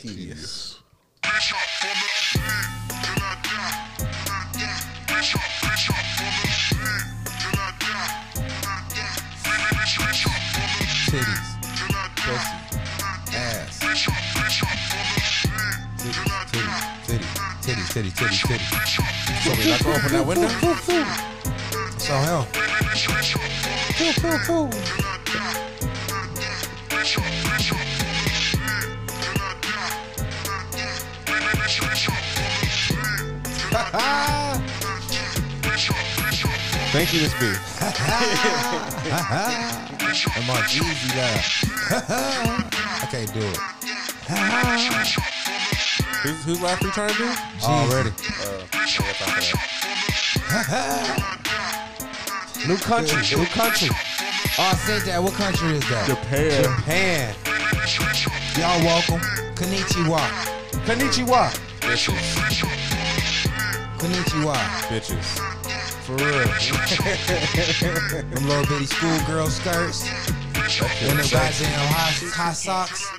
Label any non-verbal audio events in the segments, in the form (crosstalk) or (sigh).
tedious. Titties, pussy, ass. Titties, titties, titties. So we gonna open that window? So hell. Foo, foo, foo. Thank you, Miss B. And my Jeezy laugh. I can't do it. Who's, whose laugh we trying to do? Already. Uh, I got time for that. New country, new country. Oh, I said that. What country is that? Japan. Japan. Y'all welcome. Konnichiwa. Konnichiwa. Bitches. Konnichiwa. Bitches. For real. (laughs) Them little bitty schoolgirl skirts. And them goddamn high, high socks.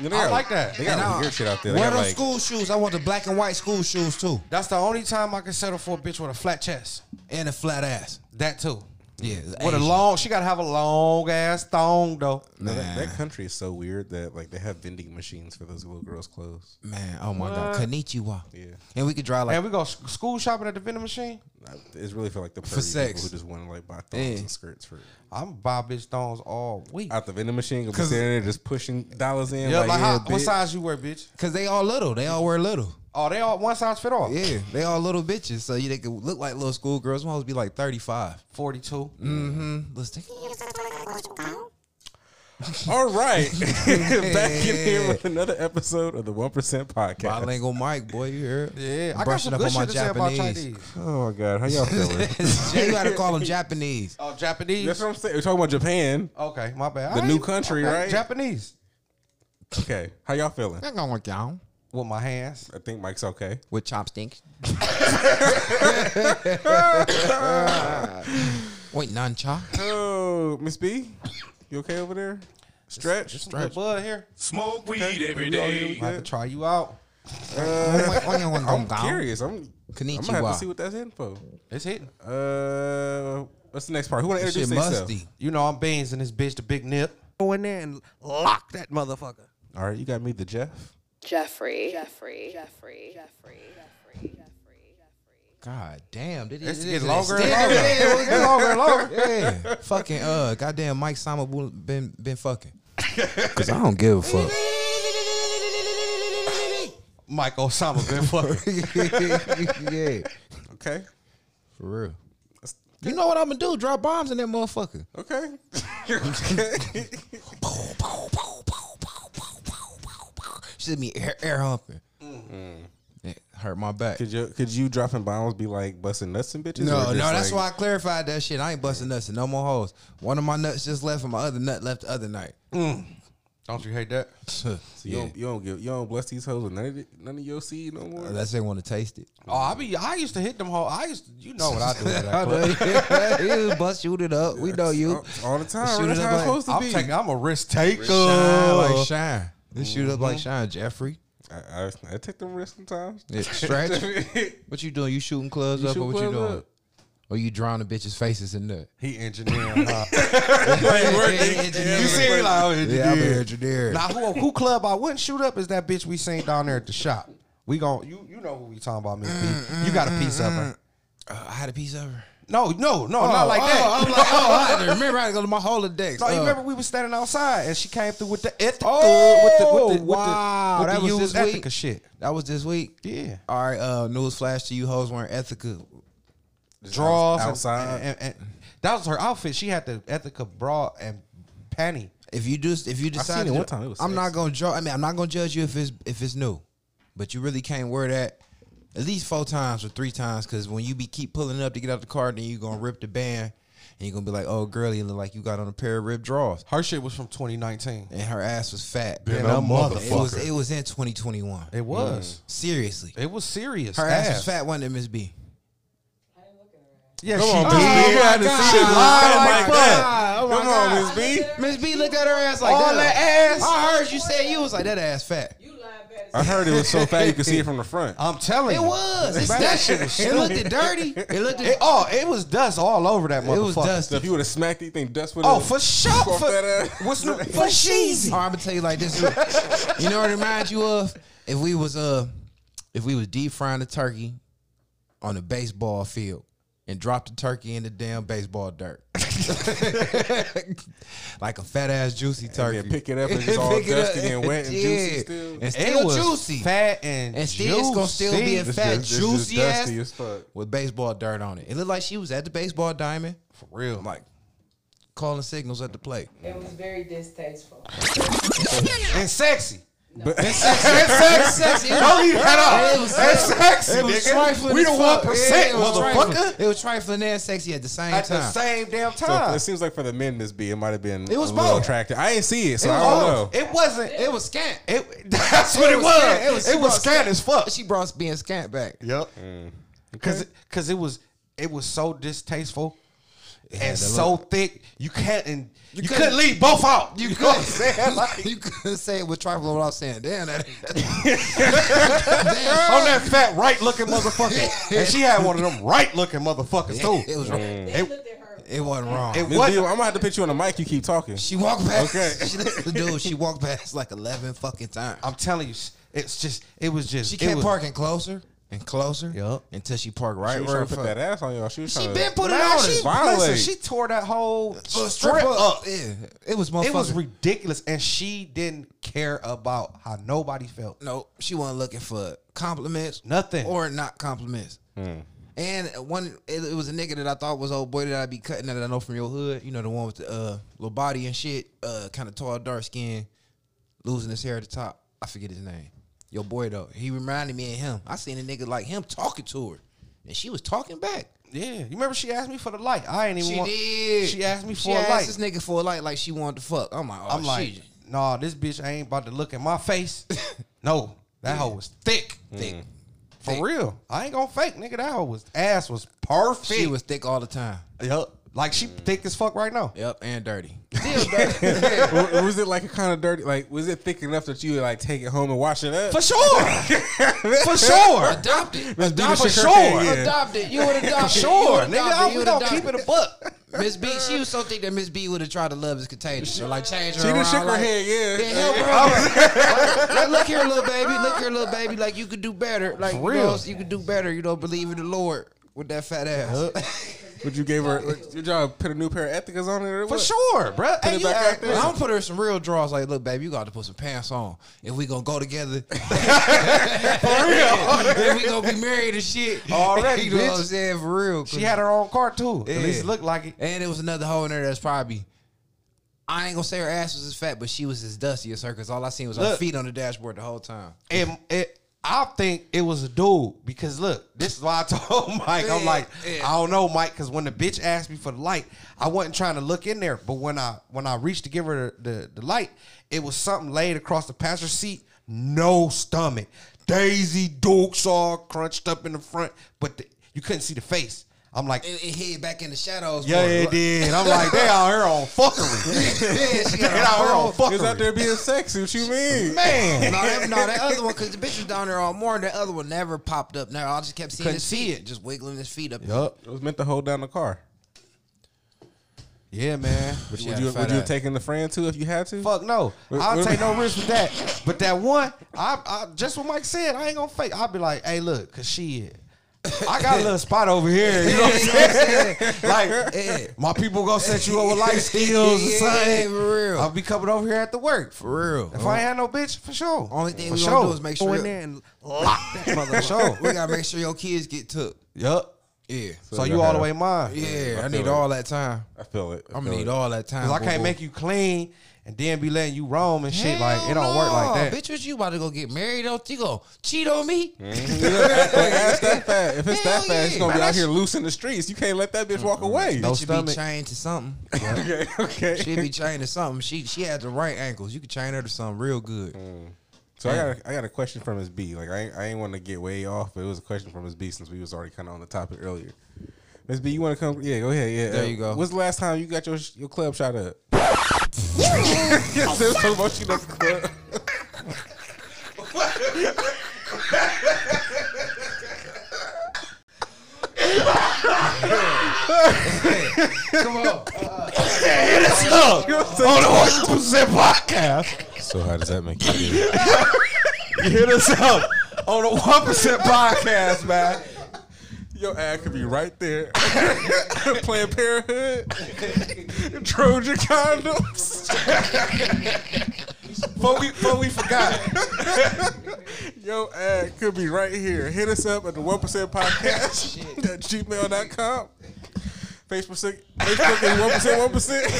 You know, I like that. They got And I- weird uh, shit out there. They Wear got those like, school shoes. I want the black and white school shoes too. That's the only time I can settle for a bitch with a flat chest. And a flat ass. That too. Yeah. With a long, she gotta have a long ass thong though. No, that, that country is so weird that like they have vending machines for those little girls' clothes. Man, oh my God. Konnichiwa. Yeah, And we could drive like and we go s- school shopping at the vending machine. I- it's really for like the For sex. people who just want to like buy thongs Yeah. and skirts for I'm buy bitch thongs all week. out the vending machine. Be sitting there just pushing dollars in. Yeah, like, like yeah, how, what size you wear, bitch? Cause they all little. They all wear little. Oh, they all one size fit all. Yeah, they all little bitches. So you they could look like little schoolgirls. To be like 35. Forty two. Mm-hmm. Let's take All right, (laughs) back in here with another episode of the One Percent Podcast. bilingual mic, boy. You hear? Yeah, I got Brushing some up good on my shit to say about Japanese. Chinese. Oh my god, how y'all feeling? (laughs) You gotta call them Japanese. Oh, Japanese. That's what I'm saying. We're talking about Japan. Okay, my bad. The I new ain't- country, okay, right? Japanese. Okay, how y'all feeling? I'm gonna work down With my hands. I think Mike's okay. with chopsticks. (laughs) Wait, nunchuck. Oh, Miss B, you okay over there? Stretch. Some good bud here. Smoke weed every day. I have to try you out. (laughs) I'm curious. I'm. I'm gonna have to see what that's in for. It's hitting. Uh, what's the next part? Who want to introduce themselves? musty. You know I'm Beans and this bitch, the big nip. Go in there and lock that motherfucker. All right, you got me, the Jeff. Jeffrey. Jeffrey. Jeffrey. Jeffrey. Jeffrey. Jeffrey. Jeffrey. God damn. Did it, It's it- getting longer and longer. Yeah, (laughs) It's getting longer and longer. yeah. Fucking uh, goddamn Mike Sama bu- been been fucking. Cause I don't give a fuck. Mike Osama been fucking. (laughs) yeah, Okay. for real. You know what I'm gonna do? Drop bombs in that motherfucker. Okay. okay. Should be air, air humping. It hurt my back. could you could you dropping bombs be like busting nuts and bitches? No, or no, that's like- why I clarified that shit. I ain't busting nuts and no more hoes. One of my nuts just left, and my other nut left the other night. Mm. Don't you hate that? (laughs) So you, yeah, don't, you don't give you don't bless these hoes with none of it, none of your seed no more. Uh, unless they want to taste it. Oh, I be. I used to hit them whole. I used. To, you know what I do. With I (laughs) that know (laughs) you bust, shoot it up. We know you. all, all the time. Shoot That's it up how it's like- supposed to I'm be. taking. I'm a risk taker. Shine like shine. This shoot up like mm-hmm. shine, Jeffrey. I, I, I take them risks sometimes. Yeah, stretch. (laughs) what you doing? You shooting clubs You up, shoot or what you doing? up. Or you drawing the bitches' faces in nut? He engineering. Huh? (laughs) (laughs) you you see, he like, oh, Yeah, I'm an engineer. engineer. Now, who, who club I wouldn't shoot up is that bitch we seen down there at the shop. We gon' you you know who we talking about, Miss B. You got a piece of her. Uh, I had a piece of her. No, no, no, not like oh, that. I'm like, oh, I (laughs) remember I had to go to my Holodex. No, you Uh, remember we were standing outside and she came through with the Ethika, Oh, with the with the, wow. with That the was this week? Shit. That was this week. Yeah, All right, uh, news flash to you hoes wearing Ethika. draws outside. And, and, and that was her outfit. She had the Ethika bra and panty. If you do, if you decide, to one time. It was I'm not gonna draw. I mean, I'm not gonna judge you if it's if it's new, but you really can't wear that at least four times or three times because when you be keep pulling up to get out the car, then you gonna rip the band and you're gonna be like, oh, girl, you look like you got on a pair of ripped drawers, Her shit was from 2019. and her ass was fat. Been It a motherfucker. it was in 2021. It was. Mm. Seriously, It was serious. her ass was fat, wasn't it, Miss B? Yeah, Come she on, did. Miss B. You had to oh see it Oh, live like that. Oh, Come God. on, Miss B. Miss B looked at her ass like All that ass. I heard you say you was like that ass fat. I heard it was so fat you could see it from the front. I'm telling you, It was. It's Man, that that shit was It looked dirty. It looked. It, oh, it was dust all over that motherfucker. It was dust. If you would have smacked it, you think dust would Oh, have? for sure. For, that ass. what's new? (laughs) For Sheezy. Or I'm gonna tell you like this. you know what it reminds you of? If we was uh, if we was deep frying the turkey on a baseball field and dropped the turkey in the damn baseball dirt, (laughs) (laughs) like a fat ass juicy turkey. then pick it up and (laughs) it's all Pick it dusty and wet and juicy still. and It still was juicy. fat and, And still- it's gonna still be a fat, It's just- juicy it's ass dusty as fuck. with baseball dirt on it. It looked like she was at the baseball diamond, for real. like calling signals at the plate. It was very distasteful. and sexy. But And (laughs) sexy. Don't leave that It out. was- That's sexy, It was trifling. We as the fuck. one it was trifling. motherfucker. It was trifling and sexy at the same At time. At the same damn so time. it seems like for the men, Miss B, it might have been It was a both. attractive. I didn't see it, so It I don't both. know. It wasn't. It was scant. It. (laughs) (laughs) That's what it was. scant. It was. It was brought scant as fuck. She brought being scant back. Yep. Mm. Because because it was it was so distasteful and had to so thick. You can't and you, couldn't- couldn't leave both out. You know couldn't what I'm saying? Like, you couldn't say it with trifling without saying, damn that. (laughs) on that fat right looking motherfucker. (laughs) and she had one of them right looking motherfuckers too. It was wrong. It, It wasn't wrong. it wasn't. I'm gonna have to put you on the mic. You keep talking. she walked past. Okay. (laughs) She, dude, she walked past like eleven fucking times. I'm telling you, it's just it was just She it kept was, parking closer and closer. Yup. Until she parked right She was where trying to put fuck. that ass on y'all. She was She been to. put it Man, on she, listen, she tore that whole Uh, strip up. Yeah, it was motherfucker. It was ridiculous, and she didn't care about how nobody felt. no, she wasn't looking for compliments, Nothing. or not compliments. And one, it, it was a nigga that I thought was old boy that I'd be cutting that I know from your hood. You know the one with the uh, little body and shit, uh, kind of tall, dark skin, losing his hair at the top. I forget his name. Your boy though, he reminded me of him. I seen a nigga like him talking to her, and she was talking back. Yeah, you remember she asked me for the light. I ain't even. She want, did. She asked me She for a asked light. this nigga for a light like she wanted to fuck. I'm like, oh, I'm like, she- nah, this bitch ain't about to look at my face. (laughs) no, that hoe was thick, mm. thick. For Thick. real, I ain't gonna fake, nigga. That hoe was ass was perfect. she was thick all the time. Yup. Like she thick as fuck right now. Yep, and dirty. Still (laughs) dirty. Was it like a kind of dirty? Like, was it thick enough that you would like take it home and wash it up? For sure, (laughs) for sure, Adopted. Miss B for shook her sure. head, yeah. Adopted. You would adopt for sure, nigga. I, we would gonna keep it a buck. Miss B, she was so thick that Miss B would have tried to love is contagious. Or like change her She around. just shook her like, head, yeah. Yeah, hell, bro. like, look here, little baby. Look here, little baby. Like you could do better. Like For you, know, real. you could do better. You know, believe in the Lord with that fat ass. (laughs) Would you gave her? Did y'all put a new pair of Ethikas on it For sure, bro. Hey, you act- I'm gonna put her some real drawers. Like, look, baby, you got to put some pants on if we gonna go together. For (laughs) real. (laughs) If we gonna be married and shit. (laughs) Already, you know what bitch. I'm saying for real. She had her own car too. Yeah. At least it looked like it. And it was another hoe in there that's probably. I ain't gonna say her ass was as fat, but she was as dusty as her because all I seen was her feet on the dashboard the whole time. And it, I think it was a dude because look, this is why I (laughs) told Mike. I'm like, yeah. I don't know, Mike, because when the bitch asked me for the light, I wasn't trying to look in there. But when I when I reached to give her the, the, the light, it was something laid across the passenger seat, no stomach, Daisy Dukes all crunched up in the front, but the, you couldn't see the face. I'm like, It, it hid back in the shadows. yeah, for it did. (laughs) I'm like, they out here on fuckery. (laughs) yeah, she (laughs) they got out a here on whole He out there being sexy. What you mean? Man, no, that, no, that other one, because the bitch was down there all morning. That other one never popped up. Now I just kept seeing Couldn't his see feet, it. just wiggling his feet up. yup. It was meant to hold down the car. Yeah, man. Would you, would you, would you have taken the friend too if you had to? Fuck no. What- I'll what- take no risk with that. But that one, I, I just what Mike said, I ain't gonna fake. I'll be like, hey, look, cause she I got a little spot over here. You know what I'm (laughs) saying? like, Yeah. my people gonna set you up with life (laughs) skills or something. for real. I'll be coming over here at the work. For real. If I ain't had no bitch, for sure. Only thing for we sure. gonna do is make sure Go in there and lock that mother for sure. we gotta make sure your kids get took. Yup. Yeah. So, you all the way mine. Yeah, I, I need it. all that time. I feel it. I I'm gonna need it. all that time. Cause I can't boo. make you clean and then be letting you roam and shit. like it don't work like that. Bitch, what you about to go get married? Don't you go cheat on me? Like, ask that fat. If it's Hell that fat, yeah. it's gonna Man, be out here loose in the streets. You can't let that bitch walk away. No Bitch should be stomach. chained to something. (laughs) okay, okay. She'd be chained to something. She she had the right ankles. You could chain her to something real good. So I got a, I got a question from Ms. B. Like I ain't, I ain't want to get way off, but it was a question from Ms. B since we was already kind of on the topic earlier. Miss B, you want to come? Yeah, go ahead. Yeah, There Uh, you go. When's the last time you got your your club shot up? There's so much you know the club. Come on. on the one percent podcast. So how does that make you feel? (laughs) Hit us up on the one percent podcast, man. Your ad could be right there. (laughs) Planned Parenthood, Trojan condoms. Before we, before we forgot, (laughs) Your ad could be right here. Hit us up at the one percent podcast at gmail.com. Facebook, Facebook is one percent, one percent.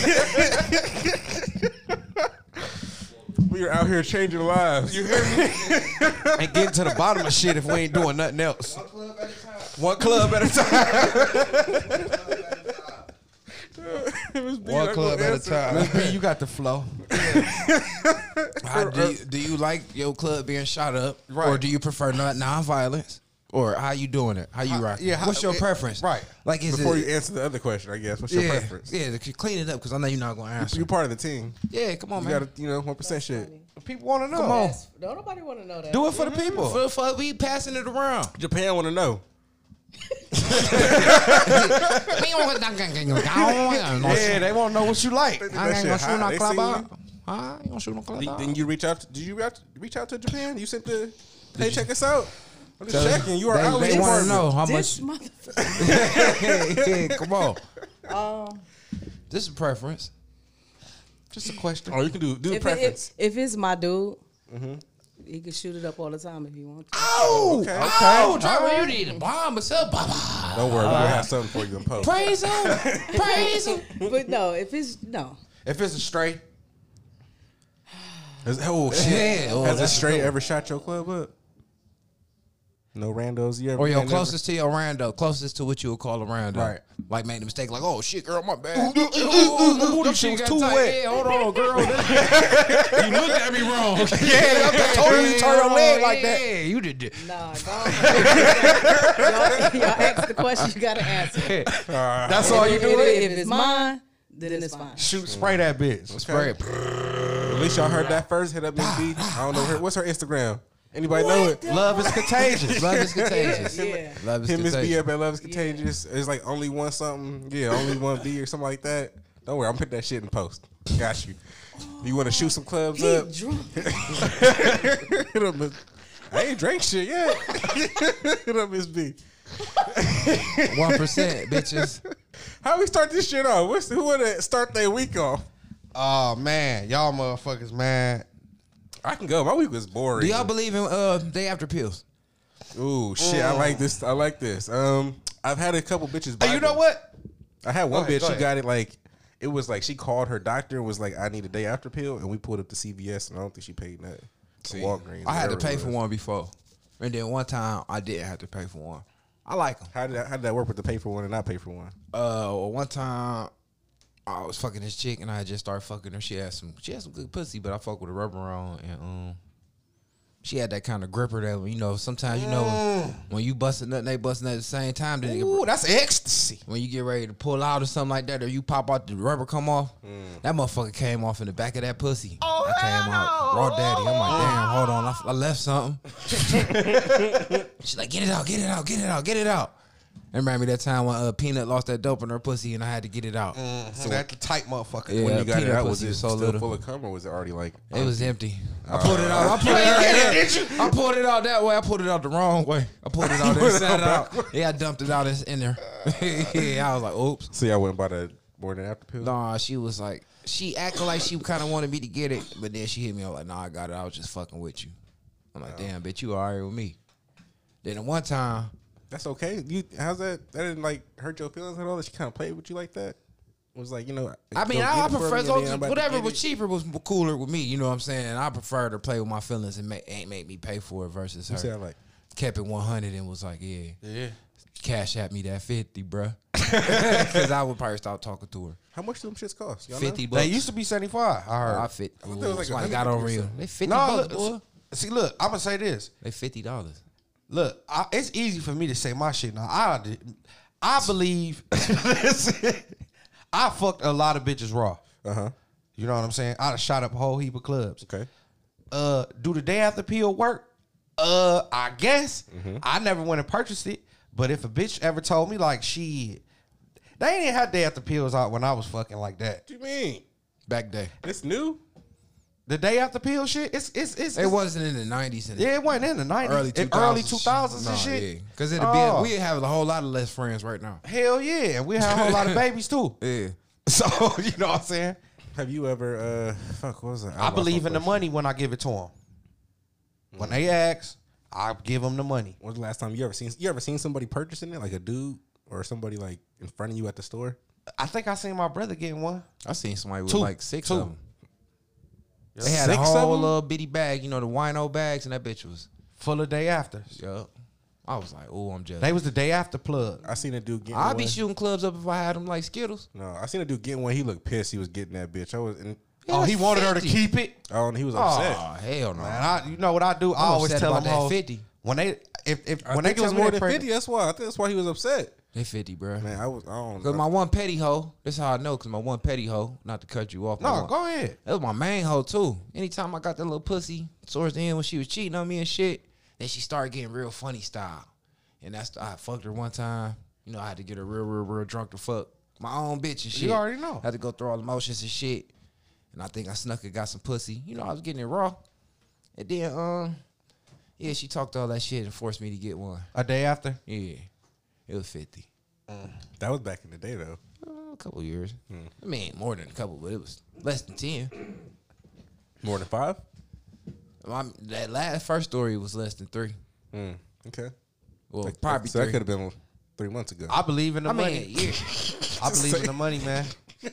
(laughs) We are out here changing lives. you hear me? (laughs) and getting to the bottom of shit if we ain't doing nothing else. One club at a time. One club at a time. Miss B, you got the flow. (laughs) How do, uh, you, do you like your club being shot up, or do you prefer not non-violence, or how you doing it? How you rock? yeah, how- What's your it- preference? right. Like is Before it? you answer the other question, I guess, what's your preference? yeah. Clean it up because I know you're not gonna answer. You're part of the team. yeah, come on, man. You man. got to, you know, one percent shit. People want to know. Come on. Yes. Don't nobody want to know that. Do it for the mm-hmm. people. For, for we passing it around. Japan (laughs) (laughs) want to know. yeah, Yeah, they want to know what you like. I ain't gonna shoot no club out. you? Huh? You gonna shoot no club out? didn't you reach out? To, did you reach, reach out to Japan? You sent the hey, check us out. I'm just Tell- checking. You are they, out. They want to know how This much. motherfucker. yeah, (laughs) come on. Um, This is preference. Just a question. Oh, you can do do if, it, preference. if, if it's my dude, he can shoot it up all the time if he wants. to. Oh, Okay. oh, Trevor, you need a bomb or something. Baba. Don't worry, we're gonna have something for you in post. Praise him. (laughs) Praise him. But no, if it's no, If it's a straight, Has- oh (laughs) shit! Yeah, oh, Has a that's straight ever shot your club up? No randos. You ever? Or your been never- closest to your rando, closest to what you would call a rando. Right. Like made the mistake, like, oh shit, girl, my bad. ooh, ooh, ooh, them shit was too tight. wet. Yeah, hold on, girl. (laughs) you looked at me wrong. (laughs) Yeah, I told you to turn your leg like that. Yeah, you did. it. nah, don't. (laughs) y'all, y'all ask the question, you gotta answer. That's all you If, do. it- if it's mine, then it's fine. Shoot, spray that bitch. Spray it. At least y'all heard that first. Hit up Miss B. I don't know her. What's her Instagram? Anybody know it? Love is contagious. Love is (laughs) contagious. Yeah. Love is Him Miss B contagious. up at Love is Contagious. It's like only one something. Yeah, only one B or something like that. Don't worry, I'm putting that shit in post. Got you. You want to shoot some clubs He up? drunk. (laughs) Hit up Miss- I ain't drank shit yet. (laughs) Hit up Miss B. One percent, bitches. How we start this shit off? What's who wanna start their week off? Oh man, y'all motherfuckers, man. I can go. My week was boring. Do y'all believe in uh day after pills? Ooh, shit. I like this. I like this. Um, I've had a couple bitches. buy Hey, you know what? I had one Go ahead, bitch. go She ahead. got it like it was like she called her doctor and was like, "I need a day after pill," and we pulled up to CVS, and I don't think she paid nothing. To Walgreens. I had to whatever pay it for was. one before, and then one time I didn't have to pay for one. I like them. How did that, how did that work with the pay for one and not pay for one? Uh, well, one time I was fucking this chick and I just started fucking her. She had some, she had some good pussy, but I fuck with a rubber on and um, she had that kind of gripper that you know. Sometimes you know when, when you busting nut and they busting at the same time. Then Ooh, that's ecstasy. when you get ready to pull out or something like that, or you pop out the rubber come off, Mm. that motherfucker came off in the back of that pussy. Oh, I came out raw daddy. I'm like, damn, hold on, I, I left something. (laughs) She's like, get it out, get it out, get it out, get it out. And remember that time when uh, Peanut lost that dope in her pussy and I had to get it out. So that's the tight motherfucker. Yeah, when you got it out, was pussy it was so still little. full of cum or was it already like? It was empty. I pulled it out. I pulled it (laughs) out. I pulled it out that way. I pulled it out the wrong way. I pulled it out (laughs) and set it out. Yeah, I dumped it out in- in there. (laughs) yeah, I was like, oops. So y'all went by the morning after pill. Nah, she was like, she acted like she kind of wanted me to get it, but then she hit me. I was like, nah, I got it. I was just fucking with you. I'm like, damn, bitch, you alright with me. Then at one time, That's okay. You how's that? That didn't like hurt your feelings at all. That she kind of played with you like that. It was like you know. I mean, I, get I prefer me and those, then I'm about to whatever was cheaper was cooler with me. You know what I'm saying? I prefer to play with my feelings and make, ain't make me pay for it versus You her. sound like kept it 100 and was like, yeah, Yeah. cash at me that 50, bruh. (laughs) Because I would probably start talking to her. how much do them shits cost? Y'all know? 50 bucks. They used to be 75. I heard. I fit. thought it was like Somebody got on real. They 50 no, bucks, look, boy. see, look, I'm gonna say this. They $50. Look, I, it's easy for me to say my shit now. I, I believe. I fucked a lot of bitches raw. Uh huh. You know what I'm saying? I'd have shot up a whole heap of clubs. Okay. Uh, do the day after pill work? Uh, I guess. Mm-hmm. I never went and purchased it. But if a bitch ever told me like she, they ain't had day after pills out when I was fucking like that. What do you mean? Back day. It's new. The day after pill shit, it's it's it's, It it's- wasn't in the nineties and yeah, it wasn't in the nineties, early two early two thousands and shit. Because it'd Oh. be we have a whole lot of less friends right now. Hell yeah, and we have a whole lot of (laughs) babies too. Yeah. (laughs) So you know what I'm saying? Have you ever? uh Fuck. What was that? I believe in the money when I give it to them. When they ask, I give them the money. When's the last time you ever seen? You ever seen somebody purchasing it, like a dude or somebody like in front of you at the store? I think I seen my brother getting one. I seen somebody with Two. like six Two. of them. They had Six a of whole 'em? little bitty bag, you know, the wino bags, and that bitch was, Full of day after. yup. I was like, oh, I'm jealous. They was the day after plug. I seen a dude getting. I'd one. be shooting clubs up if I had them like Skittles. No, I seen a dude getting one. He looked pissed. He was getting that bitch. I was. And, Oh, he wanted her to keep it. oh, and he was upset. Oh, hell no. Man, I, you know what I do? I I'm always upset tell about them that hoes, 50. when they if if I when they think it was tell me more than fifty. That's why. I think that's why he was upset. They 50, bro. Man, I was. I don't. Cause my one petty hoe, That's how I know, cause my one petty hoe, not to cut you off. No, one- go ahead. That was my main hoe too. Anytime I got that little pussy towards the end when she was cheating on me and shit, then she started getting real funny style. And that's I fucked her one time. You know, I had to get her real, real, real drunk to fuck my own bitch and shit. You already know. I had to go through all the motions and shit. And I think I snuck and got some pussy. You know, I was getting it raw. And then um, yeah, she talked all that shit and forced me to get one. A day after. Yeah. It was fifty. that was back in the day though. Uh, a couple years. I mean, more than a couple, but it was less than ten. More than five. My, that last first story was less than three. Mm, okay. Well, That- probably so that could have been three months ago. I believe in the I money. mean, (laughs) yeah. I believe in the money, man. (laughs)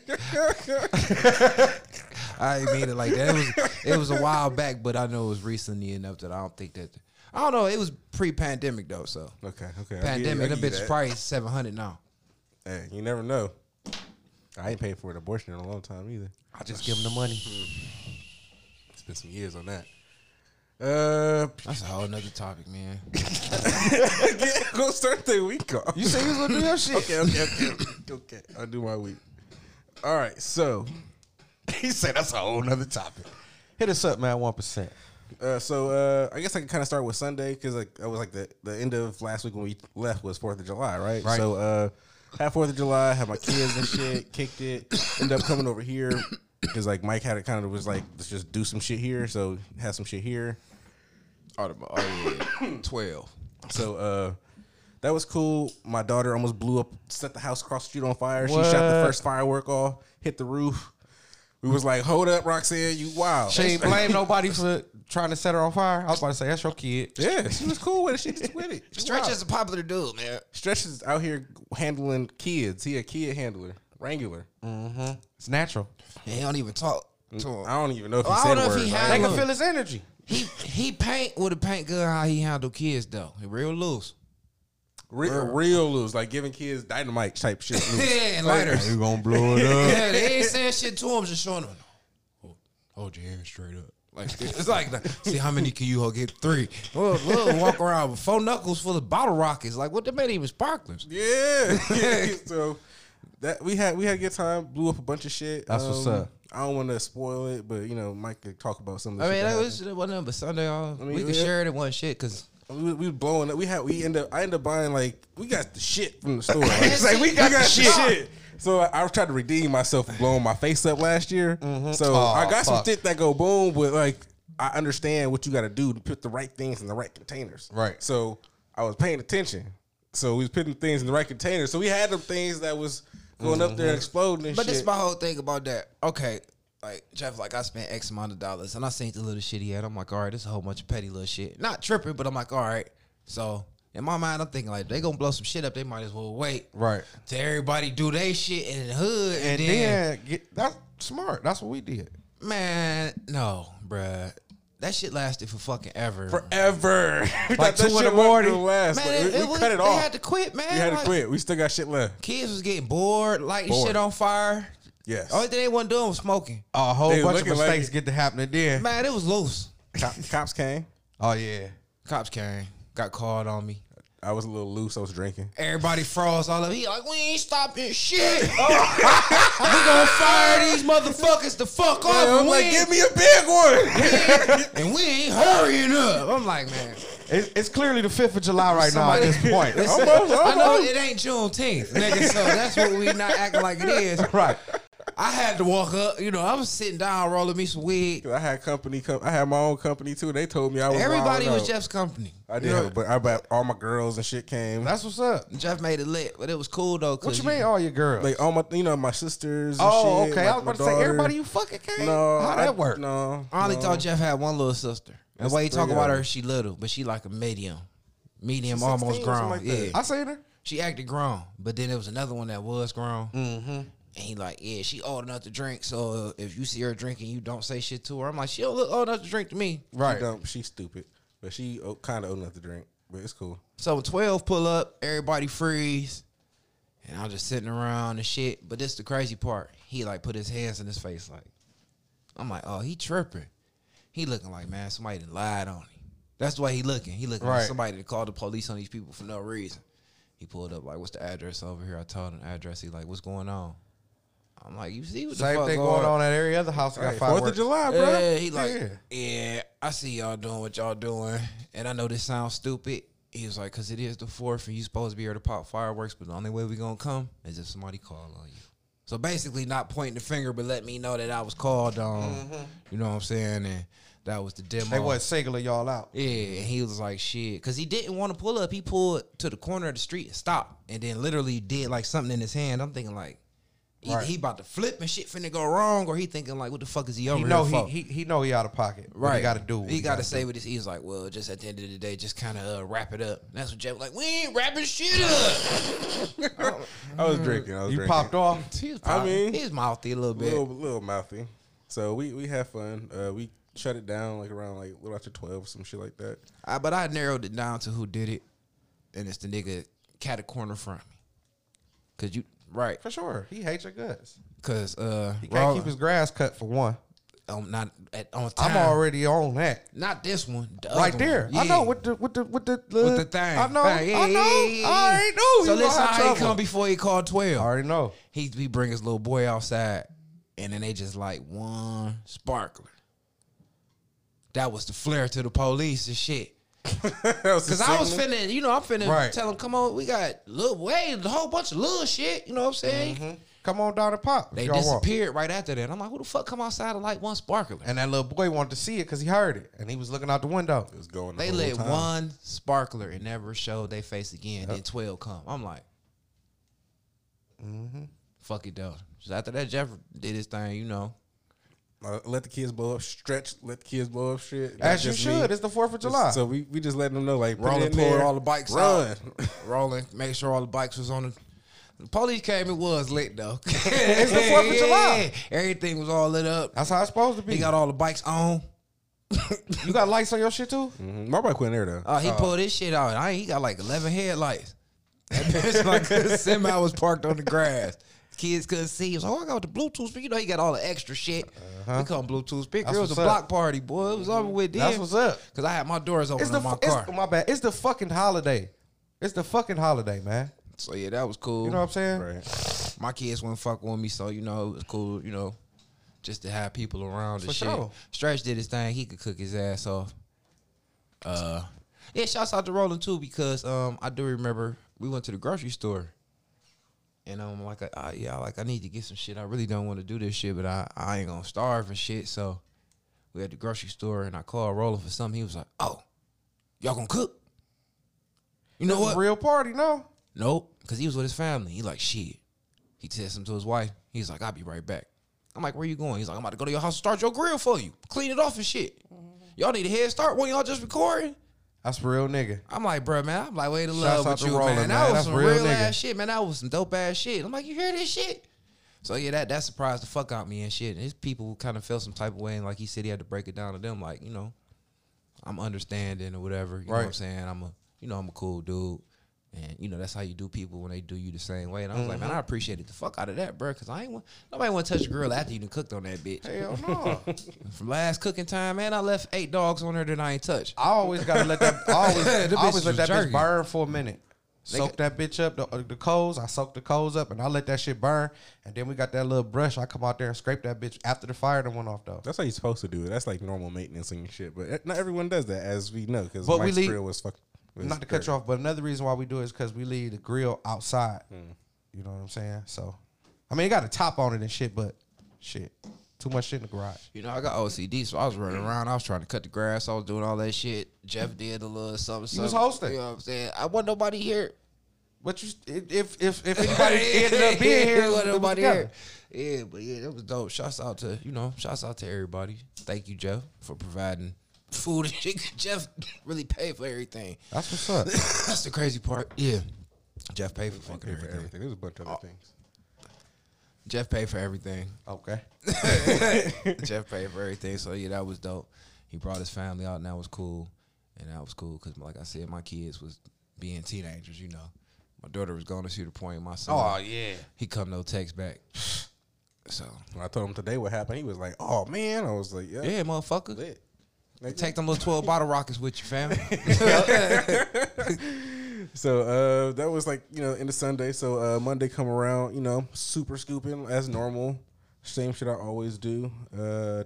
I didn't mean it like that. It was it was a while back, but I know it was recently enough that I don't think that. I don't know. It was pre-pandemic though, so okay. Okay. Pandemic. give- That I give bitch is probably seven hundred now. Hey, you never know. I ain't paid for an abortion in a long time either. I just give them the money. It's been some years on that. Uh, (laughs) That's a whole nother topic, man. (laughs) go start the week off. You say you was gonna do your (laughs) shit. okay, okay, okay, okay. I'll do my week. All right, so he said that's a whole nother topic. Hit us up, man. One percent. Uh, so uh, I guess I can kind of start with Sunday because like that was like the the end of last week when we left was Fourth of July, right? Right. So uh, had Fourth of July, had my kids and shit, kicked it. Ended up coming over here because like Mike had it kind of was like let's just do some shit here, so had some shit here. Oh, yeah. twelve. So uh that was cool. My daughter almost blew up, set the house across the street on fire. She shot the first firework off, hit the roof. We was like, hold up, Roxanne, you wild. She ain't blame (laughs) nobody for trying to set her on fire. I was about to say that's your kid. Yeah, she was cool with it. She just with it. She Stretch wild. is a popular dude, man. Stretch is out here handling kids. He a kid handler, wrangler. Mm-hmm. It's natural. He don't even talk to him. I don't even know if oh, he I said don't know if he I had- They can feel his energy. He he paint with a paint gun how he handle kids though. He real loose. real, real loose, like giving kids dynamite type shit. loose. (laughs) Yeah, and lighters. gonna blow it (laughs) up. yeah, they ain't saying shit to him, just showing him. Hold, hold your hand straight up. Like it's like, see how many can you get? Three. Well, we'll walk around with four knuckles full of bottle rockets. Like what? They made even sparklers. Yeah. yeah. (laughs) so that we had we had a good time. Blew up a bunch of shit. That's what's um, up. I don't want to spoil it, but you know, Mike could talk about some of the I shit mean, that that was it wasn't but Sunday. All mean, we could yeah. share it in one shit because We, we blowing up. We had we end up. I ended up buying like we got the shit from the store. (laughs) Like, It's like, we got the shit. So I, I was trying to redeem myself for blowing my face up last year. Mm-hmm. So Aw, I got some shit that go boom, but like I understand what you got to do to put the right things in the right containers. Right. So I was paying attention. So we was putting things in the right containers. So we had them things that was going up there and exploding and shit. But shit. this is my whole thing about that. Okay, like Jeff, like I spent X amount of dollars, and I seen the little shit he had. I'm like, all right, this is a whole bunch of petty little shit. Not tripping, but I'm like, all right. So in my mind, I'm thinking like they gonna blow some shit up. They might as well wait, Right. To everybody do their shit in the hood, and, And then, then get, that's smart. That's what we did. man, no, bruh. That shit lasted for fucking ever. forever. (laughs) We Like two in the morning. last. Man, Like, it, we, it we was, cut it they off. had to quit, man. we had to Like, quit. We still got shit left. Kids was getting bored, lighting Bored. shit on fire. Yes. Only thing they wasn't doing was smoking. A whole They bunch of looking like mistakes get to happening then. Man, it was loose. Cop, cops came. Oh yeah. Cops came, got called on me. I was a little loose. I was drinking. Everybody froze all of. He like, we ain't stopping shit. (laughs) we gonna fire these motherfuckers the fuck off. I'm like, ain't- give me a big one. (laughs) and we ain't hurrying up. I'm like, man. It's, it's clearly the fifth of July right now at this point. (laughs) almost, I know it ain't Juneteenth, nigga. So that's what we not acting like it is. right. I had to walk up. You know, I was sitting down rolling me some weed. I had company. Com- I had my own company too. They told me I was. Everybody was out. Jeff's company. I did, You know, but I bet all my girls and shit came. That's what's up. Jeff made it lit, but it was cool though. What you mean, all your girls? like all my, you know, my sisters. And oh, shit, okay. like I was my about to say, everybody you fucking came? No, How I- that work? No, I only no. thought Jeff had one little sister. And the way he talk about her, she little, but she like a medium, medium, She's almost 16 grown. like yeah. I seen her. she acted grown, but then there was another one that was grown. Mm-hmm. And he like, yeah, she old enough to drink. So uh, if you see her drinking, you don't say shit to her. I'm like, she don't look old enough to drink to me. She Right. dumb. She's stupid, but she kind of old enough to drink. But it's cool. So 12 pull up, everybody freeze. And I'm just sitting around and shit. But this the crazy part. He like put his hands in his face like, I'm like, oh, he tripping. He looking like, man, somebody done lied on him. That's the way he looking. He looking like somebody that called the police on these people for no reason. He pulled up like, what's the address over here? I told him the address. He like, what's going on? I'm like, you see what the Same fuck thing going on at every other house. that Got Fourth of. July, bro. yeah, he like, Yeah. yeah. I see y'all doing what y'all doing, and I know this sounds stupid. He was like, cause it is the fourth, and you supposed to be here to pop fireworks, but the only way we gonna come is if somebody call on you. So basically, not pointing the finger, but let me know that I was called on. Mm-hmm. You know what I'm saying? And that was the demo. They wasn't singling y'all out. Yeah, and he was like, shit. Because he didn't want to pull up. He pulled to the corner of the street and stopped. And then literally did like something in his hand. I'm thinking like, either Right. he about to flip and shit finna go wrong, or he thinking like, what the fuck is he over He know for? he, he he know he out of pocket. Right. He got to do. what He got to gotta say do. what this. He like, well, just at the end of the day, just kind of uh, wrap it up. And that's what Jeff was like. We ain't wrapping shit up. (laughs) I was drinking. I was You drinking. popped off. (laughs) he was, I mean, he's mouthy a little bit. little little mouthy. So we we had fun. Uh, we shut it down like around like a little after twelve, some shit like that. I, but I narrowed it down to who did it, and it's the nigga cat a corner from me. Cause you right, For sure. He hates your guts. cause uh, He can't Raw- keep his grass cut for one. um, not at on time. I'm already on that. not this one, the Right other there. one. I Yeah. know with the with the with the with the thing. I know. Thing. Yeah, I know. yeah, yeah, yeah. I already knew. So listen, how he come before he called twelve. I already know. he he bring his little boy outside, and then they just like one sparkler. That was the flare to the police and shit. (laughs) Cause I was finna, you know, I'm finna Right. tell him, come on, we got little way, a whole bunch of little shit. You know what I'm saying? Come on down and pop. They if y'all disappeared right after that. I'm like, who the fuck come outside and light one sparkler? And that little boy wanted to see it because he heard it, and he was looking out the window. It was going. they whole lit time. one sparkler and never showed their face again. Then twelve come. I'm like, Mm-hmm. fuck it though. So after that, Jeff did his thing. You know, Uh, let the kids blow up. Stretch. Let the kids blow up. Shit. As That's you should. me. It's the Fourth of July. So we we just letting them know like rolling, in pulled there, all the bikes run. out, (laughs) rolling, make sure all the bikes was on the. The police came. It was lit though. (laughs) It's the 4th of July. Everything was all lit up. That's how it's supposed to be. He got all the bikes on. (laughs) you got lights on your shit too? Mhm. My bike went in there though. Oh, he pulled his shit out. I ain't, he got like eleven headlights. That bitch like a semi was parked on the grass. Kids couldn't see. He was like, oh, I got the Bluetooth speaker. You know, he got all the extra shit. We call Bluetooth speaker. That's it was a up. block party, boy. It was over with then. That's what's up. Cause I had my doors open It's the on my it's- car. my bad. It's the fucking holiday. It's the fucking holiday, man. so yeah, that was cool. You know what I'm saying? Right. my kids wouldn't fuck with me, so you know it was cool. You know, just to have people around and For shit. sure. Stretch did his thing; he could cook his ass off. Uh, yeah, shouts out to Roland too because um I do remember we went to the grocery store, and I'm like, uh, yeah, like I need to get some shit. I really don't want to do this shit, but I I ain't gonna starve and shit. So we at the grocery store, and I called Roland for something. He was like, oh, y'all gonna cook? You know a what? real party, no? Nope, because he was with his family. He like shit. He said something to his wife. He's like, I'll be right back. I'm like, where you going? He's like, I'm about to go to your house and start your grill for you. Clean it off and shit. Y'all need a head start when y'all just recording. That's real nigga. I'm like, bro, man, I'm like, way to love with you, Roland, man. man. That was That's some real real, ass shit, man. That was some dope ass shit. I'm like, you hear this shit? So yeah, that that surprised the fuck out me and shit. And his people kind of felt some type of way, and like he said, he had to break it down to them, like you know, I'm understanding or whatever. You know what I'm saying? I'm a, you know, I'm a cool dude. And you know that's how you do people when they do you the same way. And I was like, man, I appreciated the fuck out of that, bro. Cause I ain't want nobody want to touch a girl after you done cooked on that bitch. Hell (laughs) no. From last cooking time, man, I left eight dogs on her that I ain't touched. I always gotta let that. I always, (laughs) I always let was that bitch burn for a minute. They Soak that bitch up, the, uh, the coals. I soak the coals up, and I let that shit burn. And then we got that little brush. I come out there and scrape that bitch after the fire that went off though. That's how you're supposed to do it. That's like normal maintenance and shit. But eh, not everyone does that, as we know, because But we leave- grill was fuck. Was Not to cut you off, but another reason why we do it is because we leave the grill outside. Hmm. You know what I'm saying? So, I mean, it got a top on it and shit, but shit, too much shit in the garage. You know, I got OCD, so I was running around. I was trying to cut the grass. I was doing all that shit. Jeff did a little something. You was something. hosting. You know what I'm saying? I want nobody here. But you, if if if (laughs) anybody ended up being here, it was nobody here. Yeah, but yeah, that was dope. Shouts out to you know, shouts out to everybody. Thank you, Jeff, for providing food. (laughs) Jeff really paid for everything. That's what's up. (laughs) That's the crazy part. Yeah, Jeff paid for fucking everything. everything. There's a bunch of other oh. things. Jeff paid for everything. okay. (laughs) Jeff paid for everything. So yeah, that was dope. He brought his family out, and that was cool. And that was cool because, like I said, my kids was being teenagers. You know, my daughter was going to see the point. My son, Oh yeah. he come no text back. So When I told him today what happened, he was like, "Oh man," I was like, "Yeah, yeah, motherfucker, lit." Take them little twelve bottle rockets with you, fam. (laughs) (laughs) So uh, that was like you know in the Sunday. So uh, Monday come around, you know, super scooping as normal. Same shit I always do. Uh.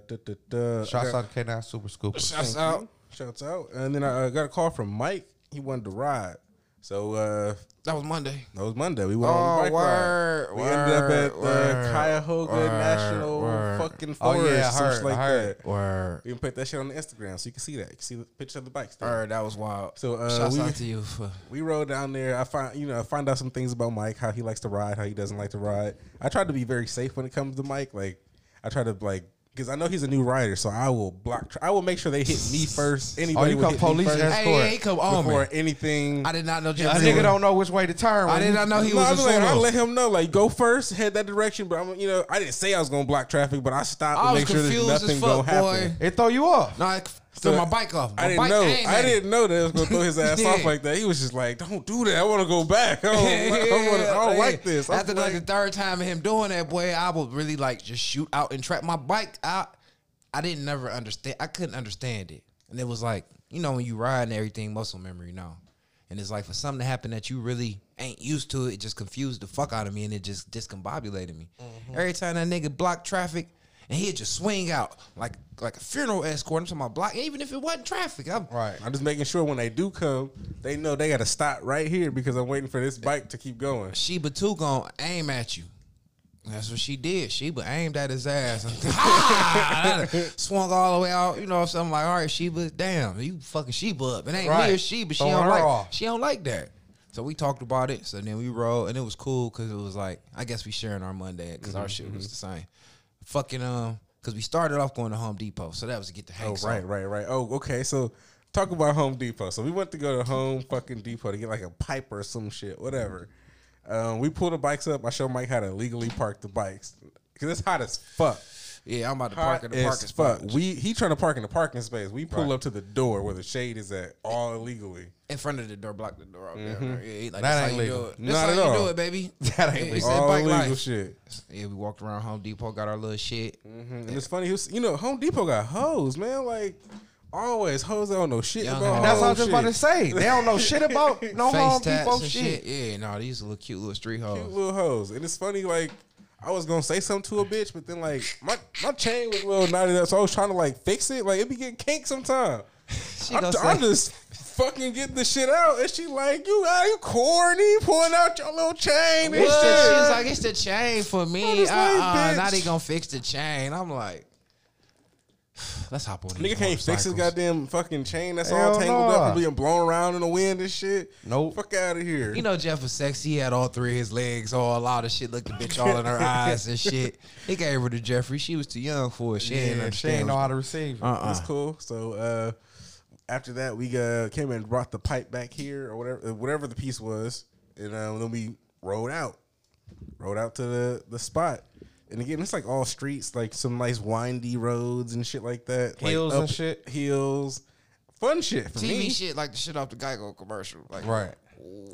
Shouts got- out to K9 Super Scooper. Shouts out. you. Shouts out. And then I uh, got a call from Mike. He wanted to ride. So uh, That was Monday. that was Monday. We went Oh, on the bike word, ride. We ended up at the word, Cuyahoga word, National word. fucking Oh, yeah, heard, like heard. that. Word. We can put that shit on the Instagram so you can see that. You can see the picture of the bikes. there. Word. That was wild. So, uh, shouts we- out to you for We rode down there. I find you know I find out some things about Mike, how he likes to ride, how he doesn't like to ride. I try to be very safe when it comes to Mike. Like I try to like because I know he's a new rider, so I will block. Tra- I will make sure they hit me first. (laughs) Oh, Anybody Oh, you come police first escort. Hey, hey, come on, before man. anything. I did not know That nigga don't know which way to turn. I did not know he no, was I, a was like, I let him know, like, go first, head that direction. But I'm, you know, I didn't say I was gonna block traffic, but I stopped I to make sure there's nothing fuck, gonna boy. happen. It throw you off. No, I threw my bike off. My I didn't bike know. I didn't know that it was gonna throw his ass (laughs) Yeah. off like that. He was just like, "Don't do that. I want to go back. I don't, I wanna, I don't (laughs) Yeah. like this." I'm After like the third time of him doing that, boy, I would really like just shoot out and trap my bike out. I didn't never understand. I couldn't understand it, and it was like you know when you ride and everything, muscle memory now. And it's like for something to happen that you really ain't used to, it just confused the fuck out of me and it just discombobulated me. Mm-hmm. Every time that nigga blocked traffic and he'd just swing out like like a funeral escort. I'm talking about block, even if it wasn't traffic. I'm, Right. I'm just making sure when they do come, they know they got to stop right here because I'm waiting for this bike to keep going. Sheba too gonna aim at you. That's what she did. Sheba aimed at his ass. (laughs) (laughs) Ah! Swung all the way out. You know, so I'm like, all right, Sheba, damn, you fucking Sheba up. It ain't me or Sheba. She Throwing don't like. off. She don't like that. So we talked about it. So then we rode, and it was cool because it was like, I guess we sharing our Monday because our shit was the same. Fucking um, because we started off going to Home Depot, so that was to get the Oh, right, on. right, right. Oh, okay. So talk about Home Depot. So we went to go to Home fucking Depot to get like a pipe or some shit, whatever. Um, we pulled the bikes up. I showed Mike how to legally park the bikes because it's hot as fuck. Yeah, I'm about to Hot park in the as parking fuck. spot. We he trying to park in the parking space. We pull up to the door where the shade is at, all illegally. in front of the door, block the door out mm-hmm. there. Yeah, he like, That that's ain't how you legal. do it. Not That's how at you all. do it, baby. (laughs) That ain't Yeah, he legal. said All bike illegal life. shit. Yeah, we walked around Home Depot, got our little shit. Mm-hmm. And it's funny, who's- you know, Home Depot got hoes, man. Like always, hoes don't know shit Young about. hoes. That's what I was just about to say. They don't know shit about (laughs) no Face Home tats Depot and shit. shit. Yeah, no, these little cute little street Cute hoes. little hoes, and it's funny. Like I was gonna say something to a bitch, but then like my my chain was a little knotted up, so I was trying to like fix it. Like it be getting kinked sometime. (laughs) She I'm, I'm just fucking getting the shit out, and she like, "You are you corny? Pulling out your little chain What? shit." She was like, it's the chain for me. Uh like, uh Now they gonna fix the chain. I'm like, let's hop on. these Nigga can't fix his goddamn fucking chain that's Hell all tangled nah. up and being blown around in the wind and shit. Nope. Fuck out of here. You know Jeff was sexy. He had all three of his legs, all a lot of shit, looking bitch all in her eyes and (laughs) shit. He gave her to Jeffrey. She was too young for it. She didn't Yeah, she ain't know how to receive. it. Uh-uh. That's cool. So uh, after that, we uh, came and brought the pipe back here or whatever, uh, whatever the piece was, and uh, then we rode out, rode out to the the spot. And again, it's like all streets, like some nice windy roads and shit like that. Like Hills and shit. Hills, fun shit for TV me. shit like the shit off the Geico commercial. Like Right.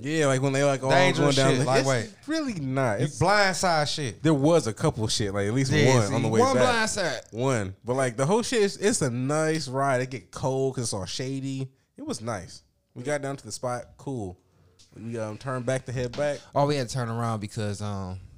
Yeah, like when they like all going down. shit, the, like, wait. really not. It's It's, blindside shit. there was a couple shit, like at least Yeah, one see, on the way back. One back. blind side. One, but like the whole shit, is, it's a nice ride. It get cold because it's all shady. It was nice. We got down to the spot, cool. We um turned back to head back. Oh, we had to turn around because um We all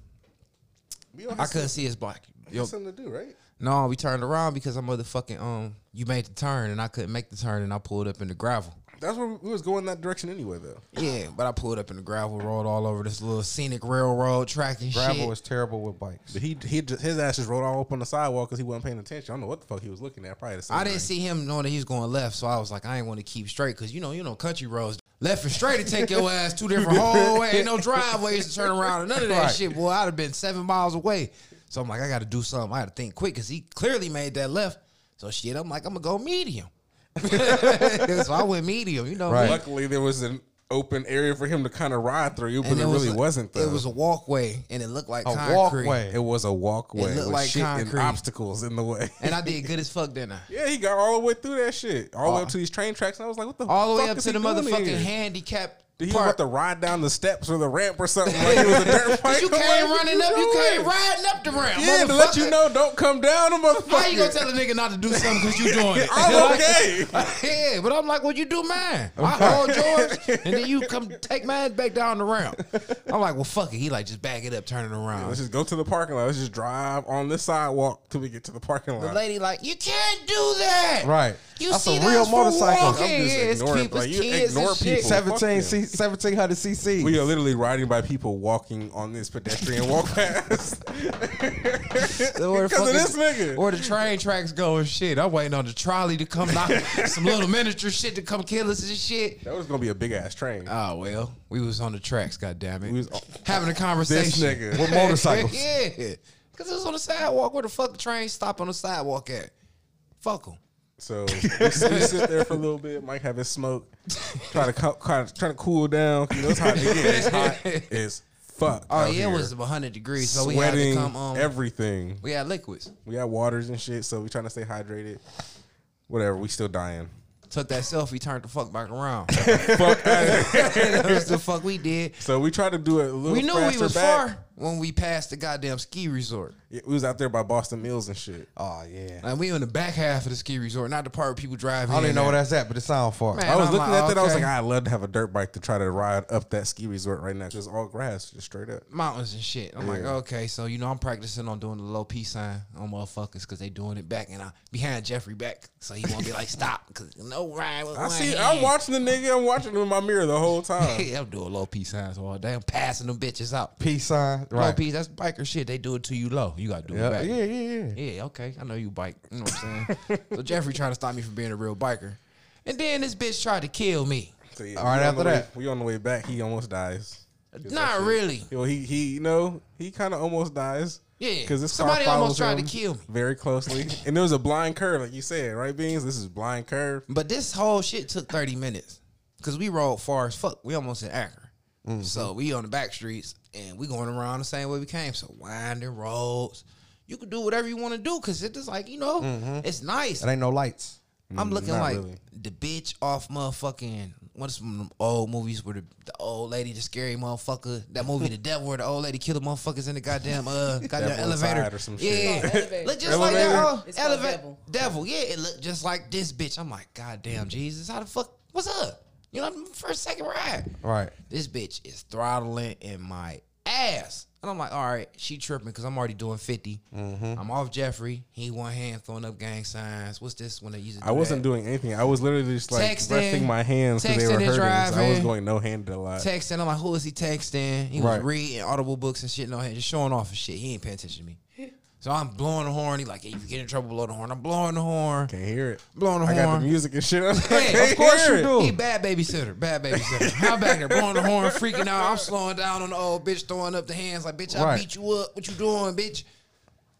I couldn't see his block. some- Yo, something to do, right? no, we turned around because I'm motherfucking um you made the turn and I couldn't make the turn and I pulled up in the gravel. That's where we was going that direction anyway, though. Yeah, but I pulled up in the gravel, rolled all over this little scenic railroad track and shit. Gravel shit. is terrible with bikes. But he he just, his ass just rolled all up on the sidewalk because he wasn't paying attention. I don't know what the fuck he was looking at. Probably the same I didn't thing. see him knowing that he was going left, so I was like, I ain't want to keep straight because you know, you know, country roads left and straight to take (laughs) your ass two different whole way, ain't no driveways to turn around or none of that Right. shit. Boy, I'd have been seven miles away. So I'm like, I got to do something. I had to think quick because he clearly made that left. So shit, I'm like, I'm gonna go medium. (laughs) so I went medium. You know, Right. Luckily, there was an open area for him to kind of ride through, but And it was really a- wasn't. Though. It was a walkway, and it looked like A concrete. walkway. It was a walkway It looked with like shit concrete. and obstacles in the way. And I did (laughs) good as fuck, didn't I? yeah, he got all the way through that shit, all the way up uh, to these train tracks. And I was like, "What the? All the way up to the motherfucking here? handicap Did he have to ride down the steps or the ramp or something? (laughs) Like it was a dirt bike. you like, came what running up, you came riding up the ramp. Yeah, to let you know, don't come down, the motherfucker. How you gonna tell a nigga not to do something because you doing it? (laughs) I'm (laughs) okay. yeah, but I'm like, well, you do mine. I hold yours, and then you come take mine back down the ramp. I'm like, well, fuck it. He like just back it up, turn it around. Let's just go to the parking lot. Let's just drive on this sidewalk till we get to the parking lot. the lady like, you can't do that. Right. You That's see a real motorcycle. I'm just Yeah, ignoring- people, like, you kids ignore people. 17. C, 1700 cc. We are literally riding by people walking on this pedestrian walk (laughs) path. Or Because (laughs) of this nigga. Where the train tracks go and shit. I'm waiting on the trolley to come knock (laughs) some little miniature shit to come kill us and shit. That was gonna be a big ass train. Oh well, we was on the tracks. God damn it, We was- having a conversation. This nigga. With motorcycles. yeah, because it was on the sidewalk. Where the fuck the train stop on the sidewalk at? Fuck them. So we, we sit there for a little bit. Mike have his smoke, try to co- kind of trying to cool down. You know, it's hot again. It's hot as fuck. Oh out yeah, here. it was 100 degrees, so we had to come. on. everything. we had liquids. We had waters and shit, so we trying to stay hydrated. Whatever, we still dying. Took that selfie, turned the fuck back around. (laughs) Fuck outta here. (laughs) That's the fuck we did. So we tried to do it a little. We knew we faster was back. far when we passed the goddamn ski resort. Yeah, we was out there by Boston Mills and shit. Oh, yeah. Like we in the back half of the ski resort, not the part where people drive. I don't even know where that's at, but it sounds far. Man, I was I'm looking like, at that. I was like, I'd love to have a dirt bike to try to ride up that ski resort right now. Just all grass, just straight up. mountains and shit. I'm like, okay, so you know, I'm practicing on doing the low P sign on motherfuckers because they doing it back, and I behind Jeffrey back, so he won't be like, stop, because no ride with I one see. hand. I'm watching the nigga. I'm watching him in my mirror the whole time. (laughs) Yeah, I'm doing low P signs all day. I'm passing them bitches out. Peace sign. Low Right. peace, that's biker shit. They do it to you low. You gotta do Yeah, it back. yeah, yeah, yeah. Yeah, okay. I know you bike. You know what I'm saying? so (laughs) Jeffrey trying to stop me from being a real biker. And then this bitch tried to kill me. So, yeah, All right, after the way- that. we on the way back. He almost dies. Not really. You know, he he you know he kind of almost dies. Yeah. because this Somebody car almost tried to kill me. very closely, (laughs) and there was a blind curve, like you said, right, Beans? This is blind curve. But this whole shit took 30 minutes. Cause we rode far as fuck. We almost in Akron. Mm-hmm. So we on the back streets and we going around the same way we came. So winding roads. You can do whatever you want to do because it's just like, you know, it's nice. It ain't no lights. I'm looking not like really. the bitch off motherfucking what's some of them old movies where the, the old lady, the scary motherfucker, that movie The Devil where the old lady killed the motherfuckers in the goddamn uh (laughs) goddamn Devil elevator. Or some yeah. shit. Elevator. Look just like that. Oh, It's elevator. Devil. Devil. Yeah, it looked just like this bitch. I'm like, God damn, Jesus, how the fuck what's up? You know, first second ride. Right. This bitch is throttling in my ass. And I'm like, all right, she tripping because I'm already doing 50. Mm-hmm. I'm off Jeffrey. He one hand throwing up gang signs. What's this when they use it? I wasn't doing anything. I was literally just like Texting, resting my hands because they were hurting. So I was going no handed a lot. texting. I'm like, who is he texting? He Right. was reading audible books and shit. No, hand, just showing off and shit. He ain't paying attention to me. So I'm blowing the horn. He like, hey, if you get in trouble, blow the horn. I'm blowing the horn. Can't hear it. Blowing the I got horn. the music and shit. (laughs) I Hey, of course you it. do. He bad babysitter, bad babysitter. I'm back there blowing the horn, freaking out. I'm slowing down on the old bitch, throwing up the hands like, bitch, I Right. beat you up. What you doing, bitch?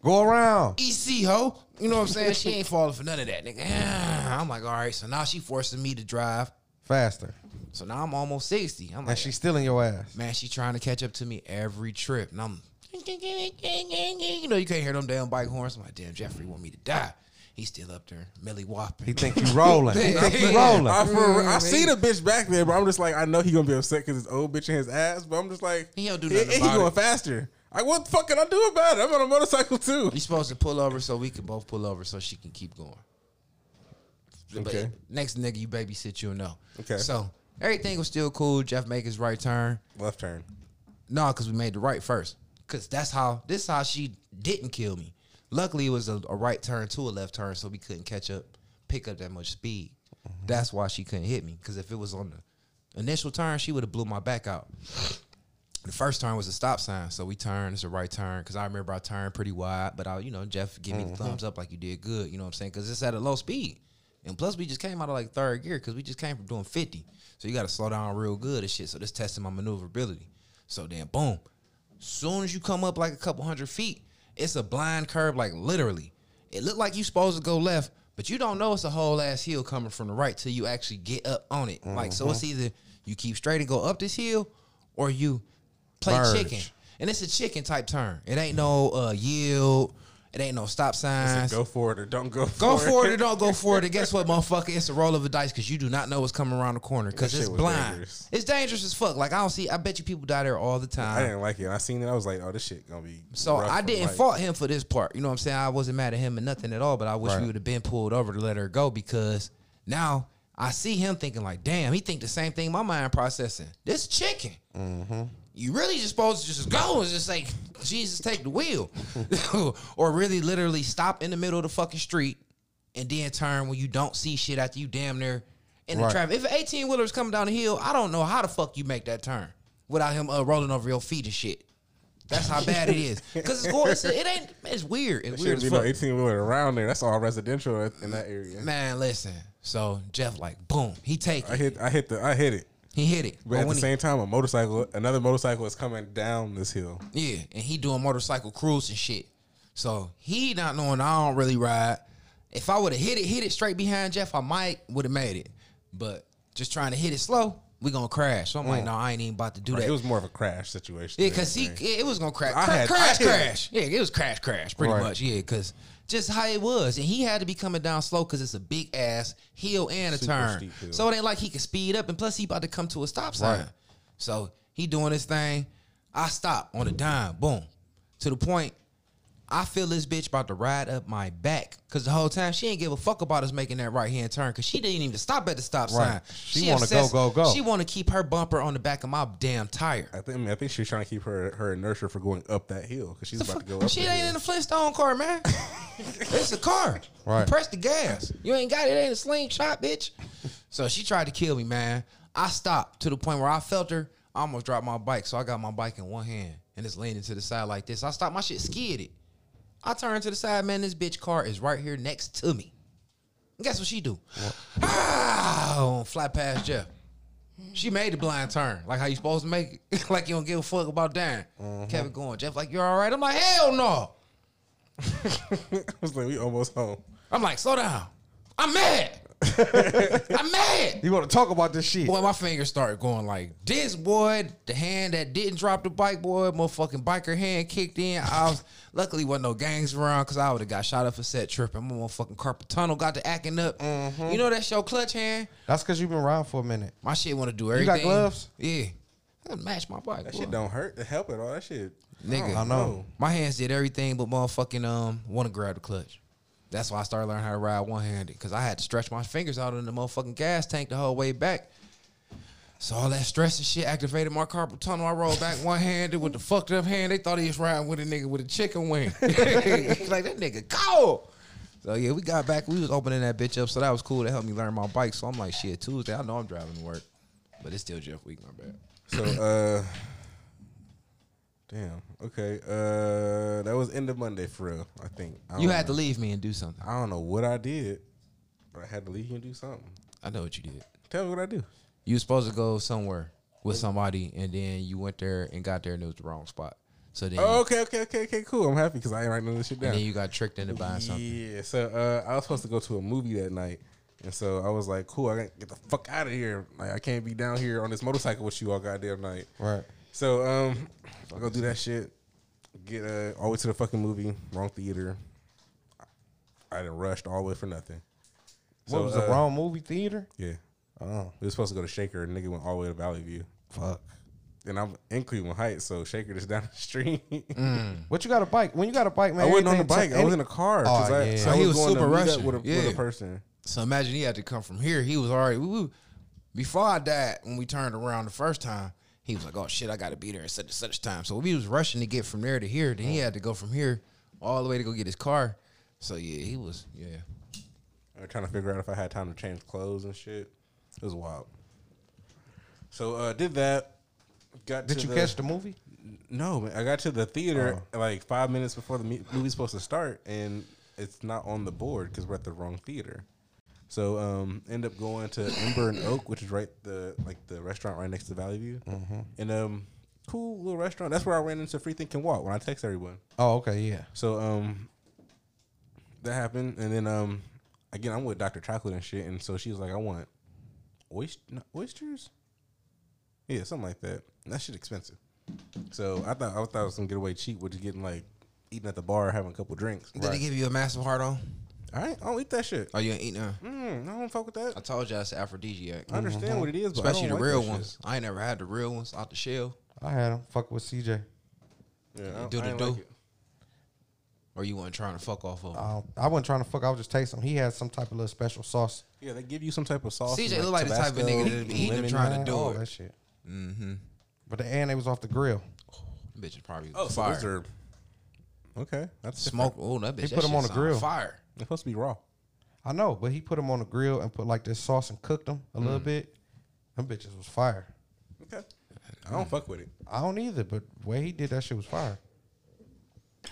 Go around. EC ho. You know what I'm saying? She ain't falling for none of that, nigga. (sighs) I'm like, all right. So now she forcing me to drive. Faster. So now I'm almost 60. I'm And like, she's stealing your ass. man, she trying to catch up to me every trip. And I'm, you know, you can't hear them damn bike horns. I'm like, damn, Jeffrey want me to die. He's still up there, Millie whopping. He think you rolling. He think (laughs) you rolling. I, for, I mm-hmm. see the bitch back there, but I'm just like, I know he gonna be upset because his old bitch in his ass. But I'm just like, He don't do he, nothing he about going it. faster. Like, what the fuck can I do about it? I'm on a motorcycle too. You supposed to pull over so we can both pull over so she can keep going. But Okay. next nigga you babysit, you'll know. Okay. So everything was still cool. Jeff make his right turn. Left turn. No, because we made the right first. Because that's how this is how she didn't kill me. Luckily, it was a, a right turn to a left turn, so we couldn't catch up, pick up that much speed. Mm-hmm. That's why she couldn't hit me. Because if it was on the initial turn, she would have blew my back out. The first turn was a stop sign, so we turned. It's a right turn because I remember I turned pretty wide, but I, you know, Jeff give me the mm-hmm. thumbs up like you did good. You know what I'm saying? Because it's at a low speed, and plus we just came out of like third gear because we just came from doing 50, so you got to slow down real good and shit. So this testing my maneuverability. So then, boom, soon as you come up like a couple hundred feet, it's a blind curve, like literally. It looked like you supposed to go left, but you don't know it's a whole ass hill coming from the right till you actually get up on it. Like so, it's either you keep straight and go up this hill, or you play Merge. chicken. And it's a chicken type turn. It ain't no uh, yield. It ain't no stop signs. Go for it or don't go for Go it. for it or don't go (laughs) for it. And guess what, motherfucker? It's a roll of the dice because you do not know what's coming around the corner because it's blind. dangerous. It's dangerous as fuck. Like I don't see. I bet you people die there all the time. I didn't like it. I seen it. I was like, oh, this shit gonna be. So I didn't life. fault him for this part. You know what I'm saying? I wasn't mad at him and nothing at all, but I wish Right. we would have been pulled over to let her go because now I see him thinking like, damn, he think the same thing my mind processing. This chicken. Mm-hmm. You really just supposed to just go and just say, Jesus, take the wheel. (laughs) or really literally stop in the middle of the fucking street and then turn when you don't see shit after you damn near in the Right. traffic. If an 18 wheeler is coming down the hill, I don't know how the fuck you make that turn without him uh, rolling over your feet and shit. That's how bad it is. Cause it's going. It's, it ain't. It's weird. It's There weird shouldn't be no 18 wheeler around there. That's all residential in that area. Man, listen. So Jeff, like, boom, he take I it. hit. I hit the. I hit it. He hit it. But at the when he- same time, a motorcycle, another motorcycle is coming down this hill. Yeah, and he doing motorcycle cruise and shit. So he not knowing I don't really ride. If I would have hit it, hit it straight behind Jeff, I might would have made it. But just trying to hit it slow, we gonna crash. So I'm like, no, I ain't even about to do Mm. Right, that. It was more of a crash situation. Yeah, cause he it was gonna crash, I cra- had- crash, crash. Yeah, it was crash, crash, pretty Right. much. Yeah, cause just how it was, and he had to be coming down slow because it's a big ass hill and a Super turn. So it ain't like he could speed up, and plus he about to come to a stop sign. Right. So he doing his thing. I stop on a dime, boom, to the point. I feel this bitch about to ride up my back because the whole time she ain't give a fuck about us making that right hand turn because she didn't even stop at the stop sign. Right. She wanna go, go, go. She want to keep her bumper on the back of my damn tire. I think. I, mean, I think she was trying to keep her her inertia for going up that hill because she's about to go up. The ain't hill. in a Flintstone car, man. (laughs) it's a car. Right. You press the gas. You ain't got it. it ain't a slingshot, bitch. So she tried to kill me, man. I stopped to the point where I felt her. I almost dropped my bike, so I got my bike in one hand and it's leaning to the side like this. I stopped my shit, skidded it. I turned to the side, man. This bitch car is right here next to me. And guess what she do? Ah, flat past Jeff. She made the blind turn, like how you supposed to make it. (laughs) like you don't give a fuck about dying. Kept it going. Jeff, like, you're all right. I'm like, hell no. (laughs) I was like, we almost home. I'm like, slow down. I'm mad. I'm mad. You want to talk about this shit? Boy, my fingers started going like this, boy. The hand that didn't drop the bike, boy, motherfucking biker hand kicked in. I was luckily wasn't no gangs around because I would have got shot up for set tripping. My motherfucking carpet tunnel got to acting up. You know that show clutch hand? That's because you've been around for a minute. My shit want to do everything. You got gloves? Yeah. I match my bike. That boy. shit don't hurt. To help it all. That shit. Nigga. I know. My hands did everything but motherfucking um want to grab the clutch. That's why I started learning how to ride one handed because I had to stretch my fingers out in the motherfucking gas tank the whole way back. So all that stress and shit activated my carpal tunnel. I rolled back one handed with the fucked up hand. They thought he was riding with a nigga with a chicken wing. (laughs) like that nigga go. So yeah, we got back. We was opening that bitch up. So that was cool. to help me learn my bike. So I'm like, shit, Tuesday. I know I'm driving to work, but it's still Jeff Week. My bad. So, uh, damn. Okay. Uh, that was end of Monday for real. I think. I You had to leave me and do something. I don't know what I did, but I had to leave you and do something. I know what you did. Tell me what I do. You was supposed to go somewhere with somebody, and then you went there and got there, and it was the wrong spot. So then, Oh, okay, okay, okay, okay, cool. I'm happy because I ain't writing none of this shit down. and then you got tricked into buying something. Yeah. So uh, I was supposed to go to a movie that night, and so I was like, "Cool, I gotta get the fuck out of here. Like, I can't be down here on this motorcycle with you all goddamn night." Right. So um, I go do that shit. Get uh, all the way to the fucking movie, wrong theater. I done rushed all the way for nothing. What So, was the uh, wrong movie theater? Yeah. Oh, We was supposed to go to Shaker, and nigga went all the way to Valley View. fuck. And I'm in Cleveland Heights, so Shaker is down the street. What you got a bike? When you got a bike, man, I wasn't on the bike. I was in a car. Oh, I, yeah. so So I he was was super rushing. with a, with a person. So imagine he had to come from here. He was already we, we- before I died when we turned around the first time. He was like, "Oh shit, I got to be there at such and such time." So we was rushing to get from there to here. Then he had to go from here all the way to go get his car. So yeah, he was yeah. I was trying to figure out if I had time to change clothes and shit. It was wild. So uh did that. Got Did to you the- catch the movie? No, man. I got to the theater like five minutes before the movie's supposed to start, and it's not on the board because we're at the wrong theater. So um, end up going to Ember and Oak, which is right the like the restaurant right next to Valley View, and um, cool little restaurant. That's where I ran into Free Think and Walk when I text everyone. Oh, okay, yeah. So um, that happened, and then um, again I'm with Dr. Chocolate and shit, and so she was like, I want oyster oysters, yeah, something like that. And that shit expensive. So I thought I thought I was gonna get away cheap with just getting like eating at the bar, having a couple drinks. Did he give you a massive heart on? All right, I don't eat that shit. Oh, you ain't eat now? Mm, I don't fuck with that. I told you it's aphrodisiac, I understand what it is, but especially the don't like real that shit. ones. I ain't never had the real ones out the shell. I had them. Fuck with CJ. Yeah, I, Do I the ain't do. like it. Or you weren't trying to fuck off of. 'em? I, I wasn't trying to fuck. I was just tasting. him. He had some type of little special sauce. Yeah, they give you some type of sauce. CJ and, look like the type of Tabasco nigga that and be eating them lemon. trying to Man, do all it. that shit. Mm-hmm. But the and it was off the grill. Bitch is probably Oh, so fire. those are okay. That's Smoke. Oh, that bitch. He that put 'em shit on the sound grill. Fire. They're supposed to be raw. I know, but he put them on the grill and put like this sauce and cooked them a little bit. Them bitches was fire. Okay. I don't fuck with it. I don't either, but the way he did that shit was fire.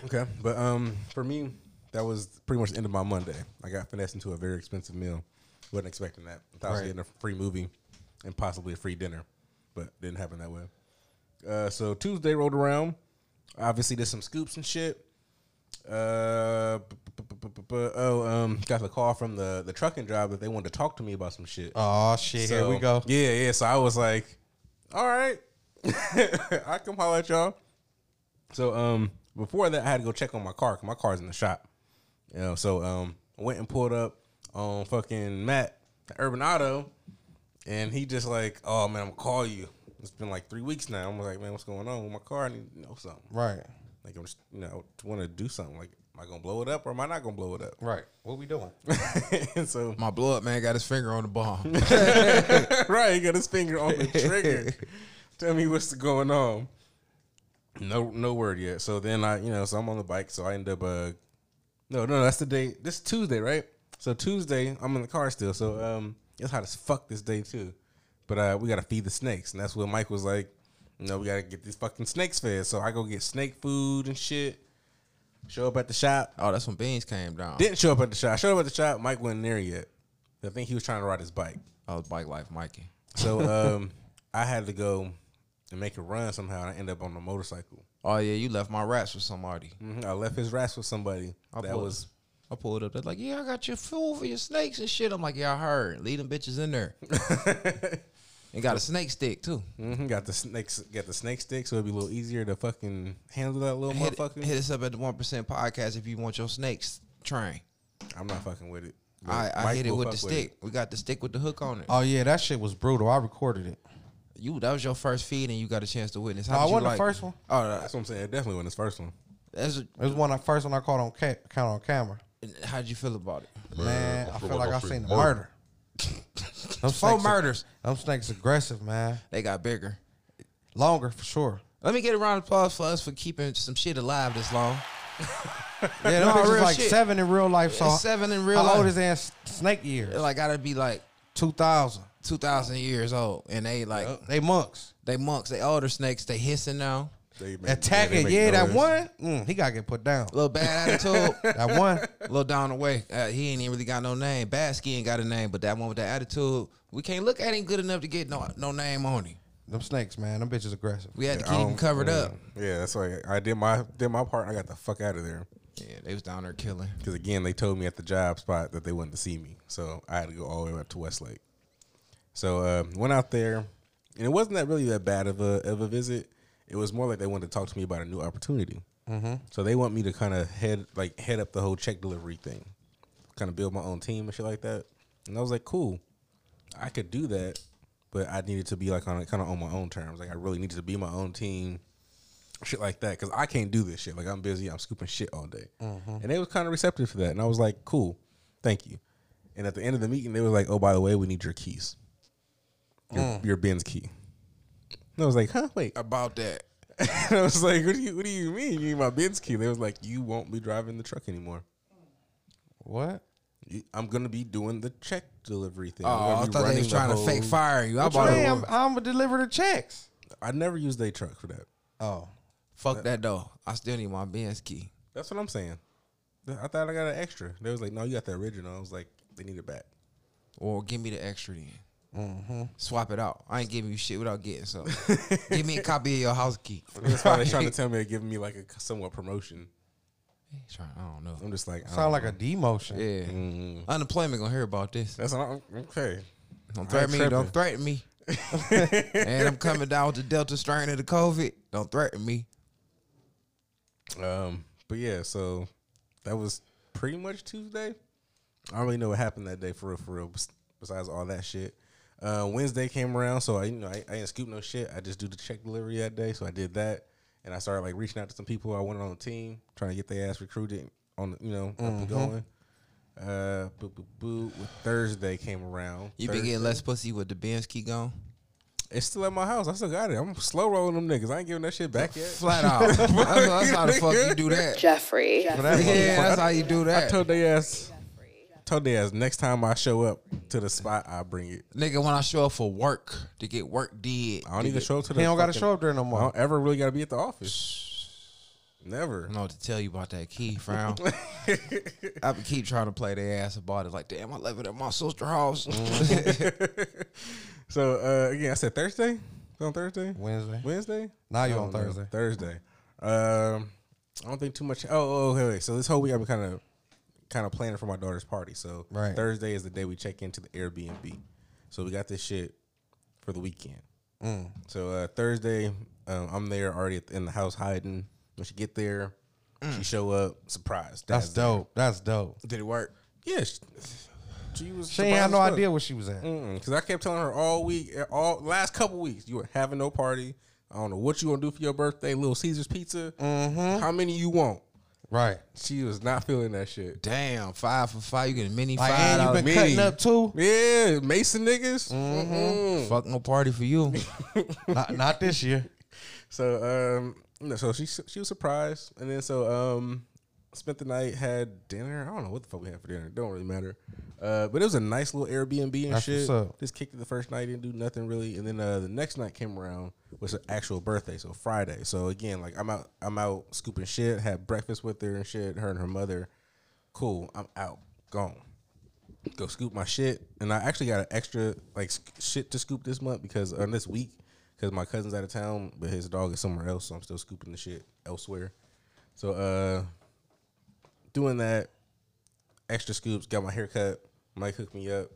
Okay, but um, for me, that was pretty much the end of my Monday. I got finessed into a very expensive meal. wasn't expecting that. I thought I was Right. getting a free movie and possibly a free dinner, but didn't happen that way. Uh, so Tuesday rolled around. Obviously, did some scoops and shit. Uh, oh, um, got the call from the the trucking driver that they wanted to talk to me about some shit. Oh shit, here we go. Yeah, yeah. So I was like, all right, (laughs) I come holler at y'all. So um, before that, I had to go check on my car. 'cause my car's in the shop. You know, so um, I went and pulled up on fucking Matt at Urban Auto, and he just like, oh man, I'm gonna call you. It's been like three weeks now. I'm like, man, what's going on with my car? I need to know something. Right, Like I'm just, you know, want to do something. Like, am I gonna blow it up or am I not gonna blow it up? right. What we doing? and (laughs) so My blood man got his finger on the bomb. (laughs) right, he got his finger on the trigger. (laughs) Tell me what's going on. No, no word yet. So then I, you know, so I'm on the bike. So I end up, uh, no, no, that's the day. This is Tuesday, right? So Tuesday, I'm in the car still. So um, it's hot as fuck this day too. But uh, we gotta feed the snakes, and that's what Mike was like. Know, we gotta get these fucking snakes fed. So I go get snake food and shit. Show up at the shop. oh, that's when beans came down. Didn't show up at the shop. Showed up at the shop. Mike wasn't there yet. I think he was trying to ride his bike. Oh, bike life, Mikey. So (laughs) um, I had to go and make a run somehow, and I end up on the motorcycle. Oh yeah, you left my rats with somebody. hmm I left his rats with somebody I that was. I pulled up. They're like, "Yeah, I got your food for your snakes and shit." I'm like, "Yeah, I heard. Leave them bitches in there." (laughs) and got a snake stick too. hmm got the snakes, got the snake stick, so it'd be a little easier to fucking handle that little Hit, motherfucker. hit us up at the One Percent Podcast if you want your snakes trained. I'm not fucking with it. I, I hit it with the fuck stick. We got the stick with the hook on it. Oh yeah, that shit was brutal. I recorded it. You that was your first feed, and you got a chance to witness. No, How I did you wasn't like the first one. Oh, That's what I'm saying. It definitely wasn't his first one. that's It was one of the first one I caught on ca- count on camera. how'd you feel about it? Man, I feel like I seen the murder. Them Four snakes are- murders. Them snakes aggressive, man. They got bigger. Longer for sure. Let me get a round of applause for us for keeping some shit alive this long. Yeah, them (laughs) No, bitches real like shit. seven in real life. So It's seven in real how life. old is that snake years? It like gotta be like Two thousand. two thousand years old, and they like They monks. they monks. They older snakes. They hissing now. They make- Attacking, they yeah, make that one, mm, he gotta get put down. A little bad attitude. (laughs) That one, A little down the way. Uh, he ain't even really got no name. Badsky ain't got a name, but that one with that attitude, we can't look at him good enough to get no no name on him. them snakes, man, them bitches aggressive. We had to keep him covered yeah. up. Yeah, that's why I did my did my part. I got the fuck out of there Yeah, they was down there killing. because again, they told me at the job spot that they wanted to see me, so I had to go all the way up to Westlake. So uh, went out there, and it wasn't that really that bad of a of a visit. It was more like they wanted to talk to me about a new opportunity. Mm-hmm. So they want me to kind of head like head up the whole check delivery thing. kind of build my own team and shit like that. And I was like, cool, I could do that, but I needed to be like on kind of on my own terms. Like I really needed to be my own team, shit like that, because I can't do this shit. Like I'm busy, I'm scooping shit all day, and they was kind of receptive for that. And I was like, cool, thank you. And at the end of the meeting, they was like, oh, by the way, we need your keys, your, your Benz key. And I was like, huh, wait. About that. (laughs) And I was like, what do you what do you mean? You need my Benz key? They was like, you won't be driving the truck anymore. What? You- I'm gonna be doing the check delivery thing. Oh, I'm gonna I be thought they running was the trying to whole- fake fire you. I bought a I'm, I'm gonna deliver the checks. I never used their truck for that. Oh, Fuck that though. I still need my Benz key. That's what I'm saying. I thought I got an extra. They was like, no, you got the original. I was like, they need it back. Or give me the extra then. Mm-hmm. Swap it out. I ain't giving you shit without getting something. (laughs) give me a copy of your house key. (laughs) That's why they're trying to (laughs) tell me they're giving me like a somewhat promotion. Try- I don't know. I'm just like, I don't sound like know. a demotion. Yeah. Mm, Unemployment gonna hear about this. that's not okay. Don't threaten me. tripping. Don't threaten me. and I'm coming down with the Delta strain of the COVID. Don't threaten me. Um, but yeah, so that was pretty much Tuesday. I don't really know what happened that day for real, for real. Besides all that shit, uh, Wednesday came around, so I you know I, I didn't scoop no shit. I just do the check delivery that day, so I did that, and I started like reaching out to some people I wanted on the team, trying to get their ass recruited on the, you know up and going. Uh, boo boo boo. With Thursday came around. You been getting less pussy with the Benz key gone? It's still at my house. I still got it. I'm slow rolling them niggas. I ain't giving that shit back yet. Flat out. (laughs) that's, that's how the fuck you do that. Jeffrey. For that Yeah, that's how you do that. I that. told they ass. Told they ass next time I show up to the spot, I bring it. Nigga, when I show up for work to get work did. I don't even show up to the. He don't got to fucking- show up there no I more. don't ever really got to be at the office. Never. I don't know what to tell you about that key, frown. (laughs) I been keep trying to play their ass about it. Like, damn, I left it at my sister house. (laughs) So uh, again, I said Thursday. On Thursday. Wednesday. Wednesday. Now you I on don't know. Thursday. Thursday. Um, I don't think too much. Oh, oh, okay, wait. So this whole week I've been kind of, kind of planning for my daughter's party. So Right. Thursday is the day we check into the Airbnb. So we got this shit for the weekend. Mm. So uh, Thursday, um, I'm there already in the house hiding. When she get there, she show up, surprise. Mm. That's Dad's there. dope. That's dope. Did it work? Yeah, she, she was. She ain't had no surprised idea where she was at. Because I kept telling her all week, all last couple weeks, you were having no party. I don't know what you gonna do for your birthday. Little Caesar's Pizza. Mm-hmm. How many you want? Right. She was not feeling that shit. Damn, five for five. You get a mini Like, five and you dollars. been cutting up too. Yeah, Mason niggas. Mm-mm. Fuck no party for you. (laughs) not, not this year. So um, no, so she she was surprised, and then so um, spent the night, had dinner. I don't know what the fuck we had for dinner. Don't really matter. Uh, but it was a nice little Airbnb and That's shit. Just kicked it the first night, didn't do nothing really, and then uh, the next night came around was her actual birthday, so Friday. So again, like I'm out, I'm out scooping shit. Had breakfast with her and shit. Her and her mother. Cool. I'm out. Gone. Go scoop my shit, and I actually got an extra like sc- shit to scoop this month because on this week because my cousin's out of town, but his dog is somewhere else, so I'm still scooping the shit elsewhere. So uh, doing that, extra scoops, got my hair cut. Mike hooked me up.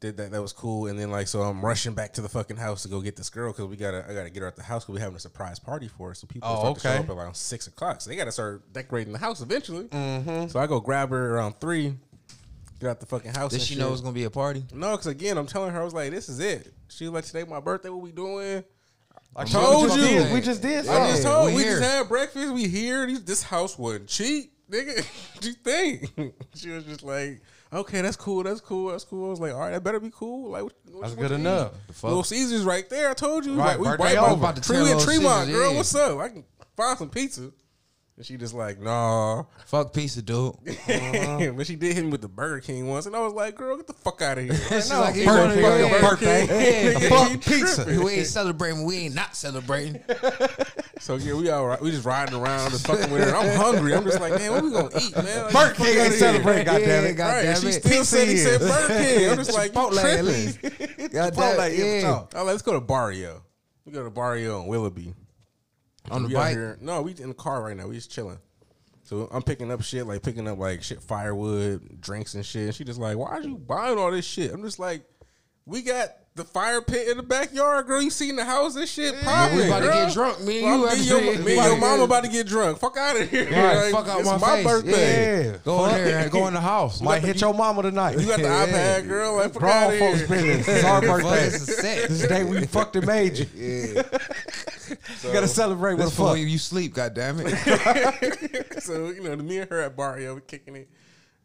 Did that. That was cool. And then like, so I'm rushing back to the fucking house to go get this girl because we gotta. I gotta get her at the house because we're having a surprise party for her. So people Oh, start to show up around six o'clock. So they gotta start decorating the house eventually. Mm-hmm. So I go grab her around three. Get out the fucking house. Did and she shit. know it was gonna be a party? No, because again, I'm telling her I was like, "This is it." She was like, "Today my birthday. What we doing?" I told you. did- We just did I just told we we, just had breakfast. We here. This house wasn't cheap, nigga. what (laughs) you think? (laughs) she was just like, "Okay, that's cool. That's cool. That's cool." I was like, "All right, that better be cool." Like, what, what That's good enough. eat? The fuck? Little Caesars right there. I told you. Right, we birthday right over. About to Tree, tell Tremont, Caesars, girl. yeah. What's up? I can find some pizza. And she just like, nah. Fuck pizza, dude. (laughs) but she did hit me with the Burger King once, and I was like, girl, get the fuck out of here. She's No, like, birthday, "You wanna go your ahead?" birthday. The fuck pizza. We ain't celebrating. We ain't not celebrating. So yeah, we all right. We just riding around, just fucking with her. And I'm hungry. I'm just like, man, what we gonna eat, man? Like, Burger King ain't here. celebrating, goddamn it. God Right, damn and she still said he said is. Burger King. I'm just like, you Chipotle at tripping. least. (laughs) Chipotle, Chipotle, yeah. yeah. for let's go to Barrio. We go to Barrio and Willoughby. On the we bike. here. No, we in the car right now. We just chilling. So I'm picking up shit, like picking up like shit, firewood, drinks and shit. And she just like, why are you buying all this shit? I'm just like, we got the fire pit in the backyard, girl. You seen the house? This shit popping. we about to get drunk. Me and Well, you me about to your, get- me and about your to mama get- about to get drunk. Fuck out of here. Right, (laughs) Like, fuck out it's my, my face. birthday. Yeah. Go in there and go in the house. Might hit your mama tonight. You got the Yeah. iPad, girl. Like, fuck Grown out of folks here. business. (laughs) It's our birthday. It's a set. This is the day we (laughs) fucked and made you. Yeah. You gotta celebrate with That's a for fuck. you sleep, goddamn it. so you know, me and her at Barrio, we kicking it.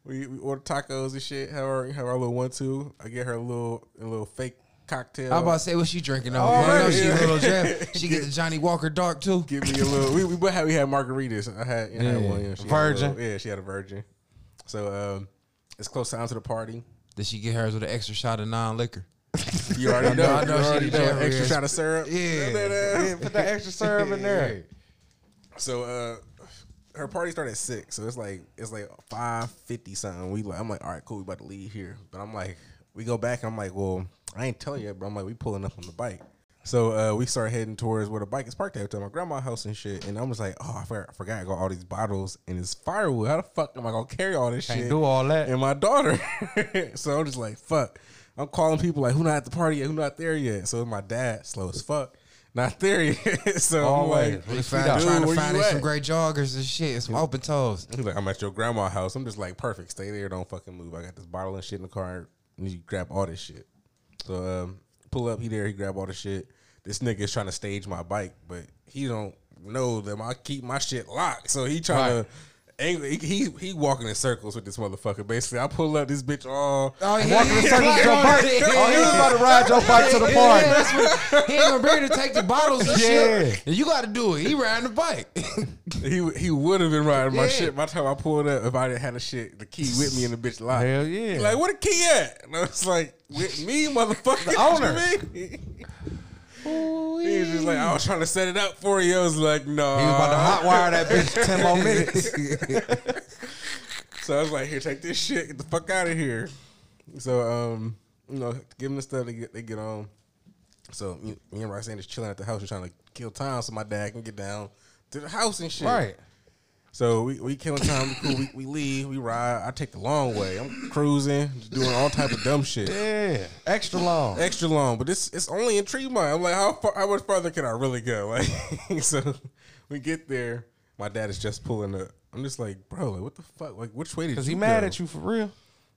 We, we order tacos and shit. Have our have our little one two. I get her a little a little fake cocktail. I'm about to say what she drinking on. Oh, I right, she yeah. a little (laughs) Jeff. She get the Johnnie Walker Dark too. Give me a little. We we both had we had margaritas. I had, I had Yeah. one. Yeah, she had a Virgin? little- yeah, she had a virgin. So um, it's close time to the party. Did she get hers with an extra shot of non liquor? (laughs) You already I know- know. I know you she already the know. Extra shot of syrup. Yeah. Yeah, put that extra syrup in there. (laughs) So uh, her party started at six. So it's like it's like five fifty something. We like I'm like, all right, cool. We about to leave here. But I'm like, we go back. and I'm like, well, I ain't tell you but I'm like, we pulling up on the bike. So uh, we start heading towards where the bike is parked at to my grandma's house and shit. And I was like, oh, I forgot, I forgot I got all these bottles and this firewood. How the fuck am I gonna carry all this Can't shit? do all that. And my daughter. (laughs) so I'm just like, fuck. I'm calling people like, who not at the party yet? Who not there yet? So my dad, slow as fuck, not theory. (laughs) so I'm Always. like, We Dude, trying to find some great joggers and shit. Some open toes. He's like, I'm at your grandma's house. I'm just like, perfect. Stay there. Don't fucking move. I got this bottle and shit in the car. And you grab all this shit. So um, pull up. He there. He grab all the shit. This nigga is trying to stage my bike, but he don't know that I keep my shit locked. So he trying Right. to. Angry, he, he he walking in circles with this motherfucker. Basically, I pull up this bitch all Oh, oh he Walking in circles with your bike. Oh, he was about to ride your bike to the Yeah, party. what, he ain't gonna able to take the bottles and shit. Yeah. And you got to do it. He riding the bike. (laughs) he he would have been riding my Yeah. shit by the time I pulled up if I didn't have the shit the key with me in the bitch locked. Hell yeah. Like, where the key at? And I was like, with me, motherfucker. The owner. (laughs) What you mean? He was just like, I was trying to set it up for you. I was like, no. He was about to hotwire that bitch (laughs) ten more minutes. So I was like, here, take this shit, get the fuck out of here. So, um, you know, give them the stuff they get, they get on. So me, me and Roxanne just chilling at the house, just trying to kill time so my dad can get down to the house and shit. Right. So we we killing time. We, cool, we, we leave. We ride. I take the long way. I'm cruising, doing all type of dumb shit. Yeah. Extra long. Extra long, but this it's only in Tremont. I'm like, how far? How much farther can I really go? (laughs) Like, so we get there. My dad is just pulling up. I'm just like, bro, like, what the fuck? Like, which way did Cause you he mad go? at you for real.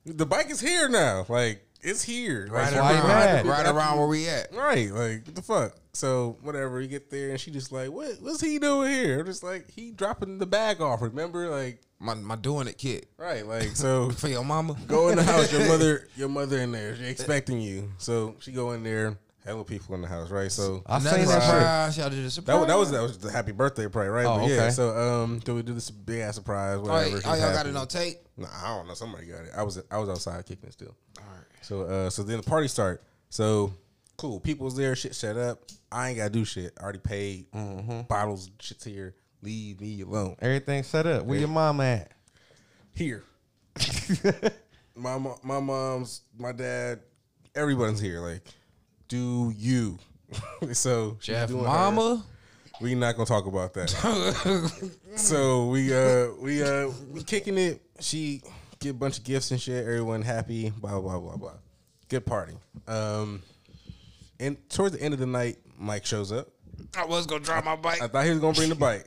The bike is here now. Like, it's here. Like, right around, mad. right around where we at. Right, like what the fuck? So whatever, you get there and she just like, what? What's he doing here? I'm just like, he dropping the bag off. Remember, like, My, my doing it kid. right, like (laughs) so. For your mama. go in the house. Your mother, (laughs) your mother in there. She expecting you. So she go in there. Hella people in the house, right? So I Another seen that shit. surprise. Y'all did a surprise. that, that was that was the happy birthday party, right? Oh, but yeah. okay. So um, do we do this big ass surprise? Oh, Whatever. oh, y'all got it on tape? Nah, I don't know. Somebody got it. I was I was outside kicking it still. All right. So uh, so then the party start. So cool. People's there. Shit set up. I ain't gotta do shit. I already paid. Mm-hmm. Bottles, shit's here. Leave me alone. Everything set up. Where your mom at? Here. (laughs) my mo- my mom's, my dad, everyone's here. Like, do you? (laughs) so Jeff doing her. mama. We not gonna talk about that. (laughs) so we uh we uh we kicking it. She get a bunch of gifts and shit. Everyone happy. Blah blah blah blah. Good party. Um, and towards the end of the night, Mike shows up. I was gonna drive my bike. I thought he was gonna bring the bike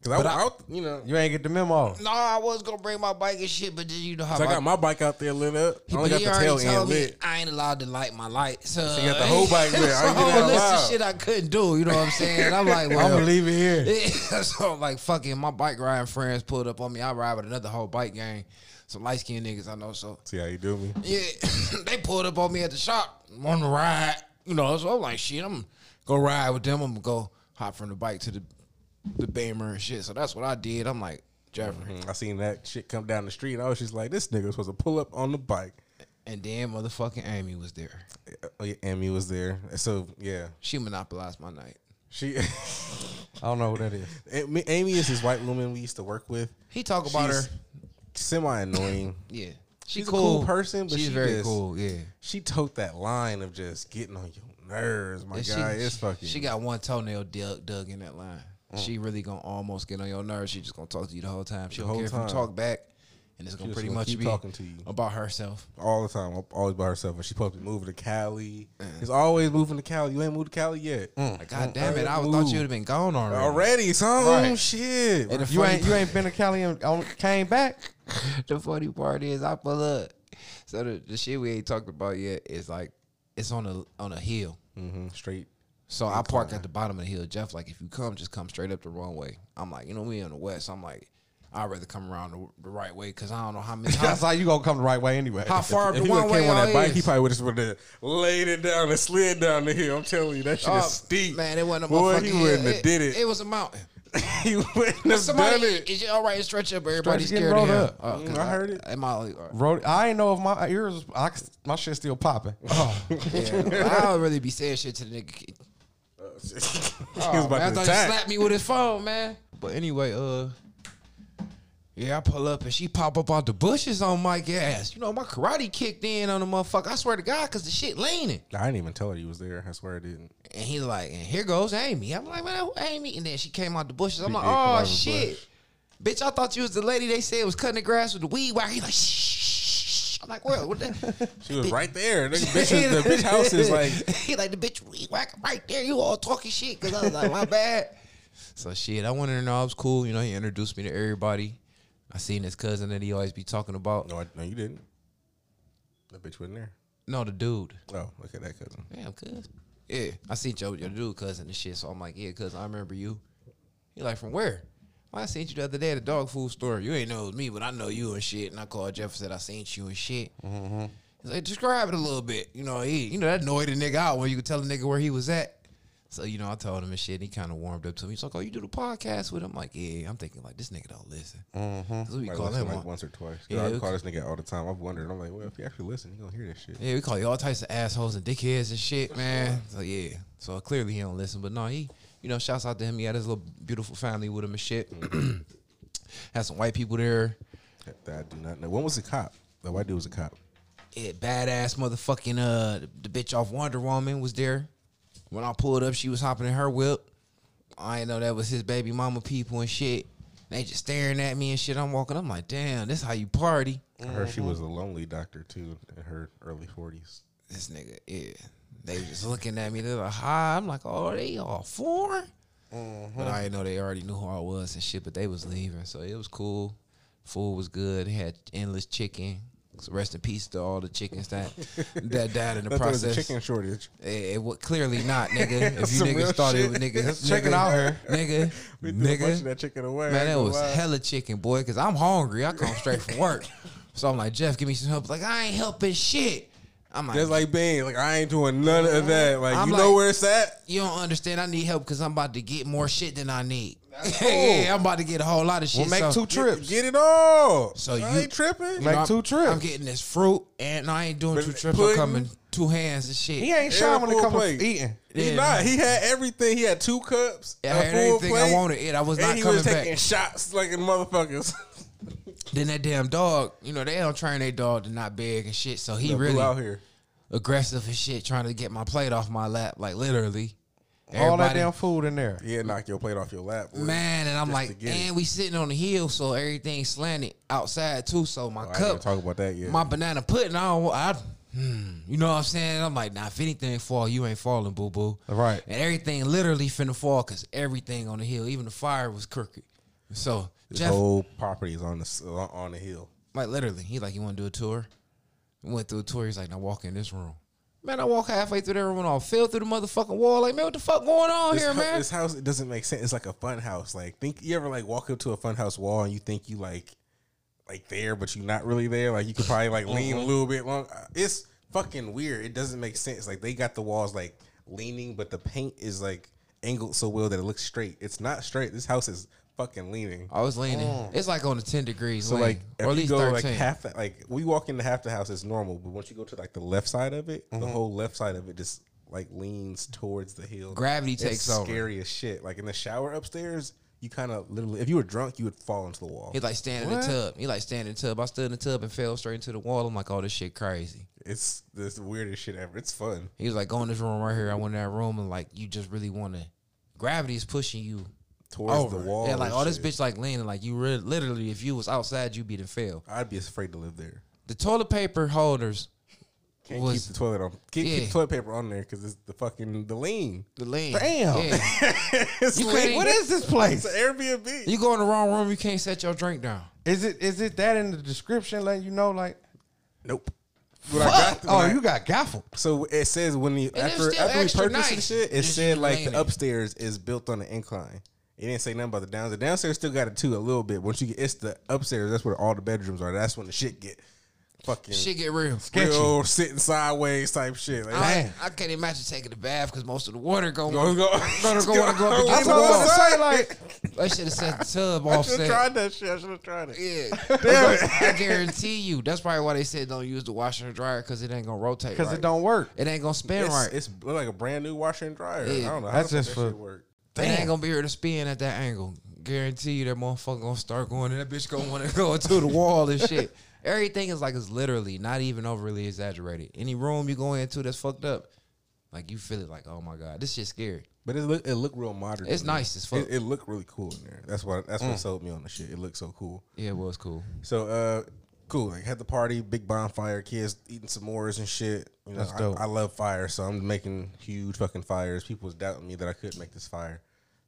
because I, But I- I, you know, You ain't get the memo. No, I was gonna bring my bike and shit, but then you know how so I got my bike out there lit up. I only got he the tail end me lit. I ain't allowed to light my light. So, you got the whole bike lit. I (laughs) so ain't get out that's loud. the shit I couldn't do. You know what I'm saying? I'm like, (laughs) well, I'm gonna leave it here. (laughs) so I'm like, fucking, my bike riding friends pulled up on me. I ride with another whole bike gang, some light skinned niggas I know. So See how you do me? yeah, (laughs) they pulled up on me at the shop, on the ride. You know, so I'm like, shit, I'm gonna ride with them. I'm gonna go hop from the bike to the the Beamer and shit. So that's what I did. I'm like, Jeffrey. Mm-hmm. I seen that shit come down the street. and I was just like, this nigga was supposed to pull up on the bike. And then motherfucking Amy was there. Oh, yeah, Amy was there. So yeah, She monopolized my night. she. (laughs) (laughs) I don't know who that is. Amy Amy is this white woman we used to work with. He talk about She's her. Semi annoying. (laughs) Yeah, She's a cool person, but she's she very just- cool. Yeah, She took that line of just getting on your nerves, my guy. She, it's fucking. She got one toenail dug, dug in that line. She mm. really gonna almost get on your nerves. She just gonna talk to you the whole time. She don't whole care if you talk back. And it's gonna just pretty gonna much keep be talking to you. about herself. all the time, always by herself. And she supposed to be moving to Cali. Mm. He's always moving to Cali. You ain't moved to Cali yet. Mm. Like, God damn it, I Move. thought you'd have been gone already. Already, son. Right. Shit. And the You funny ain't you ain't been to Cali and um, came back. (laughs) the funny part is I pull up. So the, the shit we ain't talked about yet is like it's on a on a hill. hmm Straight. So I park at the bottom of the hill. Jeff like if you come, just come straight up the wrong way. I'm like, you know, we on the west. I'm like, I'd rather come around the, the right way because I don't know how many (laughs) That's how, how you gonna come the right way anyway. how far If the he one would way came on that bike, is. he probably would have would have laid it down and slid down the hill. I'm telling you, that shit Oh, is steep. Man, it wasn't a Boy, motherfucking he hill. wouldn't have did it. It was a mountain. (laughs) he wouldn't have Somebody, done it. is it all right to stretch up? Everybody's getting scared of him. up. Oh, 'cause Mm, I heard it. Am I, all right. Wrote, I ain't know if my ears, I, my shit's still popping. (laughs) Oh, Yeah, I don't really be saying shit to the nigga. he was Oh, about man, I to thought he slapped me with his phone, man. But anyway, uh, yeah, I pull up and she pop up out the bushes on Mike ass. You know, my karate kicked in on the motherfucker. I swear to God, cause the shit leaning. I didn't even tell her you was there. I swear I didn't. And he like, and here goes Amy. I'm like, man, who Amy? And then she came out the bushes. I'm like, did come oh, out oh shit, bitch! I thought you was the lady they said was cutting the grass with the weed whacker. He like, shh. I'm like, well, what the? (laughs) She was right there. The (laughs) bitch, is- the bitch house is like (laughs) he like the bitch weed whacker right there. You all talking shit because I was like, my bad. So shit, I wanted to know I was cool. You know, he introduced me to everybody. I seen his cousin that he always be talking about. no, I, no, you didn't. The bitch wasn't there. No, the dude. Oh, look at that cousin. Damn, cuz. Yeah, I seen your, your dude cousin and shit. So I'm like, yeah, cuz I remember you. He like, from where? Well, I seen you the other day at the dog food store. You ain't know it was me, but I know you and shit. And I called Jeff and said I seen you and shit. Mm-hmm. He's like, describe it a little bit. You know, he, you know that annoyed a nigga out when you could tell a nigga where he was at. So you know, I told him and shit. And he kind of warmed up to me. He's like, "Oh, you do the podcast with him?" I'm like, "Yeah." I'm thinking like, this nigga don't listen. Mm-hmm. we Like, call him like on. once or twice. Yeah, I call this nigga all the time. I've wondered. I'm like, well, if you actually listen, you gonna hear this shit. Yeah, we call you all types of assholes and dickheads and shit, man. So yeah. So clearly he don't listen, but no, he, you know, shouts out to him. He had his little beautiful family with him and shit. (clears throat) had some white people there. That, that I do not know. When was the cop? The white dude was a cop. Yeah, badass motherfucking uh, the bitch off Wonder Woman was there. When I pulled up, she was hopping in her whip. I didn't know that was his baby mama people and shit. They just staring at me and shit. I'm walking. I'm like, damn, this how you party. I heard she was mm-hmm. a lonely doctor too in her early forties. This nigga, yeah. They just looking at me. They're like, hi. I'm like, oh, they all foreign? Mm-hmm. But I didn't know they already knew who I was and shit. But they was leaving, so it was cool. Food was good. They had endless chicken. Rest in peace to all the chickens that (laughs) that died in the I thought was a process. chicken shortage. It, it clearly not, (laughs) nigga. If you niggas thought it was nigga, Let's check it nigga, out here. nigga, (laughs) We threw a of that chicken away. Man, that was hella chicken, boy. Cause I'm hungry. I come straight from work, so I'm like, Jeff, give me some help. Like I ain't helping shit. I'm like, Just like Bane, like I ain't doing none of that. Like I'm you know where it's at. you don't understand. I need help because I'm about to get more shit than I need. (laughs) yeah, I'm about to get a whole lot of shit. we'll make so, two trips. Get it all. So I you- ain't tripping. you Make know, I'm- two trips. I'm getting this fruit, and I ain't doing But two trips. I'm coming two hands and shit. He ain't shy when it full comes plate. to eating. He Yeah. not. He had everything. He had two cups. I a had everything plate, I wanted. It. I was and not he coming was taking back. shots like in motherfuckers. (laughs) Then that damn dog, you know, they don't train their dog to not beg and shit. So he Blew really out here. aggressive and shit, trying to get my plate off my lap, like literally. All that damn food in there. Yeah, knock your plate off your lap. boy. Man, and I'm Just like, get it. and we sitting on the hill, so everything slanted outside too. So my Oh, I cup, talk about that yet. my banana pudding, I don't, I, hmm, you know what I'm saying? I'm like, nah, if anything fall, you ain't falling, boo boo. Right. And everything literally finna fall because everything on the hill, even the fire was crooked. So Jeff, whole property is on the on the hill. like literally, he like, you want to do a tour? We went through a tour. He's like, now walk in this room. Man, I walk halfway through that room and I fell through the motherfucking wall. Like, man, what the fuck going on This, here, man? this house it doesn't make sense. It's like a fun house. Like think you ever like walk up to a fun house wall and you think you like like there, but you're not really there. Like you could probably like lean a little bit long. Uh, It's fucking weird. It doesn't make sense. Like they got the walls like leaning, but the paint is like angled so well that it looks straight. It's not straight. This house is fucking leaning. I was leaning. Mm. It's like on the 10 degrees. So lean, like or if at you least go 13. like half that like we walk into half the house it's normal, but once you go to like the left side of it, the mm-hmm. whole left side of it just like leans towards the hill. Gravity It's takes over. Scary as shit. Like in the shower upstairs, you kind of literally if you were drunk, you would fall into the wall. He like standing in the tub. He like standing in the tub. I stood in the tub and fell straight into the wall. I'm like, oh, this shit crazy. It's this weirdest shit ever. It's fun. He was like, go in this room right here. I went in that room and like, you just really want to. Gravity is pushing you towards over. the wall. Yeah, like all oh, this shit. bitch like leaning. Like you re- literally, if you was outside, you'd be the fail. I'd be afraid to live there. The toilet paper holders Can't was keep the toilet on. Keep, Yeah. keep the toilet paper on there because it's the fucking the lean. the lean. Damn. Yeah. (laughs) it's You lean. What is this place? It's an Airbnb. you go in the wrong room, you can't set your drink down. Is it is it that in the description letting you know like? nope. When I got Oh, I- you got gaffled. So it says when you it's after after we extra purchased and nice. shit, it Just said like the upstairs is built on an incline. It didn't say nothing about the downstairs. The downstairs still got it too a little bit. Once you get it's the upstairs, that's where all the bedrooms are. That's when the shit get fucking Shit get real. real sitting sideways type shit. Like, I, I can't imagine taking a bath because most of the water going. Go, go, Gonna go, (laughs) wanna go up I against was the about wall. to say like, (laughs) I should have set the tub I should have offset. tried that shit. I should have tried it. Yeah, (laughs) Damn it. I guarantee you. That's probably why they said don't use the washer and dryer because it ain't gonna rotate. because right. it don't work. It ain't gonna spin It's, right. it's like a brand new washer and dryer. Yeah. I don't know. That's how the fuck just that for- shit work. It ain't gonna be here to spin at that angle. Guarantee you that motherfucker gonna start going and that bitch gonna wanna (laughs) go into the wall and shit. Everything is like it's literally not even overly exaggerated. Any room you go into that's fucked up, like you feel it like, oh my god, this shit's scary. But it look it look real modern. It's nice as fuck. It, it looked really cool in there. That's what that's what sold me on the shit. It looked so cool. Yeah, it was cool. So uh cool. Like had the party, big bonfire, kids eating s'mores and shit. You know, That's I, dope. I love fire, so I'm making huge fucking fires. People was doubting me that I couldn't make this fire.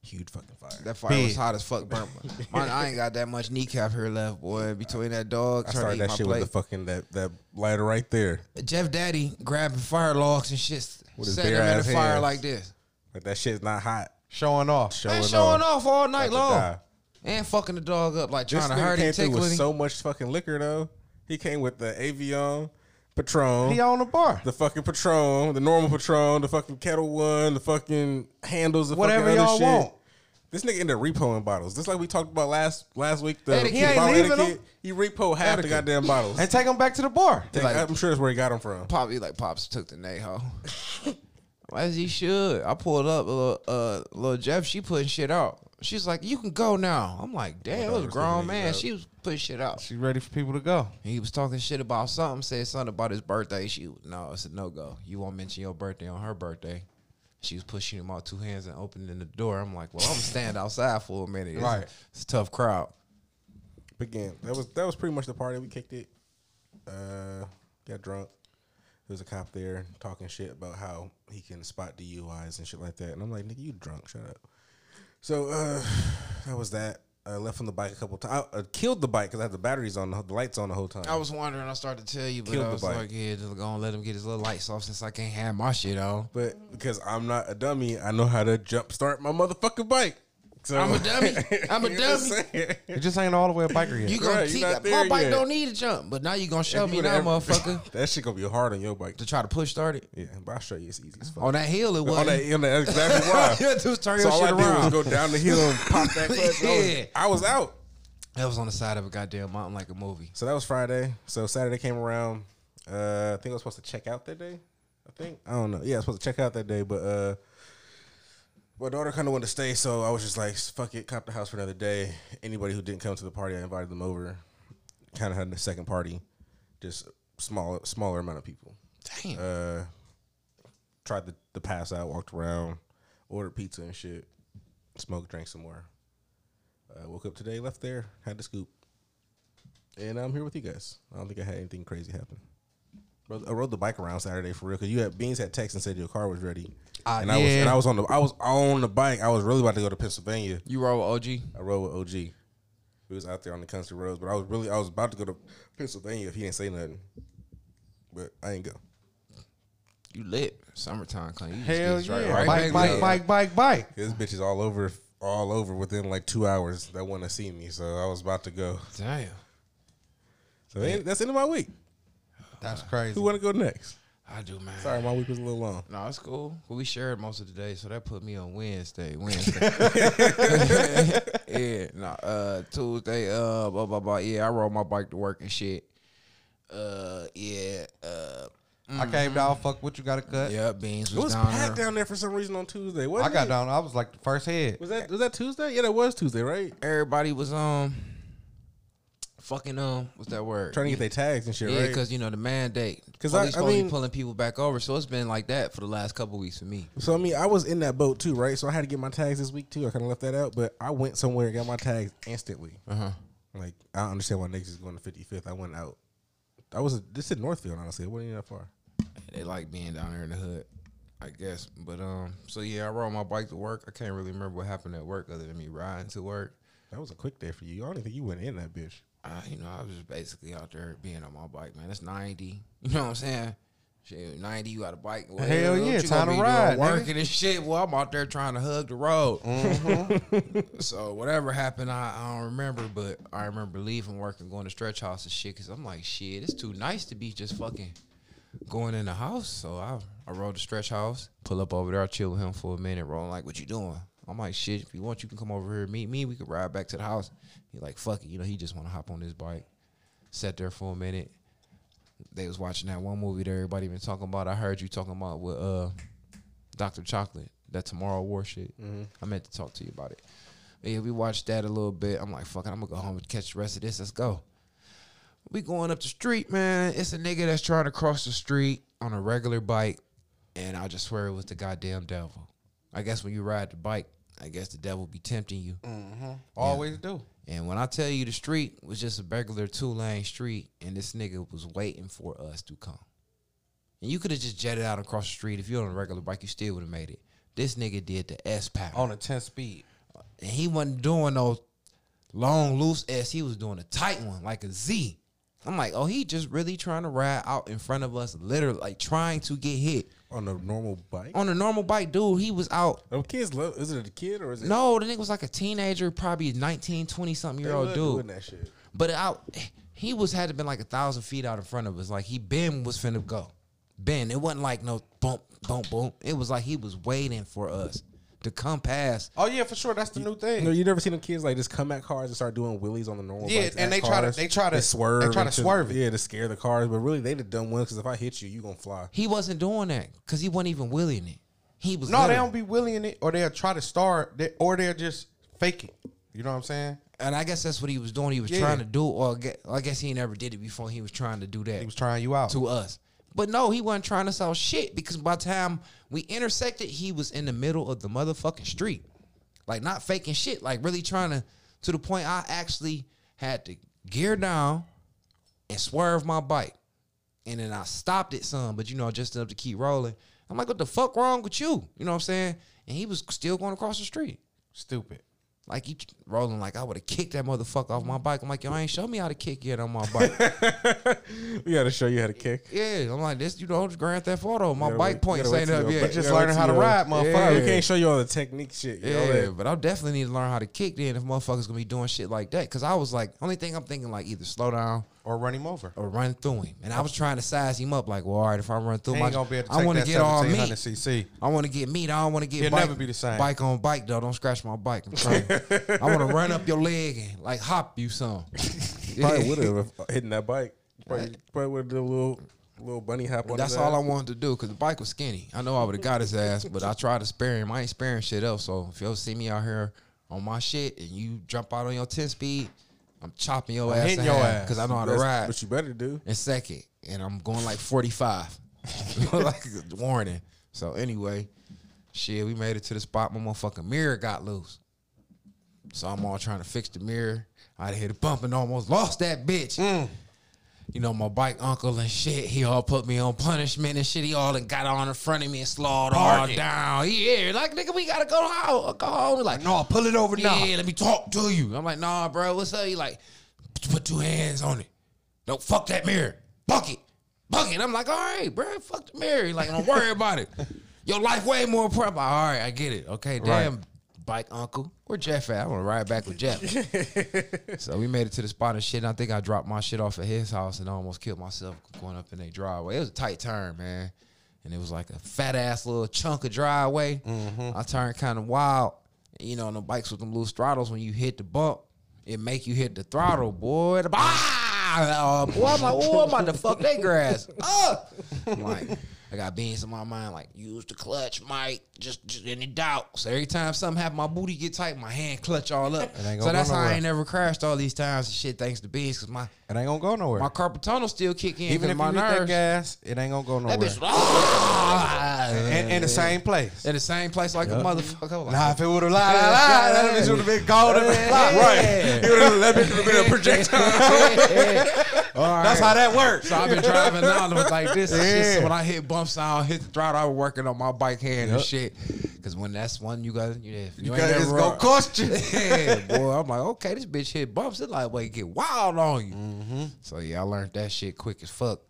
Huge fucking fire. That fire was Big. hot as fuck. Burnt. (laughs) Mine, I ain't got that much kneecap here left, boy. Between that dog I trying to started eat that my shit plate. with the fucking that that lighter right there. Jeff Daddy grabbing fire logs and shit, With his setting them in bare-ass the fire hands. like this. Like that shit's not hot. Showing off. Showing, And showing off. off all night About to long. die. And fucking the dog up like This trying to hurt him, through tickling with so much fucking liquor though. He came with the Avion, Patron, He on the bar. the fucking Patron, the normal Patron, the fucking Ketel One, the fucking handles, the Whatever fucking other y'all shit. want. This nigga ended up repoing bottles. Just like we talked about last last week. The Etiquette. He ain't bottle leaving etiquette. them. He repo half the goddamn bottles. And take them back to the bar. Take- like- I'm sure that's where he got them from. Pop, he like pops took the Neho. (laughs) As he should. I pulled up, a little, uh, little Jeff. She putting shit out. She's like, "You can go now." I'm like, "Damn, it was a grown man." She was putting shit out. She ready for people to go. He was talking shit about something. Said something about his birthday. She no, it's a no go. You won't mention your birthday on her birthday. She was pushing him out two hands and opening the door. I'm like, well, I'm gonna stand outside for a minute. It's, Right. it's a tough crowd. But again, that was that was pretty much the party. We kicked it. Uh, got drunk. There was a cop there talking shit about how he can spot DUIs and shit like that. And I'm like, nigga, you drunk? Shut up. So uh, (sighs) that was that. I left on the bike a couple times. I, uh, killed the bike because I had the batteries on, the, the lights on the whole time. I was wondering. I started to tell you, but Killed I was like, yeah, just gonna let him get his little lights off since I can't have my shit on. but because I'm not a dummy, I know how to jump start my motherfucking bike. So I'm a dummy. (laughs) I'm a You know dummy. saying? You just ain't all the way a biker yet. You gonna Right, you teach not my there bike yet. don't need a jump, but now you gonna show If me now, ever- motherfucker, (laughs) that shit gonna be hard on your bike. to try to push start it Yeah, but I'll show you. It's easy as fuck. on that hill. It was. On that, on that, that's exactly (laughs) why. yeah, just turn So your all I shit did was around. go down the hill and pop that clutch. I was- Yeah. I was out. That was on the side of a goddamn mountain like a movie. So that was Friday. So Saturday came around. Uh, I think I was supposed to check out that day. I think I don't know. Yeah, I was supposed to check out that day, but uh, my daughter kind of wanted to stay, so I was just like, "Fuck it, cop the house for another day." Anybody who didn't come to the party, I invited them over. Kind of had a second party, just small, smaller amount of people. Damn. Uh, tried the, to pass out, walked around, ordered pizza and shit, smoked, drank some more. Uh, woke up today, left there, had the scoop, and I'm here with you guys. I don't think I had anything crazy happen. Rode- I rode the bike around Saturday for real because you had Beans had text and said your car was ready, Uh, and I was and I was on the I was on the bike. I was really about to go to Pennsylvania. you roll with OG. I rode with OG. We was out there on the country roads, but I was really I was about to go to Pennsylvania if he didn't say nothing, but I ain't go. You lit. Summertime, come. You just Hell get yeah. right bike, back bike, there. bike, bike, bike. This bitch is all over, all over within like two hours that want to see me. So I was about to go. Damn. So ain't- that's the end of my week. That's crazy. Who want to go next? I do, man. Sorry, my week was a little long. No, it's cool. Well, we shared most of the day, so that put me on Wednesday. Wednesday. (laughs) (laughs) yeah. No. Uh, Tuesday. Uh, blah blah blah. Yeah, I rode my bike to work and shit. Uh, yeah. Uh, I came down, fuck what you got to cut. yeah. Beans It was, was down packed there. down there for some reason on Tuesday. I Wasn't got it? down. I was like the first head. Was that was that Tuesday? Yeah, that was Tuesday, right? Everybody was um fucking um, what's that word? Trying to get their tags and shit, Yeah, right? because you know the mandate. 'Cause Because I- I, I mean- pulling people back over, so it's been like that for the last couple weeks for me. So I mean, I was in that boat too, right? So I had to get my tags this week too. I kind of left that out, but I went somewhere and got my tags instantly. Uh huh. Like I don't understand why niggas is going to 55th. I went out. I was this in Northfield, honestly. It wasn't even that far. They like being down there in the hood, I guess. But um, so yeah, I rode my bike to work. I can't really remember what happened at work other than me riding to work. That was a quick day for you. I don't think you went in that bitch. I, you know, I was just basically out there being on my bike, man. It's ninety. You know what I'm saying? Shit, ninety. You got a bike. Well, Hell yeah, time to ride. Working and shit. Well, I'm out there trying to hug the road. Mm-hmm. (laughs) so whatever happened, I, I don't remember, but I remember leaving work and going to stretch house and shit. Cause I'm like, shit, it's too nice to be just fucking going in the house. So I I rode to stretch house, pull up over there, I chill with him for a minute, rolling like, what you doing? I'm like, shit, if you want, you can come over here and meet me. We could ride back to the house. He like, fuck it, you know, he just want to hop on his bike. Sat there for a minute. They was watching that one movie that everybody been talking about. I heard you talking about with uh Dr. Chocolate, that Tomorrow War shit. I meant to talk to you about it. But yeah, we watched that a little bit. I'm like, fuck it, I'm gonna go home and catch the rest of this. Let's go. We going up the street, man. It's a nigga that's trying to cross the street on a regular bike, and I just swear it was the goddamn devil. I guess when you ride the bike, I guess the devil be tempting you. Always do. And when I tell you the street was just a regular two lane street, and this nigga was waiting for us to come. And you could have just jetted out across the street. If you're on a regular bike, you still would have made it. This nigga did the S pattern. On a 10 speed. and he wasn't doing no long loose S. He was doing a tight one, like a Z. I'm like, oh, he just really trying to ride out in front of us, literally like trying to get hit. On a normal bike. On a normal bike, dude, he was out. Oh, kids love. Is it a kid or is it? No, the nigga was like a teenager, probably a 19, 20 something year old dude. doing that shit. But out, he was had to been like a thousand feet out in front of us. Like he Ben was finna go. Ben, it wasn't like no bump, bump, boom. It was like he was waiting for us to come past. Oh yeah, for sure. That's the new thing. You know, you never seen them kids like just come at cars and start doing wheelies on the normal. Yeah, bikes and at they try to- they try to- swerve. they try to into- swerve it. Yeah, to scare the cars. But really, they the dumb ones because if I hit you, you gonna fly. He wasn't doing that because he wasn't even willing it. He was no, they don't be willing it, or they'll try to start, they, or they'll just fake it. You know what I'm saying? And I guess that's what he was doing. He was Yeah. trying to do, or I guess, I guess he never did it before. He was trying to do that He was trying you out. to us. But no, he wasn't trying to sell shit because by the time we intersected, he was in the middle of the motherfucking street. Like not faking shit, like really trying to to the point I actually had to gear down and swerve my bike. And then I stopped it some, but you know, just enough to keep rolling. I'm like, what the fuck wrong with you? You know what I'm saying? And he was still going across the street. Stupid. Like you rolling like I would have kicked that motherfucker off my bike. I'm like, yo, I ain't show me how to kick yet on my bike. (laughs) We got to show you how to kick. yeah, I'm like, this, you know, Grand Theft Auto. My gotta bike wait- points ain't up yet. but Just Yeah, learning how to your- ride, motherfucker. We can't show you all the technique shit. You know Yeah, that? but I definitely need to learn how to kick then if motherfuckers gonna be doing shit like that. Cause I was like, only thing I'm thinking like either slow down Or run him over. or run through him. And I was trying to size him up like, well, all right, if I run through He my, gonna be able to I want to get all 1700 meat. cc. I want to get meat. I don't want to get He'll bike, never be the same. Bike on bike though. Don't scratch my bike. I'm trying. (laughs) I want to run up your leg and like hop you some. (laughs) Probably would have uh, hitting that bike. Probably, probably would have did a little little bunny hop on That's his all I wanted to do because the bike was skinny. I know I would have got his ass, but I tried to spare him. I ain't sparing shit else. So if you'll see me out here on my shit and you jump out on your 10 speed, I'm chopping your I'm ass hitting your ass. because I know how to That's ride. What you better do. in second, and I'm going like 45. (laughs) like warning. So anyway, shit, we made it to the spot. My motherfucking mirror got loose. So I'm all trying to fix the mirror. I hit a bump and almost lost that bitch. Mm. You know, my bike uncle and shit, he all put me on punishment and shit. He all and got on in front of me and slowed all down. Yeah, like, nigga, we gotta go home. Go home. Like, No, pull it over now. yeah, let me talk to you. I'm like, nah, bro, what's up? He like, put two hands on it. Don't fuck that mirror. Fuck it. Fuck it. I'm like, all right, bro, fuck the mirror. He like, don't worry about it. (laughs) Your life way more important. All right, I get it. Okay, damn, bike uncle. Where Jeff at? I want to ride back with Jeff. (laughs) so we made it to the spot and shit. And I think I dropped my shit off at his house and I almost killed myself going up in their driveway. It was a tight turn, man. And it was like a fat ass little chunk of driveway. I turned kind of wild. You know, on the bikes with them loose throttles, when you hit the bump, it make you hit the throttle, boy. The, ah! Uh, boy, I'm like, oh, I'm about to fuck that grass. Uh! I'm like, I got beans in my mind, like use the clutch, Mike. Just, just any doubt. So every time something happen, my booty get tight, my hand clutch all up. It ain't gonna So that's how I ain't never crashed all these times and shit. Thanks to beans, cause my It ain't gonna go nowhere. my carpal tunnel still kick in. Even if my you hit that gas, it ain't gonna go nowhere. That bitch, ah, in, in the same place. in the same place like a motherfucker. Like, Nah, if it would have lied, that bitch would have been golden. Right. that bitch would have been a projectile. (laughs) (laughs) That's how that works. So I've been driving down like this. Yeah. So when I hit bumps, I don't hit the throttle. I was working on my bike hand and shit. Because when that's one you got, you, you, You ain't gotta never just go rode- cost you. (laughs) yeah, boy. I'm like, okay, this bitch hit bumps. It like, wait, get wild on you. Mm-hmm. So yeah, I learned that shit quick as fuck.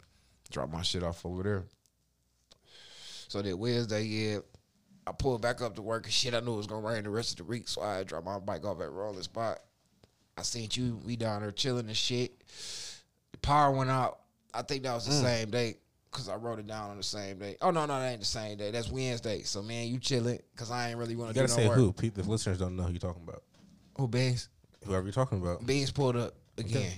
Drop my shit off over there. So that Wednesday, yeah, I pulled back up to work and shit. I knew it was gonna rain the rest of the week, so I dropped my bike off at Roland Spot. I seen you, we down there chilling and shit. The power went out. I think that was the same day. Cause I wrote it down on the same day. Oh no, no, that ain't the same day. That's Wednesday. So man, you chilling. Cause I ain't really want to gotta do no say work. who. Pete, the listeners don't know who you're talking about. Who Beans? Whoever you're talking about. Beans pulled up again,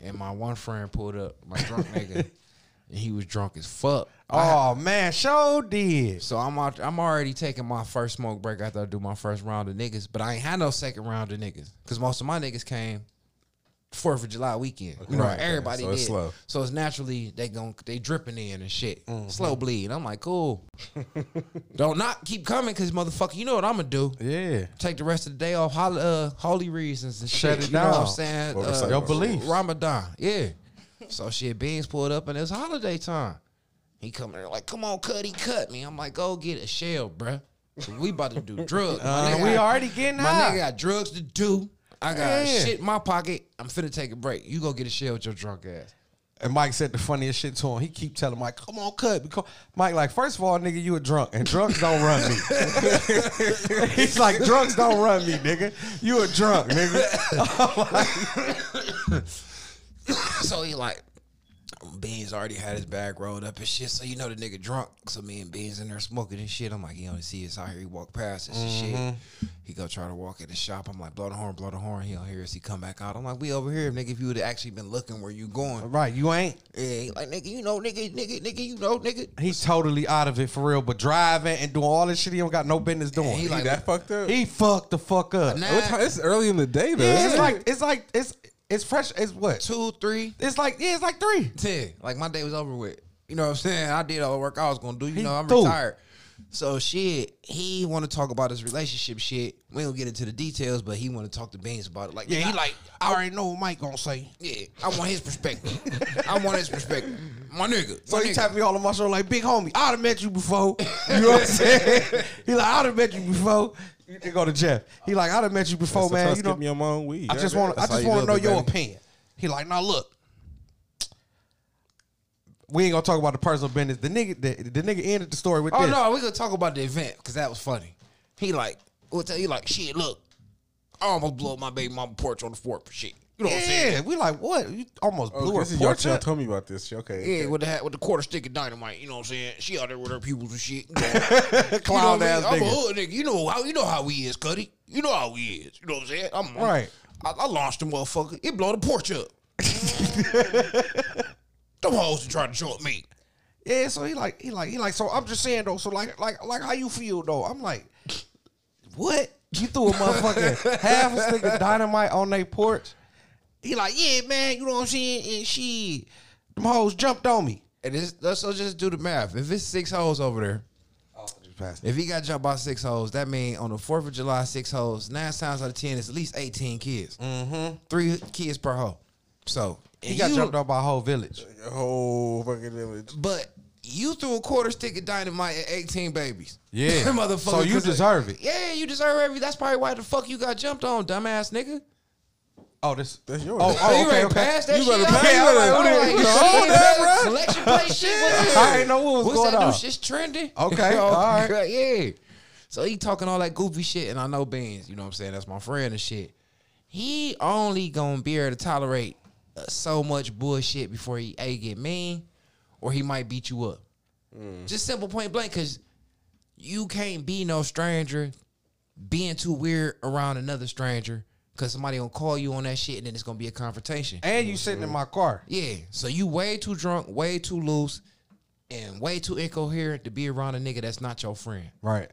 and my one friend pulled up, my drunk nigga, (laughs) and he was drunk as fuck. Oh man, show did. So I'm out, I'm already taking my first smoke break after I do my first round of niggas, but I ain't had no second round of niggas because most of my niggas came Fourth of July weekend. You know, Right, everybody so did. it's slow. So it's naturally they gon' they dripping in and shit, Mm-hmm. slow bleed. I'm like, cool. (laughs) Don't not keep coming because motherfucker, you know what I'm gonna do. Yeah. Take the rest of the day off, hol- uh, holy reasons and shit. Shut shit. it you know what I'm saying? Oversight. Uh, Your belief. Ramadan, yeah. (laughs) So shit, Beans pulled up and it's holiday time. He come there like, come on, cut, he cut me. I'm like, go get a shell, bruh. We about to do drugs. Uh, nigga we got- already getting My high. nigga got drugs to do. I got Yeah. shit in my pocket. I'm finna take a break. You go get a shell with your drunk ass. And Mike said the funniest shit to him. He keep telling Mike, "Come on, cut." Because Mike, like, first of all, nigga, you a drunk, and drunks don't run me. (laughs) He's like, drunks don't run me, nigga. You a drunk, nigga. (laughs) so he like, Beans already had his bag rolled up and shit. So you know the nigga drunk. So me and Beans in there smoking and shit. I'm like, he only see us out here. He walk past us and shit. Mm-hmm. He go try to walk in the shop. I'm like, blow the horn, blow the horn. He don't hear us. He come back out. I'm like, we over here, nigga. If you would have actually been looking where you going, right, you ain't. yeah. He like, nigga, you know, nigga, nigga, nigga, you know, nigga. He's totally out of it for real. But driving and doing all this shit, he don't got no business doing. he He, like- that fucked up. He fucked the fuck up. Nah. It's early in the day though. Yeah, it's like it's like it's it's fresh. It's what? Two, three, It's like yeah, it's like three. ten. Like my day was over with. You know what I'm saying? I did all the work I was gonna do. You He know, I'm threw. retired. So shit, he want to talk about his relationship shit. We don't get into the details, but he want to talk to Beans about it. Like, yeah, he like, I already know what Mike gonna say. yeah, I want his perspective. I want his perspective. My nigga. So my he nigga. tapped me all on my shoulder like, big homie, I'd have met you before. (laughs) You know what I'm saying? he like, I'd have met you before. You can go to Jeff. He like, I'd have met you before, man. You know, me on my own weed. I just want I just want to know your opinion. He like, now look. We ain't gonna talk about the personal business. The nigga, the, the nigga ended the story with Oh this. no, we gonna talk about the event because that was funny. He like, what's that? He like, shit. Look, I almost blew up my baby mama porch on the fourth for shit. You know what I'm saying? Yeah, we like what? You almost Oh, blew her this is y'all, porch y'all up. told me about this. Okay. Yeah, with the hat, with the quarter stick of dynamite. You know what I'm saying? She out there with her pupils and shit. Clown you know (laughs) ass what I mean? I'm a nigga. hood nigga. You know how you know how he is, Cuddy. You know how he is. You know what I'm saying? I'm Right. I, I launched the motherfucker. It blow the porch up. (laughs) Them hoes to try to show up me. Yeah, so he like he like he like so I'm just saying though, so like like like how you feel though? I'm like, what? You threw a motherfucking (laughs) half a stick of dynamite on their porch? He like, yeah, man, you know what I'm saying? And she them hoes jumped on me. And this, let's so just do the math. If it's six hoes over there, if he got jumped by six hoes, that means on the Fourth of July, six hoes. Nine times out of ten, it's at least eighteen kids. Mm-hmm. Three kids per hoe. So He and got you- jumped on by a whole village. A whole fucking village. But you threw a quarter stick of dynamite at 18 babies. Yeah. (laughs) motherfucker. So you 'cause- deserve it. Yeah, you deserve every. That's probably why the fuck you got jumped on, dumbass nigga. Oh, this That's yours. Oh, oh, you okay, okay. passed that You shit. better out? pay- Yeah, you I'm better- like, you better shit, hold that. Selection play shit. What's? I ain't know what was What's going that on. new shit's trending? (laughs) Okay, all right. Yeah. So he talking all that goofy shit, and I know Beans, you know what I'm saying? That's my friend and shit. He only gonna be able to tolerate uh, so much bullshit before he A, get mean, or he might beat you up. Just simple point blank, because you can't be no stranger being too weird around another stranger, because somebody gonna call you on that shit, and then it's gonna be a confrontation. and you sitting in mm-hmm. my car. Yeah. So you way too drunk, way too loose. and way too incoherent to be around a nigga that's not your friend. Right.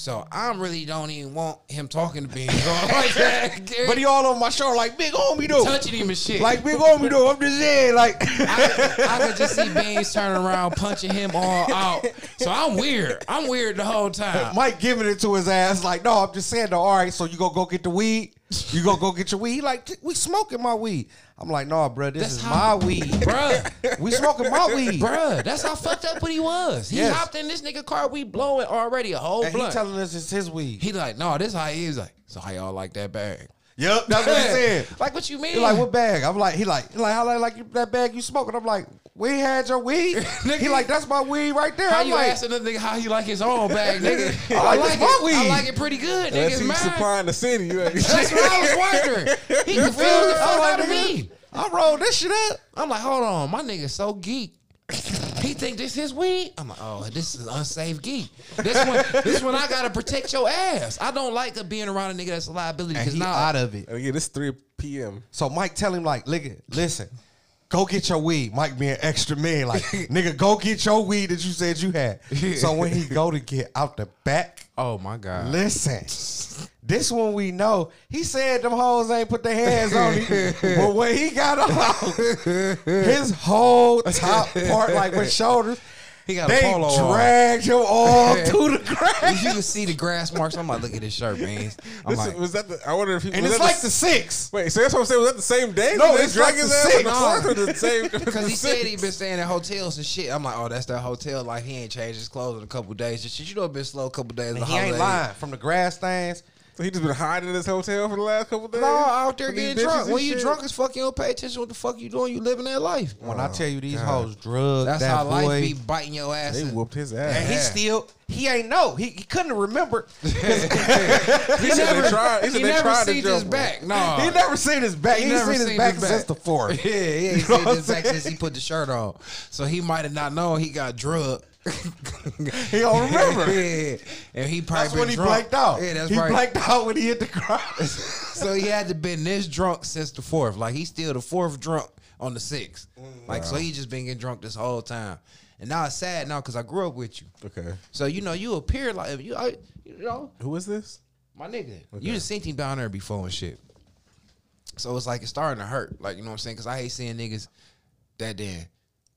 So I really don't even want him talking to me (laughs) like that. (laughs) But he all on my shoulder like big homie though. touching him and shit. Like big homie though. I'm just saying like. (laughs) I, I could just see Beans turning around, punching him all out. So I'm weird. I'm weird the whole time. Mike giving it to his ass like, no, I'm just saying though. All right, so you gonna go get the weed? (laughs) You gonna go get your weed? He like, we smoking my weed. I'm like, no, bro, this That's is how- my weed. (laughs) Bruh, we smoking my weed. bruh, that's how fucked up what he was. He Yes. hopped in this nigga car, we blowing already a whole And he telling us it's his weed. He like, no, this how he is. Like, so how y'all like that bag? Yep, that's what he said. Like, what you mean? He like, what bag? I'm like, he like, he like, how like, like that bag you smoking? I'm like, we had your weed. (laughs) he like, that's my weed right there. How I'm you like, asking a nigga how he like his own bag, (laughs) nigga? I like this my it. weed. I like it pretty good, nigga. Unless It's he's mine. supplying the city. You ain't- That's what I was wondering. He confused the fuck I'm like, out of me. I rolled this shit up. I'm like, hold on, my nigga so geek. (laughs) He think this his weed? I'm like, oh, this is unsafe geek. This one, this one, I gotta protect your ass. I don't like being around a nigga that's a liability And because he now out of it. And again, it's 3 p.m. So Mike tell him like, nigga, listen, go get your weed. Mike being extra man, like, (laughs) nigga, go get your weed that you said you had. So (laughs) when he go to get out the back, Oh my god. listen, this one we know. He said them hoes ain't put their hands on him, but when he got out, (laughs) his whole top part, like with shoulders, He got a they polo on. dragged him (laughs) all to the grass. You can see the grass marks. I'm like, look at this shirt, man. I'm This, like, was that the, I wonder if he And was it's like the, the six. Wait, so that's what I'm saying. Was that the same day? No, they it's like his the ass on same- the same? (laughs) Because he (laughs) said he been staying in hotels and shit. I'm like, oh, that's that hotel. Like he ain't changed his clothes in a couple days. Just shit, you know, it been slow a couple days. He ain't lying. From the grass stains, So he just been hiding in his hotel for the last couple days. No, out there getting drunk. When you shit? drunk as fuck, you don't pay attention to what the fuck you doing. You living that life. when I oh, tell you these hoes drugged That's that how boy. life be biting your ass. They whooped his ass. And he Yeah. still he ain't know. He, he couldn't remember. (laughs) he He said they tried. He he never tried to seen his jump back. No, he never seen his back. He, ain't never seen his seen back his back. since the fourth. (laughs) Yeah, yeah, he You know seen his I'm back since he put the shirt on. So he might have not known he got drugged. He don't remember. (laughs) yeah, and he probably That's when he drunk. blanked out. Yeah, that's he right. blanked out when he hit the grass. (laughs) so he had to been this drunk since the fourth. Like he's still the fourth drunk on the sixth. Mm. Like so he just been getting drunk this whole time. And now it's sad now because I grew up with you. Okay. So you know you appear like you, I, you know, Who is this? my nigga. You just seen him down there before and shit. So it's like it's starting to hurt. Like you know what I'm saying? Because I hate seeing niggas that then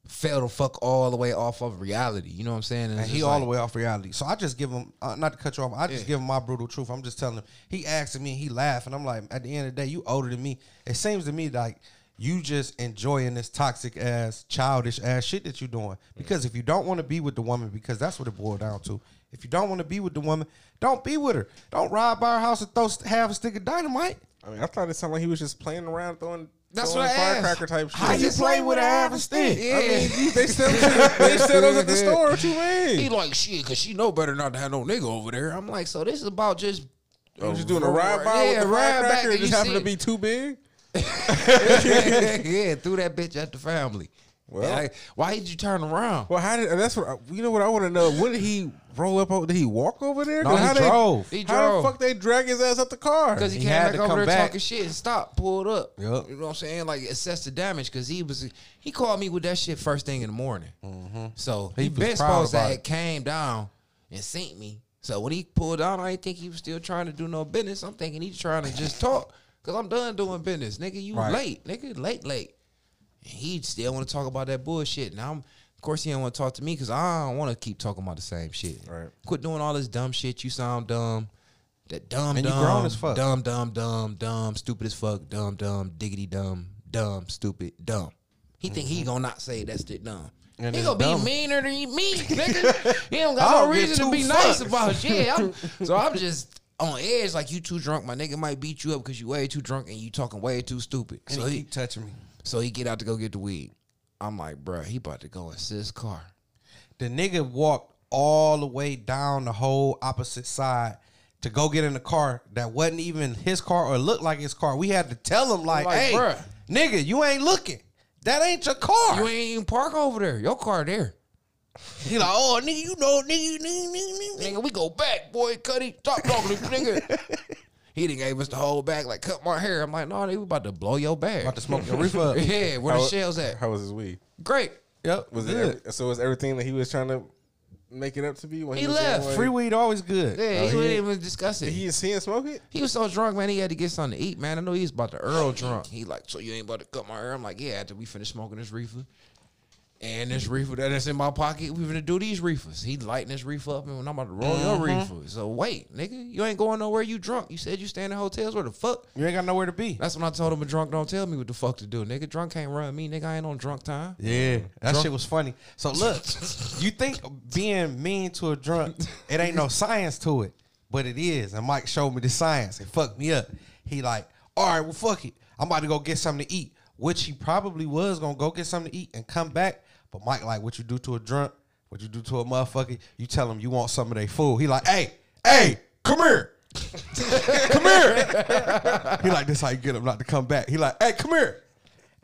fell the fuck all the way off of reality. You know what I'm saying? And it's he all like- the way off reality. So I just give him, uh, not to cut you off, I just Yeah. give him my brutal truth. I'm just telling him. He asking me, he laughed, and I'm like, at the end of the day, you older than me. It seems to me like you just enjoying this toxic ass, childish ass shit that you're doing. Because if you don't want to be with the woman, because that's what it boiled down to. If you don't want to be with the woman, don't be with her. Don't ride by her house and throw half a stick of dynamite. I mean, I thought it sounded like he was just playing around throwing. That's what I asked. firecracker type shit. How you just play with a with a half a half a stick? stick. I mean, they (laughs) sell they sell those at the store. What you mean? He like shit because she know better not to have no nigga over there. I'm like, so this is about just. You was just doing a ride by yeah, with the ride back firecracker. It just you happened to be too big. (laughs) yeah, threw that bitch at the family. Well- And I- why did you turn around? Well, how did? That's what I- you know. What I want to know. When did he roll up? over Did he walk over there? No, 'Cause he how drove. They, He how the fuck they drag his ass up the car? Because he, He came had back to over there back. talking shit and stopped, pulled up. Yup. You know what I'm saying? Like assess the damage because he was he called me with that shit first thing in the morning. Mm-hmm. So He he, was been proud supposed to about have it. came down and seen me. So when he pulled out, I didn't think he was still trying to do no business. I'm thinking he's trying to just talk because I'm done doing business, nigga. You Right. late, nigga, late, late. And he still want to talk about that bullshit. Now, I'm, of course, he don't want to talk to me because I don't want to keep talking about the same shit. Right. Quit doing all this dumb shit. You sound dumb. That dumb, And you dumb, grown as fuck. dumb, dumb, dumb, dumb, stupid as fuck, dumb, dumb, diggity dumb, dumb, stupid, dumb. He think he gonna not say that's it dumb. Mm-hmm. And he gonna dumb. be meaner than me, (laughs) nigga. he don't I got no reason to be nice about shit. I'm- (laughs) so I'm just on edge, like you too drunk. My nigga might beat you up because you way too drunk and you talking way too stupid. And So he, keep touching me. So he get out to go get the weed. I'm like, bruh, he about to go in sis car. The nigga walked all the way down the whole opposite side to go get in the car that wasn't even his car or looked like his car. We had to tell him like, Like, "Hey, bruh. nigga, you ain't looking. That ain't your car." You ain't even park over there. Your car there. he like, "Oh, nigga, you know, nigga, nigga, nigga, nigga." Nigga, we go back, boy. Cuddy, stop talking to me, nigga. (laughs) He didn't gave us the whole bag, like cut my hair. I'm like, no, they we about to blow your bag. About to smoke your reefer up. (laughs) yeah, where How- the shells at? How was his weed? Great. Yep. Was it good. every, so? Was everything that he was trying to make it up to be when he, He was left. Away? Free weed always good. Yeah, Oh, he he- wouldn't even discuss it. He he didn't smoke it. He was so drunk, man. He had to get something to eat, man. I know he was about to Earl drunk. He like, so you ain't about to cut my hair? I'm like, yeah. After we finish smoking this reefer, and this reefer that's in my pocket, we gonna do these reefers. He lighting this reefer up, and when I'm about to roll your mm-hmm. reefer. So wait, nigga, you ain't going nowhere. You drunk? You said you stay in hotels. Where the fuck? You ain't got nowhere to be. That's when I told him a drunk don't tell me what the fuck to do, nigga. Drunk can't run me, nigga. I ain't on drunk time. Yeah, that Drunk- shit was funny. So look, you think being mean to a drunk, it ain't no science to it, but it is. And Mike showed me the science. It fucked me up. He like, all right, well, fuck it. I'm about to go get something to eat, which he probably was gonna go get something to eat and come back. But Mike like, what you do to a drunk, what you do to a motherfucker, you tell him you want some of their food. He like, hey, hey, come here. (laughs) come here. he like, this how you get him not to come back. He like, hey, come here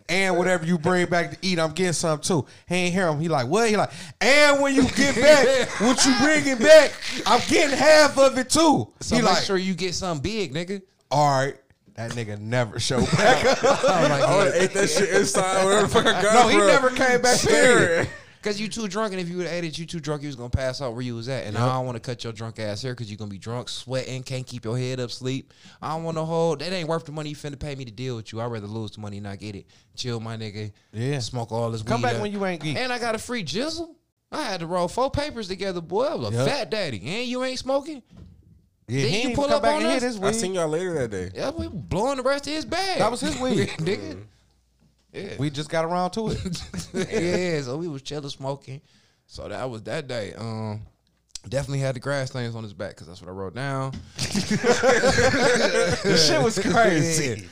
and whatever you bring back to eat, I'm getting some too. He ain't hear him. He like, what? He like, and when you get back, what you bringing back, I'm getting half of it too. So he make like, sure you get something big, nigga. all right. That nigga never showed (laughs) back up. I'm like, I yeah. would ate that shit inside. The fuck I got. No, he from. never came back. Cause you too drunk, and if you would have ate it, you too drunk, you was gonna pass out where you was at. And I don't want to cut your drunk ass here, cause you gonna be drunk, sweating, can't keep your head up, sleep. I don't want to hold. That ain't worth the money you finna pay me to deal with you. I'd rather lose the money and not get it. Chill, my nigga. Yeah. Smoke all this. Come weed back up. when you ain't geek. And I got a free jizzle. I had to roll four papers together, boy. I was a Yep. fat daddy, and you ain't smoking. Yeah, Did he you pull up back on and hit us? his I seen y'all later that day. Yeah, we blowing the rest of his bag. That was his (laughs) weed. nigga. Yeah. We just got around to it. (laughs) yeah, so we was chilling smoking. So that was that day. Um, definitely had the grass stains on his back because that's what I wrote down. (laughs) the shit was crazy.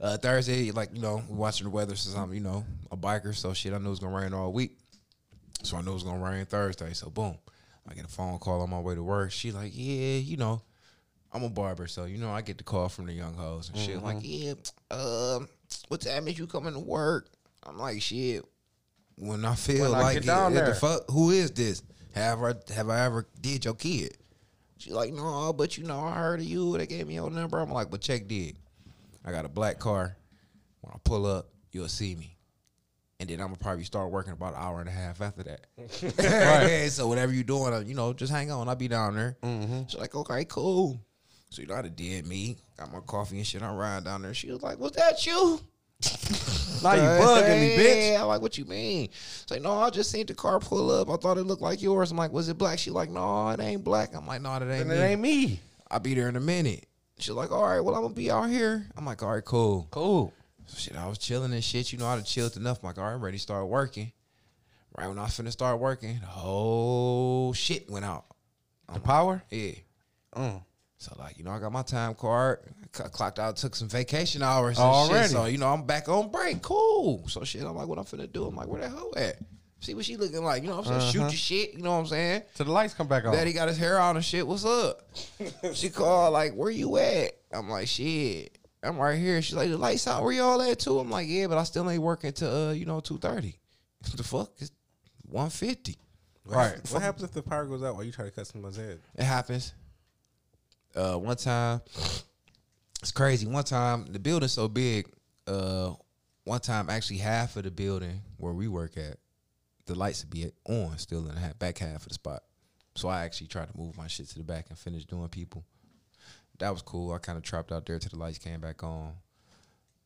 Uh, Thursday, like you know, watching the weather since I'm you know a biker, so shit, I knew it was gonna rain all week. So I knew it was gonna rain Thursday. So boom, I get a phone call on my way to work. She like, yeah, you know, I'm a barber, so you know I get the call from the young hoes and shit. Like, yeah, um, what time is you coming to work? I'm like, shit. When I feel When I like get it, what the fuck, who is this? Have I have I ever did your kid? She's like, no, but you know, I heard of you. They gave me your number. I'm like, but check dig. I got a black car. When I pull up, you'll see me. And then I'm gonna probably start working about an hour and a half after that. (laughs) (laughs) right. So whatever you doing, uh, you know, just hang on. I'll be down there. She's like, okay, cool. So you know how to did me. Got my coffee and shit. I'm riding down there. She was like, was that you? (laughs) Now you bugging me, bitch. I'm like, what you mean? It's like, no, I just seen the car pull up. I thought it looked like yours. I'm like, was it black? She like, no, it ain't black. I'm like, no, that ain't And me. it ain't me. I'll be there in a minute. She's like, all right, well, I'm gonna be out here. I'm like, all right, cool. Cool. So shit, I was chilling and shit. You know, I'd chilled enough. I'm like, all right, I'm ready to start working. Right when I was finna start working, the whole shit went out. The power? Yeah. Mm. So like, you know, I got my time card, clocked out, took some vacation hours and Already. shit. So, you know, I'm back on break. Cool. So shit, I'm like, what I'm finna do? I'm like, where the hell at? See what she looking like. You know what I'm saying? Shoot your shit. You know what I'm saying? So the lights come back on. Daddy got his hair out and shit. What's up? (laughs) she called like, where you at? I'm like, shit. I'm right here. She's like, the lights out. Where y'all at too? I'm like, yeah, but I still ain't working till uh, you know, two thirty. (laughs) the fuck? It's one fifty. Right. What happens if the power goes out while you try to cut someone's head? It happens. Uh, one time, it's crazy. One time, the building's so big. Uh, one time, actually, half of the building where we work at, the lights would be on still in the back half of the spot. So I actually tried to move my shit to the back and finish doing people. That was cool. I kind of trapped out there till the lights came back on.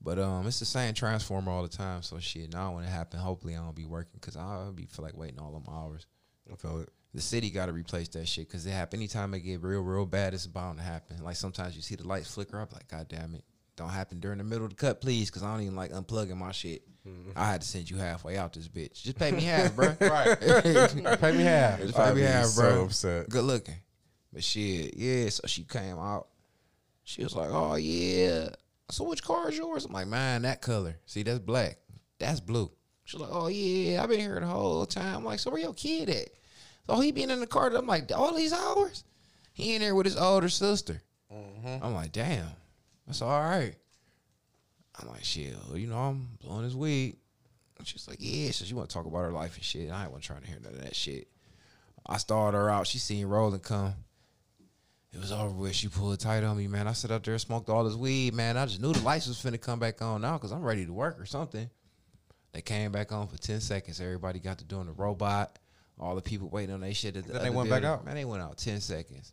But um, it's the same transformer all the time. So shit, now when it happen, hopefully I don't be working because I'll be feel like waiting all them hours. I feel it. The city got to replace that shit because it happen anytime it get real, real bad. It's bound to happen. Like sometimes you see the lights flicker up. Like God damn it, don't happen during the middle of the cut, please, because I don't even like unplugging my shit. Mm-hmm. I had to send you halfway out this bitch. Just pay me half, bro. (laughs) Right. (laughs) Pay me half. Just pay I'd me half, so bro. upset. Good looking, but shit, yeah. So she came out. She was like, "Oh yeah." So which car is yours? I'm like, "Man, that color. See, that's black. That's blue." She's like, "Oh yeah, I've been here the whole time." I'm like, "So where your kid at?" So he been in the car. I'm like, "All these hours?" He in there with his older sister. Mm-hmm. I'm like, "Damn, that's all right." I'm like, "Shit, you know, I'm blowing his weed." She's like, "Yeah." So she want to talk about her life and shit. I ain't want trying to hear none of that shit. I started her out. She seen Roland come. It was over with. She pulled tight on me, man. I sat up there, smoked all this weed, man. I just knew the lights was finna come back on now because I'm ready to work or something. They came back on for ten seconds. Everybody got to doing the robot. All the people waiting on their shit. At the Then they went back out? Man, they went out ten seconds.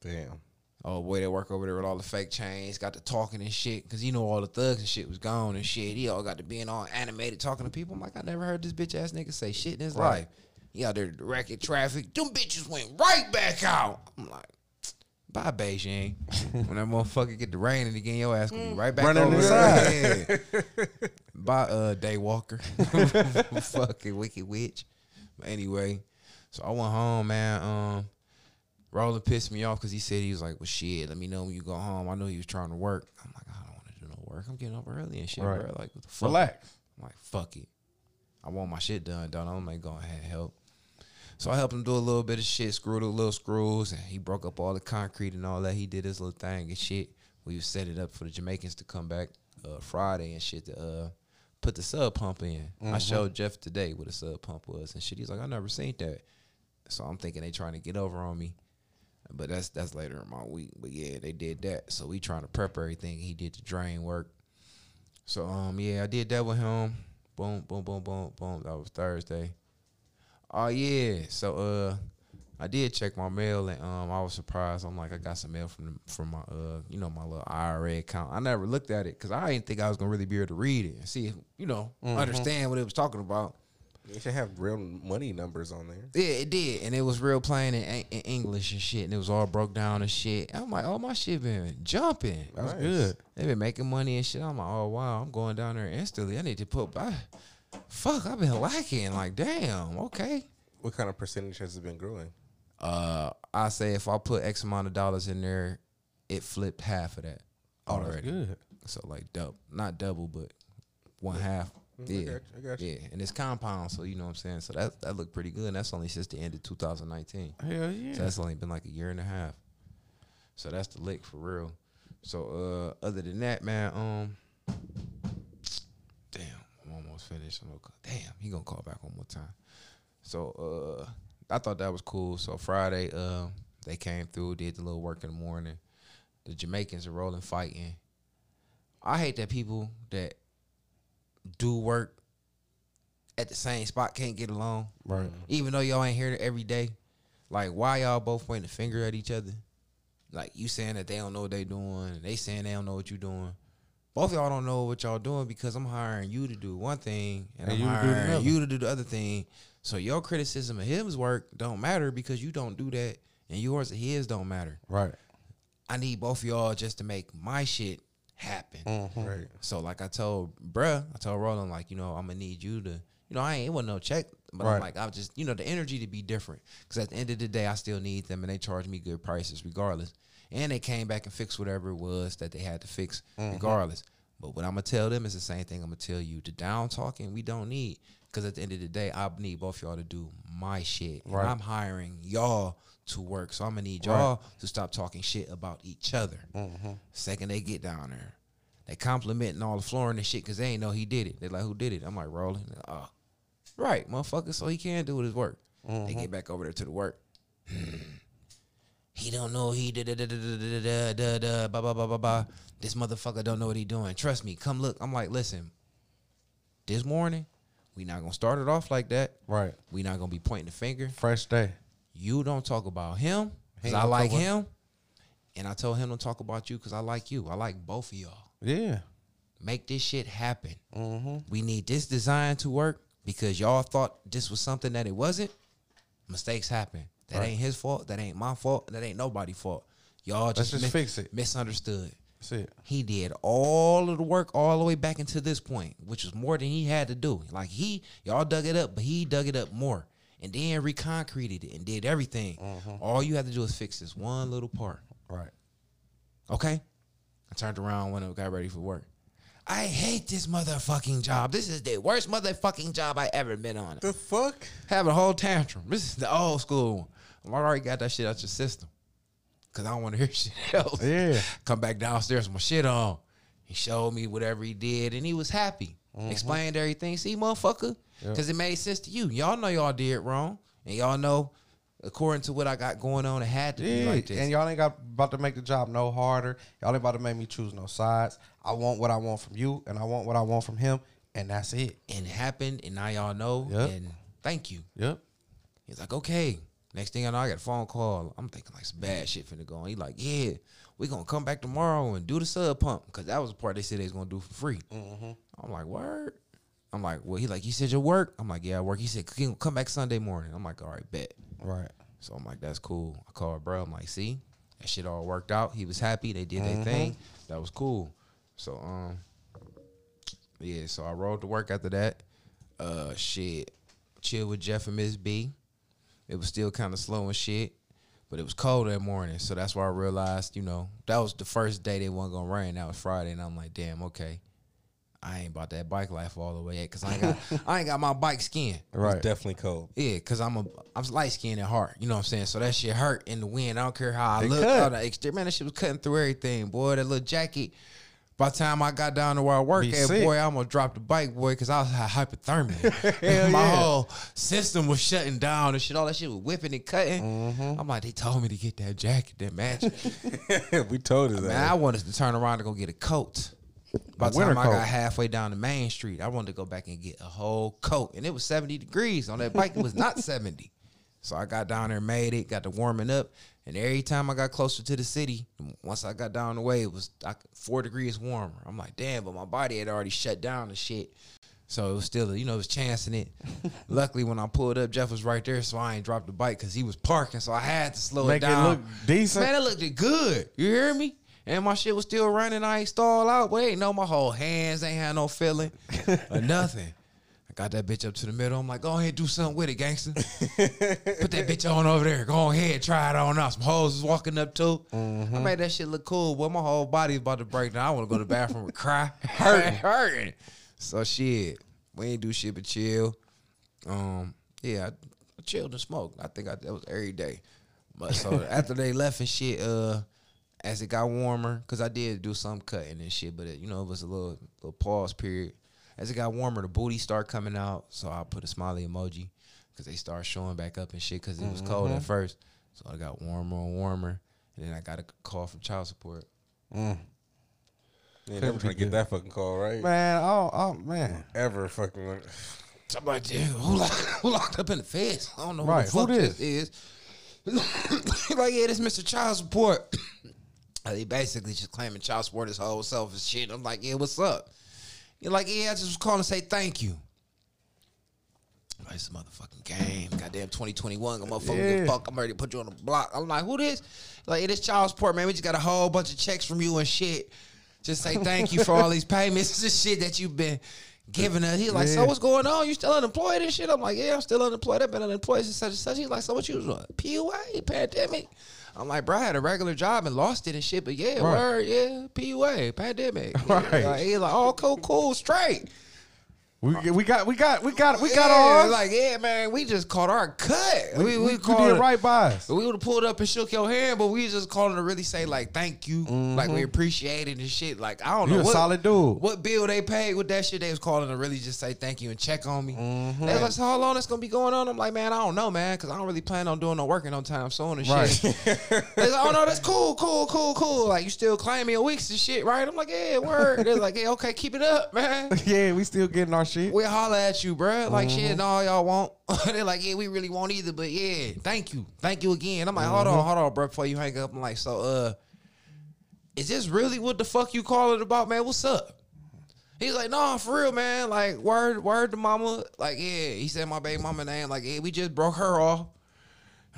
Damn. Oh boy, they work over there with all the fake chains, got the talking and shit, because you know all the thugs and shit was gone and shit. He all got to being all animated talking to people. I'm like, I never heard this bitch ass nigga say shit in his Right. life. He out there directing traffic. Them bitches went right back out. I'm like, bye Beijing. (laughs) when that motherfucker get to raining again, your ass gonna be right back Running over inside. (laughs) Yeah. Bye, uh, Daywalker. (laughs) Fucking wicked witch. But anyway, so I went home, man. Um, Roland pissed me off because he said he was like, "Well, shit, let me know when you go home." I know he was trying to work. I'm like, I don't want to do no work. I'm getting up early and shit, Right. bro. Like, what the fuck? Relax. I'm like, fuck it. I want my shit done, done. I'm like, go ahead, help. So I helped him do a little bit of shit, screwed a little screws, and he broke up all the concrete and all that. He did his little thing and shit. We set it up for the Jamaicans to come back uh, Friday and shit to uh, put the sump pump in. I showed Jeff today what a sump pump was and shit. He's like, I never seen that. So I'm thinking they trying to get over on me. But that's that's later in my week. But yeah, they did that. So we trying to prep everything. He did the drain work. So um yeah, I did that with him. Boom, boom, boom, boom, boom. That was Thursday. Oh yeah. So uh I did check my mail and um I was surprised. I'm like I got some mail from the, from my uh you know my little IRA account. I never looked at it because I didn't think I was gonna really be able to read it and see if you know understand what it was talking about. You should have real money numbers on there. Yeah, it did, and it was real plain in, in English and shit, and it was all broke down and shit. I'm like, oh my shit been jumping. That's Nice. good. They been making money and shit. I'm like, oh wow, I'm going down there instantly. I need to put. I, fuck, I've been lacking. Like, damn, okay. What kind of percentage has it been growing? Uh, I say if I put X amount of dollars in there, it flipped half of that Oh, that's already. good. So like double, not double, but one half. I Yeah, got you, I got you. yeah, and it's compound, so you know what I'm saying. So that that looked pretty good. And that's only since the end of 2019. Hell yeah. So that's only been like a year and a half. So that's the lick for real. So uh other than that, man, um damn, I'm almost finished. I'm gonna, damn, he gonna call back one more time. So uh I thought that was cool. So Friday, uh, they came through, did the little work in the morning. The Jamaicans are rolling fighting. I hate that people that do work at the same spot can't get along right. even though y'all ain't here every day, like why y'all both pointing the finger at each other? Like you saying that they don't know what they doing, and they saying they don't know what you doing. Both y'all don't know what y'all doing because I'm hiring you to do one thing and, And I'm you hiring you to do the other thing. So your criticism of his work don't matter because you don't do that, and yours and his don't matter. Right. I need both of y'all just to make my shit happen. Mm-hmm. Right. So like I told bruh, I told Roland like, you know, I'm gonna need you to, you know, I ain't it wasn't no check, but I'm like, I'm just, you know, the energy to be different. Cause at the end of the day, I still need them, and they charge me good prices regardless. And they came back and fixed whatever it was that they had to fix Mm-hmm. regardless. But what I'm gonna tell them is the same thing I'm gonna tell you. The down talking we don't need. Cause at the end of the day, I need both y'all to do my shit. And I'm hiring y'all to work. So I'm gonna need y'all to stop talking shit about each other. Mm-hmm. Second they get down there. They complimenting all the flooring and shit because they ain't know he did it. They're like, who did it? I'm like, Roland. Oh, right, motherfucker. So he can do his work. They get back over there to the work. he don't know he did da da da da da da da da ba ba ba ba ba. This motherfucker don't know what he doing. Trust me. Come look. I'm like, listen. This morning, we not gonna start it off like that. Right. We not gonna be pointing the finger. Fresh day. You don't talk about him because I like him, and I told him to talk about you because I like you. I like both of y'all. Yeah. Make this shit happen. Mm-hmm. We need this design to work because y'all thought this was something that it wasn't. Mistakes happen. That Right. ain't his fault. That ain't my fault. That ain't nobody's fault. Y'all just, just fix it. Misunderstood. That's it. He did all of the work all the way back into this point, which was more than he had to do. Like he, y'all dug it up, but he dug it up more, and then reconcreted it and did everything. Mm-hmm. All you had to do is fix this one little part. Right. Okay. I turned around when I got ready for work. I hate this motherfucking job. This is the worst motherfucking job I ever been on. The fuck? Have a whole tantrum. This is the old school one. I already got that shit out your system. Cause I don't want to hear (laughs) shit else. Yeah. Come back downstairs with my shit on. He showed me whatever he did and he was happy. Mm-hmm. Explained everything. See, motherfucker? Cause it made sense to you. Y'all know y'all did wrong. And y'all know, according to what I got going on, it had to be like this. and y'all ain't got about to make the job no harder. Y'all ain't about to make me choose no sides. I want what I want from you, and I want what I want from him, And that's it. and it happened, and now y'all know. Yep. And thank you. Yep. He's like, okay. Next thing I know, I got a phone call. I'm thinking like some bad shit finna go on. He like, yeah, we gonna come back tomorrow and do the sump pump because that was the part they said they was gonna do for free. I'm like, word. I'm like, well, he like, you said you work. I'm like, yeah, I work. He said, "Can- come back Sunday morning. I'm like, all right, bet. Right. So I'm like, that's cool. I called bro. I'm like, see, that shit all worked out. He was happy. They did their thing. That was cool. So um, yeah. So I rode to work after that. Uh, shit, chill with Jeff and Miss B. It was still kind of slow and shit, but it was cold that morning. So that's why I realized, you know, that was the first day they wasn't gonna rain. That was Friday, and I'm like, damn, okay. I ain't about that bike life all the way yet, cause I ain't got (laughs) I ain't got my bike skin. Right. It's definitely cold. Yeah, cause I'm a I'm light skinned at heart. You know what I'm saying? So that shit hurt in the wind. I don't care how I It look. cut. All the exterior, man, that shit was cutting through everything, boy. That little jacket. By the time I got down to where I work Be at, sick. boy, I almost dropped the bike, boy, cause I was had hypothermia. (laughs) My yeah. whole system was shutting down and shit. All that shit was whipping and cutting. Mm-hmm. I'm like, they told me to get that jacket that matched. (laughs) we told you that. Man, I wanted to turn around to go get a coat. By the time I coat. got halfway down the main street, I wanted to go back and get a whole coat. And it was 70 degrees on that bike. It was not (laughs) 70. So I got down there, made it, got to warming up. And every time I got closer to the city, once I got down the way, it was like four degrees warmer. I'm like, damn, but my body had already shut down and shit. So it was still, you know, it was chancing it. (laughs) Luckily, when I pulled up, Jeff was right there, so I ain't dropped the bike because he was parking. So I had to slow down. Make it it look decent. Man, it looked good. You hear me? And my shit was still running. I ain't stall out. But ain't no my whole hands ain't had no feeling or (laughs) nothing. Got that bitch up to the middle. I'm like, go ahead, do something with it, gangster. (laughs) Put that bitch on over there. Go ahead, try it on out. Some hoes was walking up too. I made that shit look cool. Boy, my whole body is about to break down. I want to go to the bathroom and cry. (laughs) Hurting. Hurting. So shit. We ain't do shit but chill. Um, yeah, I, I chilled and smoked. I think I, that was every day. But so (laughs) after they left and shit, uh, as it got warmer, cause I did do some cutting and shit, but it, you know it was a little little pause period. As it got warmer, the booty started coming out, so I put a smiley emoji, cause they start showing back up and shit, cause it was cold at mm-hmm. first. So it got warmer and warmer, and then I got a call from child support. Mm. You ain't never trying to get that fucking call, right? Man, oh, oh man. Ever fucking. like- So I'm like, dude, who locked, (laughs) who locked up in the feds? I don't know Right, who who the fuck this? is. (coughs) like, yeah, this Mr. Child Support. (coughs) He basically just claiming child support his whole self and shit. I'm like, yeah, what's up? You're like, yeah, I just was calling to say thank you. Like, it's a motherfucking game. Goddamn 2021. I'm motherfucking Yeah. fuck. I'm ready to put you on the block. I'm like, who this? Like, it is child support, man. We just got a whole bunch of checks from you and shit. Just say thank you for all these (laughs) payments. This shit that you've been giving us. He's like, so what's going on? You still unemployed and shit? I'm like, yeah, I'm still unemployed. I've been unemployed since such and such. He's like, so what you was what? PUA, pandemic? I'm like, bro, I had a regular job and lost it and shit, but yeah, Right. word, yeah, PUA, pandemic. (laughs) Right. Yeah, like, he's like, oh, cool, cool, straight. We, we got we got we got we got yeah, ours. Like, yeah, man, we just caught our cut. we, We, we, we, we called did it- right by us. we would have pulled up and shook your hand, but we just calling to really say like thank you, like we appreciate it and shit. Like I don't Mm-hmm. You know a what, solid dude. what bill they paid with that shit. They was calling to really just say thank you and check on me. Mm-hmm. They was like, so how long it's gonna be going on? I'm like, man, I don't know, man, because I don't really plan on doing no working no time soon and shit. Right. (laughs) They like, oh no, that's cool, cool, cool, cool. Like you still claiming weeks and shit, right? I'm like, yeah, word. They're like, yeah, okay, keep it up, man. (laughs) yeah, we still getting our shit. We'll holler at you, bruh. Like Mm-hmm. shit, no, y'all won't. (laughs) They're like, yeah, we really won't either, but yeah, thank you, thank you again. I'm like, hold Mm-hmm. on, hold on, bro, before you hang up. I'm like, so, uh, is this really what the fuck you call it about, man? What's up? He's like, no, for real, man. Like, word, word to mama. Like, yeah, he said my baby mama name. Like, yeah, we just broke her off.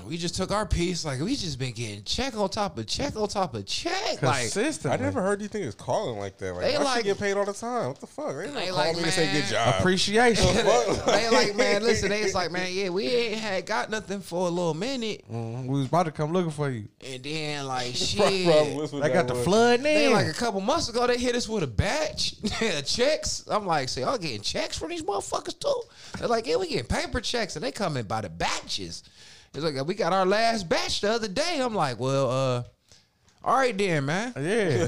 And we just took our piece. Like, we just been getting check on top of check on top of check. Like, Consistently. I never heard these niggas calling like that. Like, They I like- should get paid all the time. What the fuck? They, They don't call like, me to say man. good job. appreciation. (laughs) they like, man, (laughs) listen, they was like, man, yeah, we ain't had got nothing for a little minute. Mhm, We was about to come looking for you. And then like Problem shit. was with They that got the was- flood They in. like a couple months ago they hit us with a batch (laughs) of checks. I'm like, so y'all getting checks from these motherfuckers too? They're like, yeah, we getting paper checks and they coming by the batches. It's like we got our last batch the other day. I'm like, well, uh, all right then, man. yeah.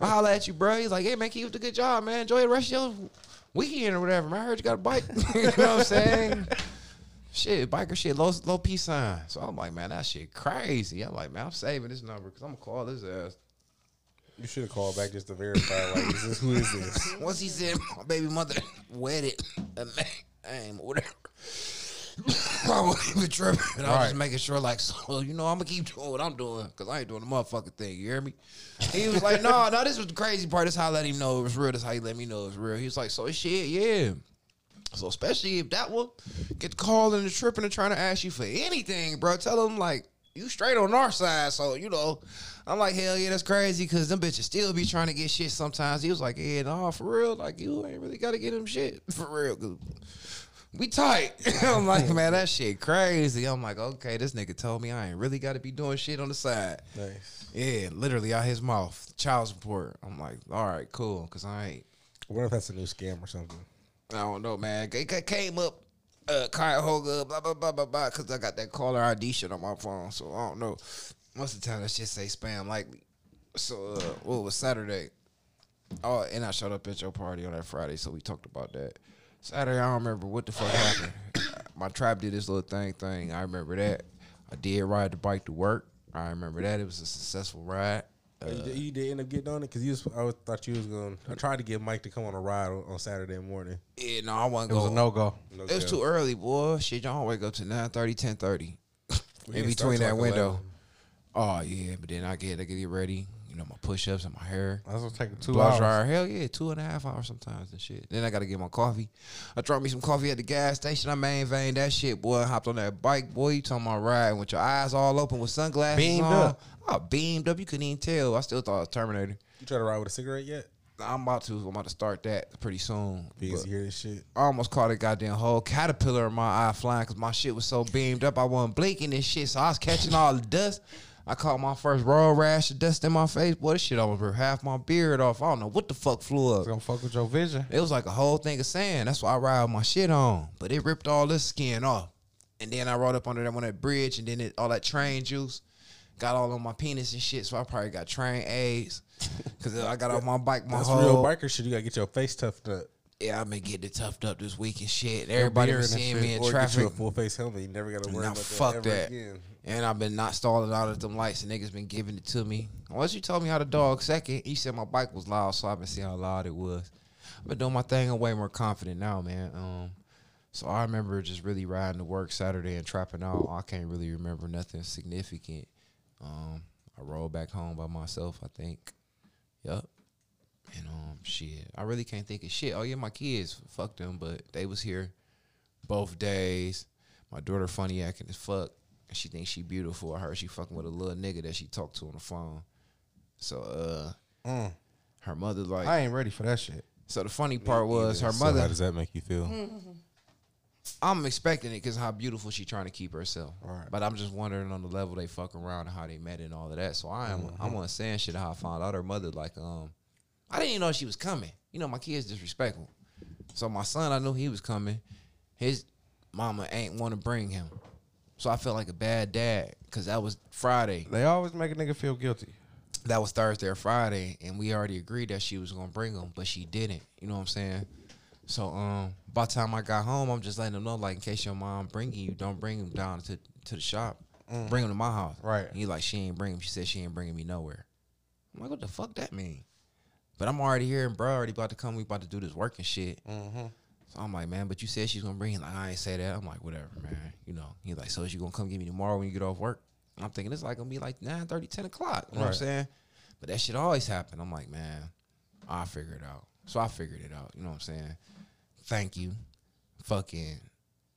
I holla at you, bro. He's like, hey man, keep up the good job, man. Enjoy the rest of your weekend or whatever, man. I heard you got a bike. (laughs) you know what I'm saying? Shit, biker shit, low low peace sign. So I'm like, man, that shit crazy. I'm like, man, I'm saving this number because I'm gonna call this ass. You should have called back just to verify. Like, is this who is this? (laughs) Once he said my baby mother wedded a man, whatever. (laughs) I wasn't even tripping. And I was just making sure, like, so you know, I'm gonna keep doing what I'm doing because I ain't doing the motherfucking thing. You hear me? He was like, (laughs) no, no, this was the crazy part. This how I let him know it was real. This how he let me know it was real. He was like, so shit, yeah. So especially if that one get calling and tripping and trying to ask you for anything, bro, tell them like you straight on our side. So you know, I'm like hell yeah, that's crazy because them bitches still be trying to get shit sometimes. He was like, yeah, no, for real, like you ain't really got to get them shit (laughs) for real. We tight. (laughs) I'm like, man, that shit crazy. I'm like, okay, this nigga told me I ain't really got to be doing shit on the side. Nice. Yeah, literally out his mouth, child support. I'm like, all right, cool, because I ain't. What if that's a new scam or something. I don't know, man. It came up, uh, Cuyahoga, blah blah blah blah blah, because I got that caller ID shit on my phone. So I don't know. Most of the time, that shit say spam likely. So uh, what was Saturday? Oh, and I showed up at your party on that Friday, so we talked about that. Saturday, I don't remember what the fuck happened. (coughs) My tribe did this little thing thing. I remember that. I did ride the bike to work. I remember that. It was a successful ride. Uh, you, did, you did end up getting on it because you was, I was, thought you was going. to I tried to get Mike to come on a ride on, on Saturday morning. yeah, no, I wasn't It was a no go. No It was too early, boy. Shit, y'all wake up to 9.30, 10.30. We (laughs) In between that window. 11. Oh yeah, but then I get I get ready. You know, my push ups and my hair. That's gonna take two Blow hours. dryer. Hell yeah, two and a half hours sometimes and shit. Then I gotta get my coffee. I dropped me some coffee at the gas station. I main vein that shit, boy. I Hopped on that bike, boy. You talking about riding with your eyes all open with sunglasses Beamed on. up. Oh, beamed up. You couldn't even tell. I still thought it was Terminator. You try to ride with a cigarette yet? I'm about to. I'm about to start that pretty soon. Because hear this shit. I almost caught a goddamn whole caterpillar in my eye flying because my shit was so beamed up. I wasn't blinking and shit, so I was catching all the dust. I caught my first road rash of dust in my face. Boy, this shit almost ripped half my beard off. I don't know what the fuck flew up. It's gonna fuck with your vision. It was like a whole thing of sand. That's why I ride my shit on. But it ripped all this skin off. And then I rode up under that one that bridge, and then it, all that train juice got all on my penis and shit. So I probably got train AIDS because (laughs) I got off my bike. My That's whole real biker shit. You gotta get your face toughed up. yeah, I've been getting it toughed up this week and shit. Everybody been seeing me in traffic. get you a full face helmet. You never gotta worry Now about fuck that that. again. And I've been not stalling out at them lights, and niggas been giving it to me. Once you told me how to dog second, you said my bike was loud, so I've been seeing how loud it was. I've been doing my thing. I'm way more confident now, man. Um, so I remember just really riding to work Saturday and trapping out. I can't really remember nothing significant. Um, I rolled back home by myself. I think. Yup. And um, shit, I really can't think of shit. Oh yeah, my kids, fuck them, but they was here both days. My daughter funny acting as fuck. And she thinks she beautiful. I heard she fucking with a little nigga that she talked to on the phone. So uh Mm. her mother like I ain't ready for that shit. so the funny part was her So mother how does that make you feel? (laughs) I'm expecting it because how beautiful she trying to keep herself. Right. But I'm just wondering on the level they fuck around and how they met and all of that. So I am I'm on saying shit how I found out her mother like um I didn't even know she was coming. You know my kids disrespectful. So my son I knew he was coming. His mama ain't want to bring him. So I felt like a bad dad because that was Friday. They always make a nigga feel guilty. That was Thursday or Friday, and we already agreed that she was gonna bring him, but she didn't. You know what I'm saying? So um, by the time I got home, I'm just letting them know, like, in case your mom bringing you, don't bring him down to to the shop. Bring him to my house. Right. And he like, she ain't bring him. She said she ain't bringing me nowhere. I'm like, what the fuck that mean? But I'm already here, and bro already about to come. We about to do this work and shit. So I'm like, man, but you said she's gonna bring. Like, I ain't say that. I'm like, whatever, man. You know. He like, so is you gonna come get me tomorrow when you get off work? I'm thinking it's like gonna be like 9 30, 10 o'clock. You know what I'm saying? But that shit always happen. I'm like, man, I'll figure it out. So I figured it out. You know what I'm saying? Thank you. Fucking.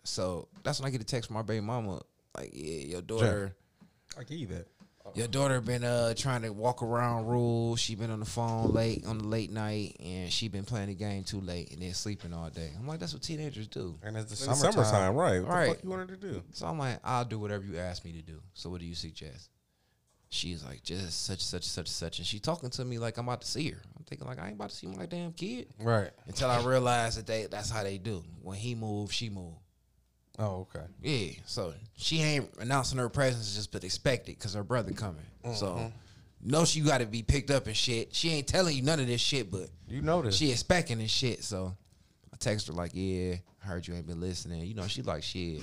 So that's when I get a text from my baby mama. Like, yeah, your daughter. I give you that. Your daughter been uh trying to walk around rules. She been on the phone late on the late night, and she been playing the game too late, and then sleeping all day. I'm like, that's what teenagers do. And it's the It's summertime. summertime, right? What Right. the fuck you wanted to do? So I'm like, I'll do whatever you ask me to do. So what do you suggest? She's like, just such such such such, and she talking to me like I'm about to see her. I'm thinking like I ain't about to see my damn kid Right. until I realize that they that's how they do. When he move, she move. Oh, okay. Yeah, so she ain't announcing her presence just but expect it because her brother coming. Mm-hmm. So know she got to be picked up and shit. She ain't telling you none of this shit, but You know this. she expecting this shit. So I text her like, yeah, I heard you ain't been listening. You know, she like, shit,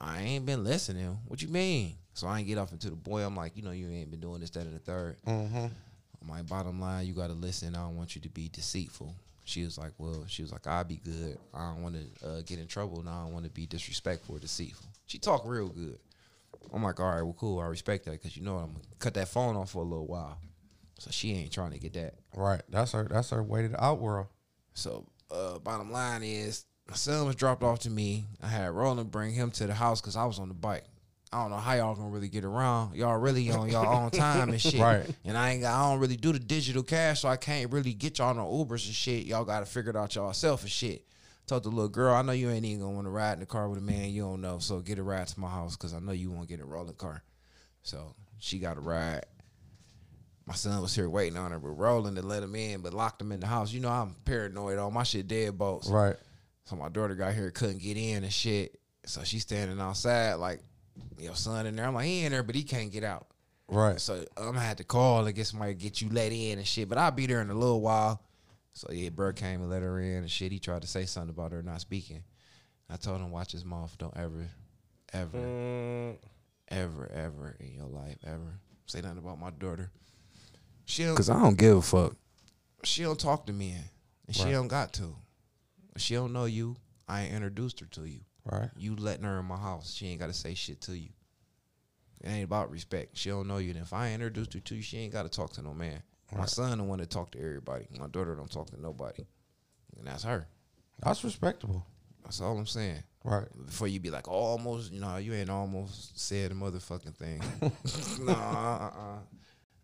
I ain't been listening. What you mean? So I ain't get off into the boy. I'm like, you know, you ain't been doing this, that, and the 3rd Mm-hmm. my bottom line, you gotta listen. I don't want you to be deceitful. She was like, well, she was like, I'll be good. I don't want to uh, get in trouble, and I don't want to be disrespectful or deceitful. She talked real good. I'm like, all right, well, cool. I respect that because you know I'm gonna cut that phone off for a little while. So she ain't trying to get that. Right. That's her. That's her way to the out world. So, uh, bottom line is, my son was dropped off to me. I had Roland bring him to the house because I was on the bike. I don't know how y'all gonna really get around. Y'all really on y'all own time and shit. Right. And I ain't got, I don't really do the digital cash, so I can't really get y'all no Ubers and shit. Y'all gotta figure it out y'all self and shit. Told the little girl, I know you ain't even gonna want to ride in the car with a man you don't know, so get a ride to my house because I know you won't get a rolling car. So she got a ride. My son was here waiting on her, but Roland to let him in, but locked him in the house. You know I'm paranoid. All my shit dead bolts. Right. So my daughter got here, couldn't get in and shit. So she's standing outside like, your son in there. I'm like, he in there, but he can't get out. Right. So I'm gonna have to call and get somebody to get you let in and shit. But I'll be there in a little while. So yeah, bro came and let her in and shit. He tried to say something about her not speaking. I told him, watch his mouth. Don't ever, ever, Mm, ever, ever in your life, ever say nothing about my daughter. She Cause I don't give a fuck. She don't talk to me, and she don't got to. She don't know you. I ain't introduced her to you. Right. You letting her in my house. She ain't got to say shit to you. It ain't about respect. She don't know you. And if I introduced her to you, she ain't got to talk to no man. My Right. son the one that talk to everybody. My daughter don't talk to nobody. And that's her. That's respectable. That's all I'm saying. Right. Before you be like, oh, almost, you know, you ain't almost said a motherfucking thing. (laughs) no, uh-uh.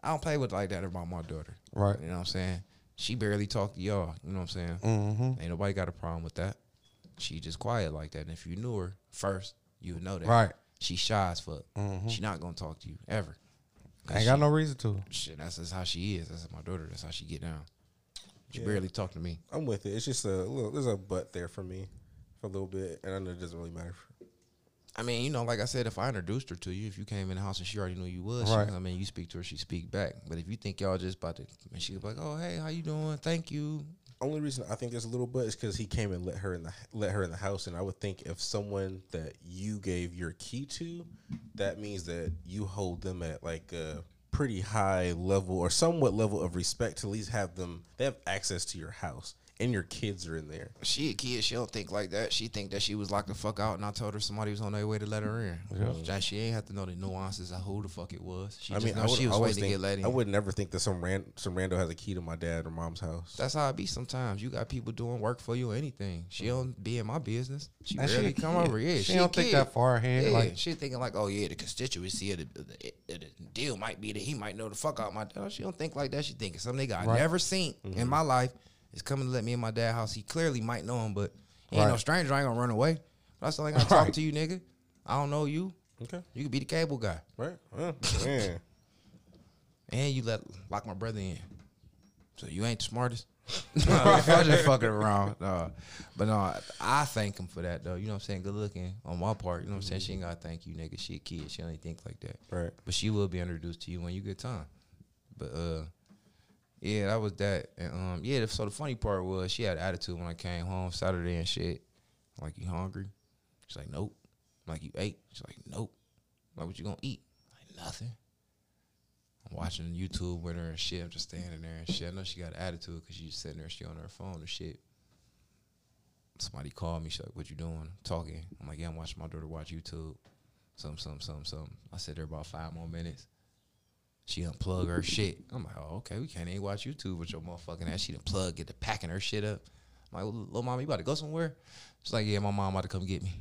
I don't play with like that about my daughter. Right. You know what I'm saying? She barely talk to y'all. You know what I'm saying? Mm-hmm. Ain't nobody got a problem with that. She just quiet like that. And if you knew her first, you would know that. Right. She shy as fuck. Mhm. She not gonna talk to you ever. 'Cause Ain't got no reason to. Shit, that's just how she is. That's my daughter. That's how she get down. She Yeah. barely talk to me. I'm with it. It's just a little. There's a butt there for me for a little bit, and I know it doesn't really matter. I mean, you know, like I said, if I introduced her to you, if you came in the house and she already knew you was, she- Right. I mean, you speak to her, she speak back. But if you think y'all just about to, and she was like, "Oh, hey, how you doing? Thank you." Only reason I think there's a little butt is because he came and let her in the let her in the house, and I would think if someone that you gave your key to, that means that you hold them at like a pretty high level or somewhat level of respect to at least have them. They have access to your house, and your kids are in there. She a kid. She don't think like that. She think that she was locked the fuck out, and I told her somebody was on their way to let her in. That she ain't have to know the nuances of who the fuck it was. She I just mean, know I would, she was I always waiting to get let in. I would never think that some ran, some rando has a key to my dad or mom's house. That's how it be sometimes. You got people doing work for you or anything. She don't be in my business. She And she barely a come kid. over. Yeah, She a don't think that far ahead, Yeah, like- she thinking like, oh yeah, the constituency of the, the, the, the deal might be that he might know the fuck out my. Oh, she don't think like that. She thinking some nigga I Right. never seen in mm-hmm. my life is coming to let me in my dad's house. He clearly might know him, but he ain't no stranger. I ain't gonna run away. But I still ain't gonna talk Right. to you, nigga. I don't know you. Okay, You could be the cable guy, right? Man. (laughs) (laughs) and you let lock my brother in. So you ain't the smartest. (laughs) I'm just fucking around. No. But no, I thank him for that though. You know what I'm saying? Good looking on my part. You know what I'm saying? She ain't gotta thank you, nigga. She a kid. She don't think like that. Right. But she will be introduced to you when you get time. But uh yeah, that was that. And um yeah, so the funny part was she had attitude when I came home Saturday and shit. I'm like, you hungry? She's like, Nope. I'm like, you ate? She's like, Nope. I'm like, what you gonna eat? Like, nothing. I'm watching YouTube with her and shit. I'm just standing there and shit. I know she got attitude because she's sitting there, she on her phone and shit. Somebody called me. She's like, "What you doing?" Talking. I'm like, "Yeah, I'm watching my daughter watch YouTube." Some, some, some, some. I sit there about five more minutes. She unplug her shit. I'm like, "Oh, okay. We can't even watch YouTube with your motherfucking ass." She done plug, get to packing her shit up. I'm like, "Little mama, you about to go somewhere?" She's like, "Yeah, my mom about to come get me."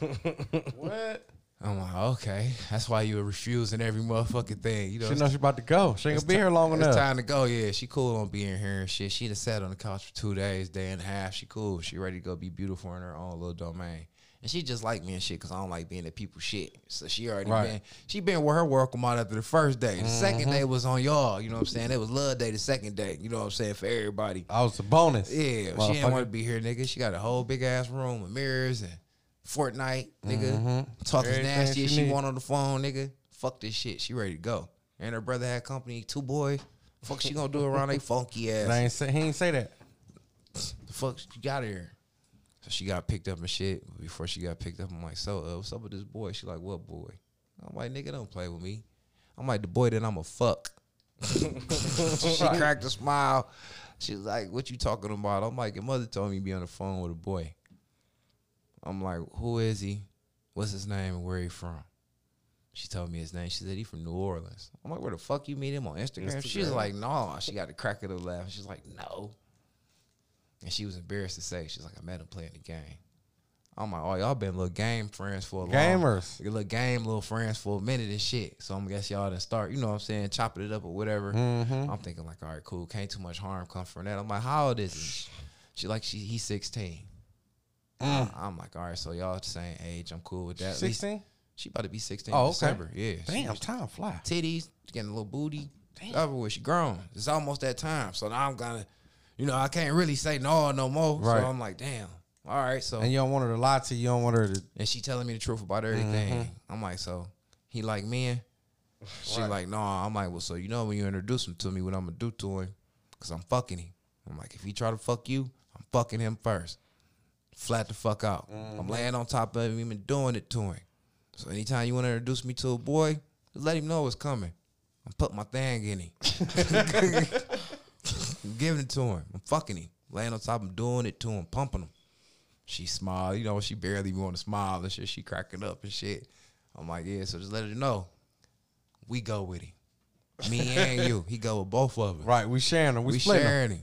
(laughs) What? I'm like, "Okay, that's why you were refusing every motherfucking thing." You know, She knows she about to go. She ain't gonna be here long it's enough. time to go. Yeah, she cool on being here and shit. She done sat on the couch for two days, day and a half. She cool. She ready to go be beautiful in her own little domain. And she just like me and shit because I don't like being at people's shit. So she already Right. been she been with her welcome out after the first day. The Mm-hmm. second day was on y'all. You know what I'm saying? It was love day the second day. You know what I'm saying? For everybody. I was a bonus. Yeah, she didn't want to be here, nigga. She got a whole big ass room with mirrors and Fortnite, nigga. Talk as Mm-hmm. Everything nasty as she she want on the phone, nigga. Fuck this shit. She ready to go. And her brother had company, two boys. Fuck she gonna do around they funky ass. I ain't say, he ain't say that. The fuck she got here. So she got picked up and shit. Before she got picked up, I'm like, so uh, what's up with this boy? She like, what boy? I'm like, nigga, don't play with me. I'm like, the boy that I'm a fuck. (laughs) she cracked a smile. She was like, "What you talking about?" I'm like, "Your mother told me to be on the phone with a boy." I'm like, "Who is he? What's his name and where he from?" She told me his name. She said he from New Orleans. I'm like, "Where the fuck you meet him on Instagram?" She's like, "No." She got a crack of the laugh. She's like, "No." And she was embarrassed to say, she's like, "I met him playing the game." I'm like, "Oh, y'all been little game friends for a long Gamers. Your little game, little friends for a minute and shit. So I'm guess y'all done start, you know what I'm saying, chopping it up or whatever. Mm-hmm. I'm thinking like, all right, cool. Can't too much harm come from that. I'm like, how old is he? She like she he's 16. Mm. I'm like, all right, so y'all the same age. I'm cool with that. 16? She about to be 16 Oh, in okay. December. Yeah. Damn, time fly. titties, getting a little booty. Over with, she grown. It's almost that time. So now I'm gonna, you know, I can't really say no no more. Right. So I'm like, damn. All right, so And you don't want her to lie to you. You don't want her to. and she telling me the truth about everything. Mm-hmm. I'm like, so he like men? She like, no. I'm like, well, so you know when you introduce him to me, what I'm gonna do to him? Cause I'm fucking him. I'm like, if he try to fuck you, I'm fucking him first. Flat the fuck out. Mm-hmm. I'm laying on top of him and doing it to him. So anytime you want to introduce me to a boy, just let him know it's coming. I'm putting my thing in him. (laughs) (laughs) I'm giving it to him. I'm fucking him. Laying on top, I'm doing it to him, pumping him. She smile, you know, she barely even want to smile and shit. She cracking up and shit. I'm like, yeah, so just let her know. We go with him. Me and you. He go with both of us. Right, we sharing her. We, We splitting her. sharing him.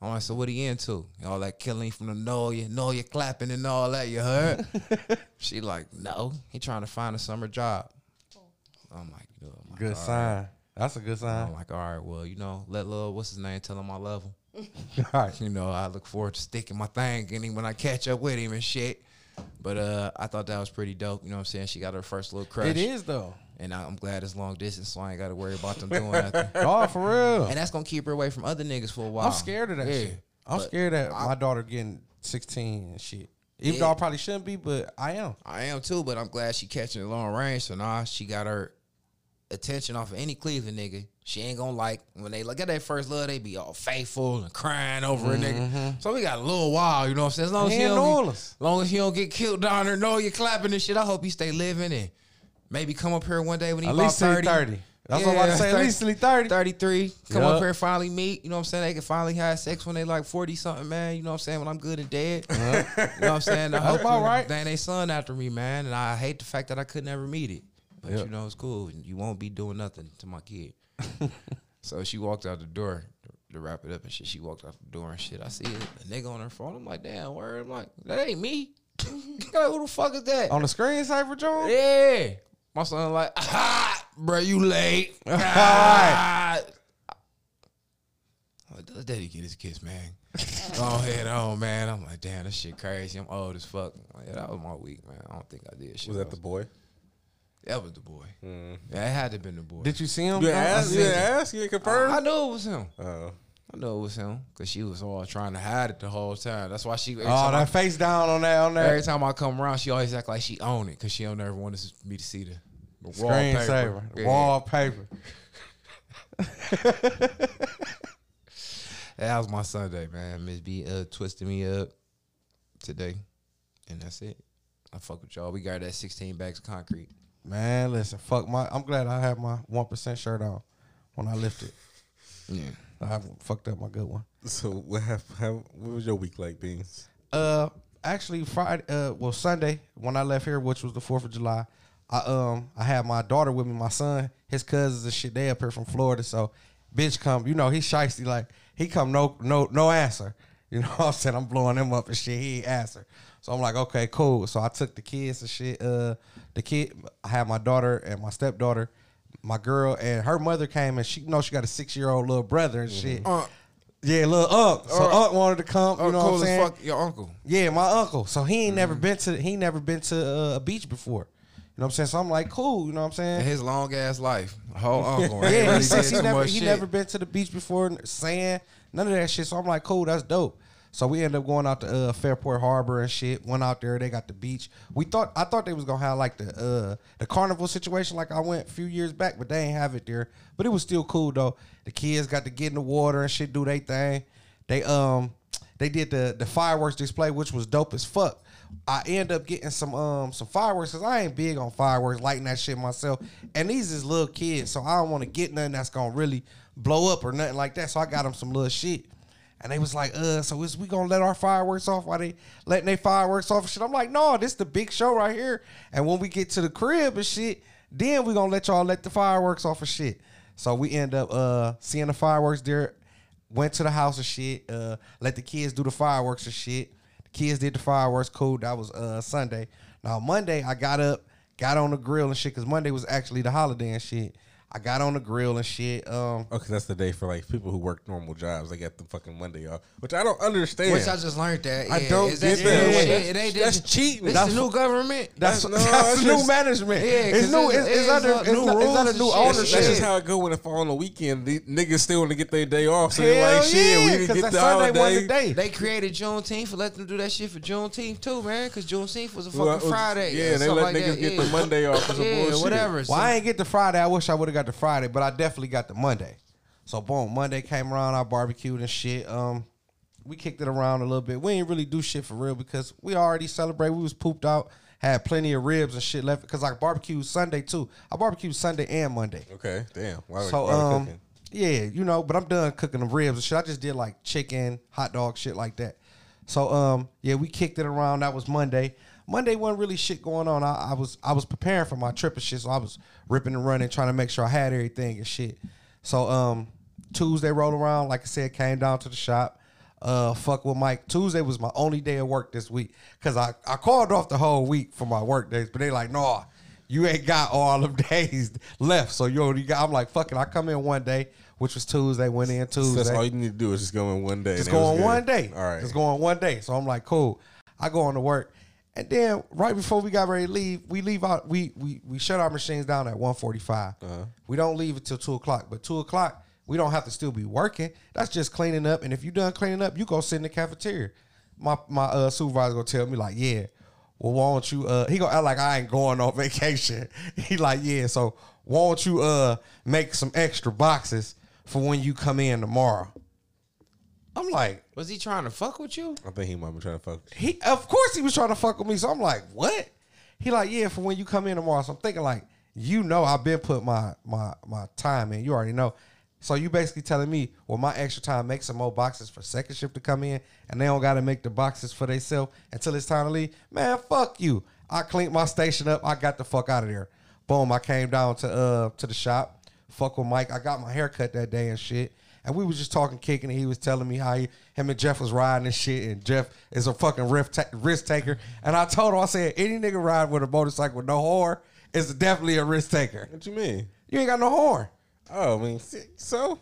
I'm like, so what he into? All that killing from the know you, know you clapping and all that, you heard? (laughs) she like, no. He trying to find a summer job. Oh. I'm like, oh you know, Good all right. sign. That's a good sign. I'm like, all right, well, you know, let little, what's his name, tell him I love him. All (laughs) (laughs) right. You know, I look forward to sticking my thing in him when I catch up with him and shit. But uh, I thought that was pretty dope. You know what I'm saying? She got her first little crush. It is though. And I- I'm glad it's long distance, so I ain't got to worry about them (laughs) doing nothing. Oh, for real. And that's gonna keep her away from other niggas for a while. I'm scared of that Yeah. shit. I'm But scared that I- my daughter getting 16 and shit. Even Yeah. though I probably shouldn't be, but I am. I am too, but I'm glad she catching the long range. So now she got her attention off of any Cleveland nigga. She ain't gonna like when they look at that first love, they be all faithful and crying over a nigga. Mm-hmm. So we got a little while, you know what I'm saying? As long as He he don't as long as he don't get killed down there, know you clapping and shit. I hope he stay living and maybe come up here one day when he At about least till 30. 30. That's what I'm about to say. At least 30. 33. Come Yup. up here, finally meet. You know what I'm saying? They can finally have sex when they like 40 something, man. You know what I'm saying? When I'm good and dead. (laughs) You know what I'm saying? I hope you- right. They ain't they son after me, man. And I hate the fact that I could never meet it. But Yep. you know, it's cool. And you won't be doing nothing to my kid. (laughs) so she walked out the door to, to wrap it up and shit. She walked out the door and shit. I see a, nigga on her phone. I'm like, damn, word. I'm like, that ain't me. (laughs) like, who the fuck is that? On the screen, Cypher John? Yeah. My son like, ah, bro, you late. (laughs) Ah. Let Daddy get his kiss, man. Go ahead on, man. I'm like, damn, this shit crazy. I'm old as fuck. Like, yeah, that was my week, man. I don't think I did shit. Was that the boy? That was the boy. Yeah, it had to have been the boy. Did you see him? You I asked? seen You it. asked? You confirmed? I knew it was him. Oh. I knew it was him because she was all trying to hide it the whole time. That's why she. Oh, time, I, that face down on that on there. every time I come around, she always act like she own it because she don't ever want me to see the, the screensaver, Yeah. wallpaper. (laughs) That was my Sunday, man. Miss B uh, twisted me up today, and that's it. I fuck with y'all. We got that 16 bags of concrete. Man, listen, fuck my. I'm glad I have my one percent shirt on when I lifted. Yeah. I haven't fucked up my good one. So what have, how, what was your week like, Beans? Uh, actually, Friday. Uh, well, Sunday when I left here, which was the Fourth of July, I um I had my daughter with me, my son, his cousins and shit. They up here from Florida, so bitch come. You know he shiesty like he come no no no answer. You (laughs) know what I'm saying? I'm blowing him up and shit. He ain't answer. So I'm like, okay, cool. So I took the kids and shit. Uh, the kid, I had my daughter and my stepdaughter, my girl, and her mother came and she you know she got a six year old little brother and shit. Aunt. Yeah, little unc. So Uh, unc wanted to come. You know what I'm saying? fuck your uncle. Yeah, my uncle. So he ain't never been to he never been to uh, a beach before. You know what I'm saying? So I'm like, cool. You know what I'm saying? And his long ass life, whole uncle. (laughs) yeah, he he never he never been to the beach before, sand, none of that shit. So I'm like, cool, that's dope. So we ended up going out to uh, Fairport Harbor and shit. Went out there, they got the beach. We thought I thought they was gonna have like the uh, the carnival situation like I went a few years back, but they ain't have it there. But it was still cool though. The kids got to get in the water and shit, do they thing. They um they did the the fireworks display, which was dope as fuck. I end up getting some um some fireworks because I ain't big on fireworks, lighting that shit myself. And these is little kids, so I don't want to get nothing that's gonna really blow up or nothing like that. So I got them some little shit. And they was like, uh, so is we gonna let our fireworks off while they letting their fireworks off and shit? I'm like, no, this the big show right here. And when we get to the crib and shit, then we gonna let y'all let the fireworks off and shit. So we end up uh seeing the fireworks there, went to the house and shit, uh, let the kids do the fireworks and shit. The kids did the fireworks, cool. That was uh Sunday. Now Monday I got up, got on the grill and shit, cause Monday was actually the holiday and shit. I got on the grill and shit. Um Okay, that's the day for like people who work normal jobs. They got the fucking Monday off, which I don't understand. Which I just learned that. I don't is that get still that. shit? That's- It ain't that's that- cheating. This That's the new government. That's no, (laughs) that's, that's new management. Yeah, it's 'cause new. it's- It's, it's it's, under uh, it's, new not- it's rules under new shit. That's, ownership. that's just how it go when it fall on the weekend. The niggas still want to get their day off, so Hell they're like, shit, we didn't 'cause get the Sunday holiday. the day. They created Juneteenth for let them do that shit for Juneteenth too, man. Because Juneteenth was a fucking Well, Friday. Yeah, or they let like niggas get the Monday off (laughs) yeah, whatever. Well, I ain't get the Friday. I wish I would have got the Friday, but I definitely got the Monday. So boom, Monday came around. I barbecued and shit. Um, we kicked it around a little bit. We ain't really do shit for real because we already celebrate. We was pooped out, had plenty of ribs and shit left because I barbecued Sunday too. I barbecued Sunday and Monday. Okay, damn. Why, So why um, cooking? yeah, you know, but I'm done cooking the ribs and shit. I just did like chicken, hot dog, shit like that. So um, yeah, we kicked it around. That was Monday. Monday wasn't really shit going on. I, I was I was preparing for my trip and shit, so I was ripping and running, trying to make sure I had everything and shit. So um, Tuesday rolled around, like I said, came down to the shop. Uh, fuck with Mike. Tuesday was my only day of work this week because I, I called off the whole week for my work days, but they like, no, you ain't got all them (laughs) days left. So you only got. I'm like, fuck it. I come in one day, which was Tuesday. Went in So Tuesday. that's all you need to do is just go in one day. Just go on one day. All right. Just go on one day. So I'm like, cool. I go on to work. And then right before we got ready to leave, we leave out, we we we shut our machines down at 145. Uh-huh. We don't leave until two o'clock. But two o'clock, we don't have to still be working. That's just cleaning up. And if you done cleaning up, you go sit in the cafeteria. My my uh, supervisor gonna tell me like, yeah, well, why don't you? Uh, he gonna act like I ain't going on (laughs) vacation. he like, yeah, so why don't you uh make some extra boxes for when you come in tomorrow? I'm like, Was he trying to fuck with you? I think he might be trying to fuck. he of course he was trying to fuck with me. So I'm like, what? He like, yeah, for when you come in tomorrow. So I'm thinking like, you know, I've been put my my my time in. You already know. So you basically telling me, well, my extra time make some more boxes for second shift to come in, and they don't got to make the boxes for themselves until it's time to leave. Man, fuck you. I cleaned my station up. I got the fuck out of there. Boom. I came down to uh to the shop. Fuck with Mike. I got my hair cut that day and shit. And we was just talking, kicking, and he was telling me how he, him and Jeff was riding and shit. And Jeff is a fucking risk, ta- risk taker. And I told him, I said, any nigga ride with a motorcycle with no horn is definitely a risk taker. What you mean? You ain't got no horn. Oh, I mean, so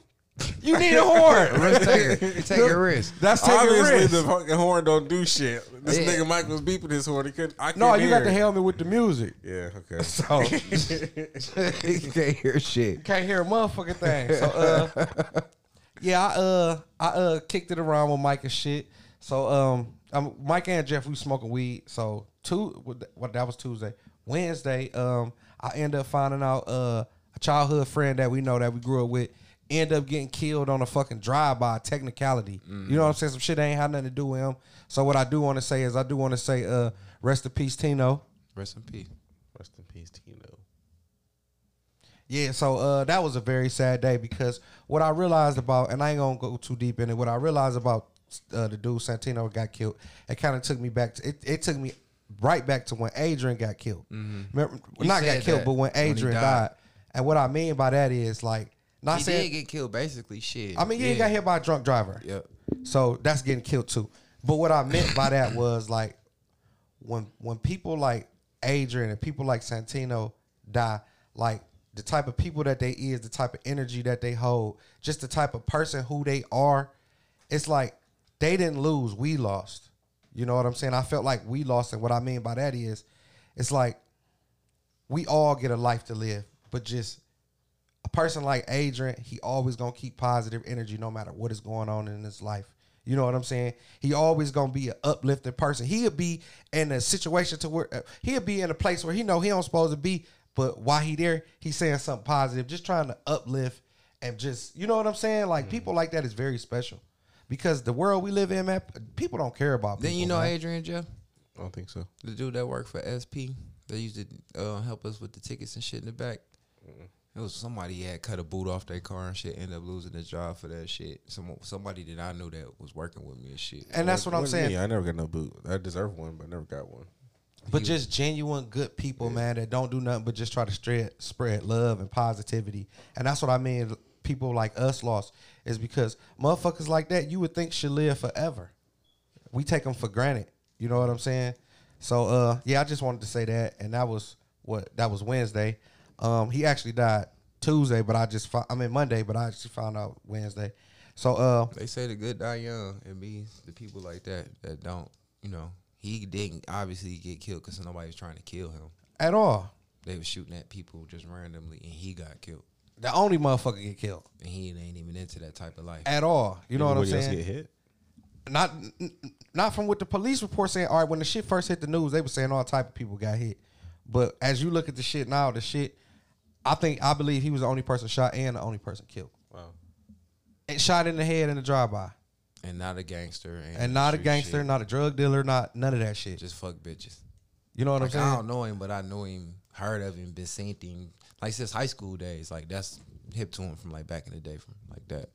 You need a horn. (laughs) Risk taker. You take a risk. That's taking obviously risk. the fucking horn don't do shit. This Yeah. nigga Mike was beeping his horn. He couldn't. I no, can't you hear got the it. helmet with the music. Yeah. Okay. (laughs) So (laughs) you can't hear shit. can't hear a motherfucking thing. So uh yeah, I uh I uh kicked it around with Mike and shit. So um um Mike and Jeff we smoking weed. So two what that was Tuesday. Wednesday, um I end up finding out uh a childhood friend that we know that we grew up with end up getting killed on a fucking drive by technicality. You know what I'm saying? Some shit ain't had nothing to do with him. So what I do want to say is I do want to say uh rest in peace Tino. Rest in peace. Rest in peace, Tino. Yeah, so uh, that was a very sad day because what I realized about, and I ain't gonna go too deep in it. What I realized about uh, the dude Santino got killed, it kind of took me back. To, it, it took me right back to when Adrian got killed. Remember, He not got killed, but when when Adrian died. died. And what I mean by that is like not He saying. did get killed, basically. Shit. I mean, yeah, he got hit by a drunk driver. Yep. So that's getting killed too. But what I meant by that (coughs) was like when when people like Adrian and people like Santino die, like the type of people that they is, the type of energy that they hold, just the type of person who they are, it's like they didn't lose, we lost. You know what I'm saying? I felt like we lost, and what I mean by that is, it's like we all get a life to live, but just a person like Adrian, he always gonna keep positive energy no matter what is going on in his life. You know what I'm saying? He always gonna be an uplifting person. He'll be in a situation to where uh, he'll be in a place where he know he don't supposed to be, but while he there, he's saying something positive, just trying to uplift and just you know what I'm saying? Like people like that is very special because the world we live in, man, people don't care about. Then you know man. Adrian Jeff? I don't think so. The dude that worked for SP, they used to uh, help us with the tickets and shit in the back. It was somebody had cut a boot off their car and shit. Ended up losing their job for that shit. Some somebody that I knew that was working with me and shit. And that's what I'm saying. me. I never got no boot. I deserve one, but I never got one. But just genuine good people, man, that don't do nothing but just try to spread spread love and positivity. And that's what I mean. People like us lost is because motherfuckers like that you would think should live forever. We take them for granted. You know what I'm saying? So uh yeah, I just wanted to say that, and that was what that was Wednesday. Um, he actually died Tuesday, but I just I mean Monday, but I actually found out Wednesday. So uh They say the good die young. It means the people like that that don't, you know, he didn't obviously get killed because nobody was trying to kill him. at all, They were shooting at people just randomly, and he got killed. the only motherfucker get killed And he ain't even into that type of life. at all. You know what I'm saying? else get hit? not not from what the police report saying. All right, when the shit first hit the news, they were saying all type of people got hit. But as you look at the shit now, the shit, I think I believe he was the only person shot and the only person killed. Wow. And shot in the head in the drive by, and not a gangster. And, and not a gangster, shit. not a drug dealer, not none of that shit. just fuck bitches. You know what Like, I'm saying? I don't know him, but I know him, heard of him, been seen him like since high school days. Like that's hip to him from like back in the day, from like that.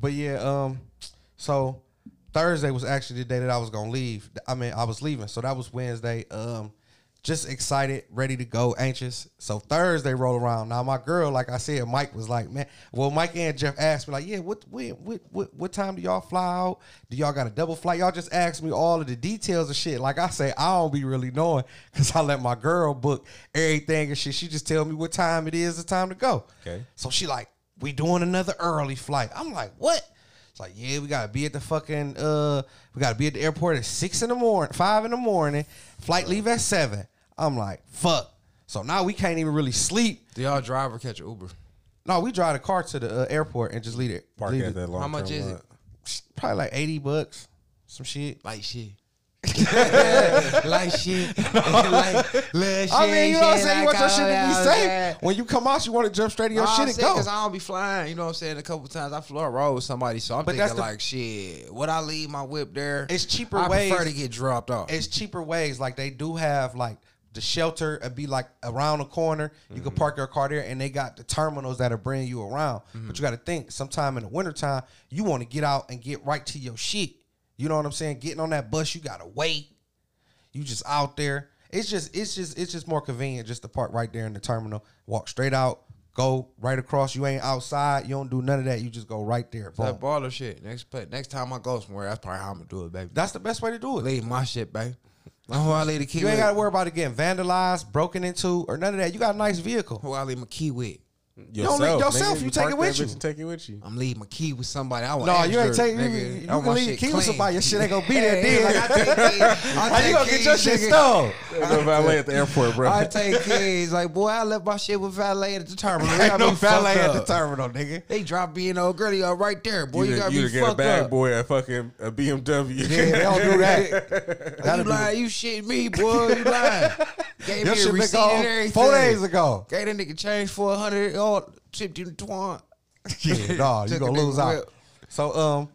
But yeah, um, so Thursday was actually the day that I was gonna leave. I mean, I was leaving, so that was Wednesday. Um, just excited, ready to go, anxious. So Thursday roll around. Now my girl, like I said, Mike was like, man. Well, Mike and Jeff asked me like, yeah, what, when, what, what, what time do y'all fly out? Do y'all got a double flight? Y'all just asked me all of the details of shit. Like I say, I don't be really knowing because I let my girl book everything and shit. She just tell me what time it is. The time to go. Okay. So she like, we doing another early flight. I'm like, what? It's like, yeah, we gotta be at the fucking uh we gotta be at the airport at six in the morning, five in the morning. Flight leave at seven. I'm like, fuck. So now we can't even really sleep. Do y'all drive or catch an Uber? No, we drive the car to the uh, airport and just leave it. Park leave at it. that long How much is it? Probably like eighty bucks, some shit. Like (laughs) shit. (laughs) like shit. (laughs) like little shit. I mean, you know what I'm saying? You like want your shit to be safe. When you come out, you want to jump straight to your Nah, shit I'm and go. Cause I don't be flying, you know what I'm saying. A couple times I flew a road with somebody, so I'm But thinking the- like, shit. Would I leave my whip there? It's cheaper I ways- prefer to get dropped off. it's cheaper ways. Like they do have like the shelter and be like around the corner. You could mm-hmm. park your car there, and they got the terminals that are bringing you around. But mm-hmm. you got to think, sometime in the wintertime, you want to get out and get right to your shit. You know what I'm saying? Getting on that bus, you gotta wait. You just out there. It's just, it's just, it's just more convenient just to park right there in the terminal. Walk straight out, go right across. You ain't outside. You don't do none of that. You just go right there. that Boom. baller shit. Next play, next time I go somewhere, that's probably how I'm gonna do it, baby. That's the best way to do it. leave my shit, baby. I leave the key You ain't got to worry about it getting vandalized, broken into, or none of that. You got a nice vehicle. Who I leave my key with? don't leave yourself, you take park it with you. Take it with you. I'm leaving my key with somebody. I want No, you ain't extra, take. You, nigga. you I can leave your shit key with somebody. Your shit ain't gonna be there. Yeah, then. like, I take (laughs) keys. I How you gonna get your shit nigga. stole? Go valet at the airport, bro. I take keys. Like, boy, I left my shit with valet at the terminal. (laughs) They Ain't got no me valet at the up. terminal, nigga. They dropped me in old girly up right there, boy. You, you got you be get a fucked bag up. boy at fucking a BMW. Yeah, they don't do (laughs) that. you lying? You shit me, boy. You lying? Gave Your me a shit been receipt and everything. four days ago. Gave that nigga change for a hundred. Oh, tipped him twan. (laughs) Yeah, no, you (laughs) Took gonna a nigga lose out. whip. So um,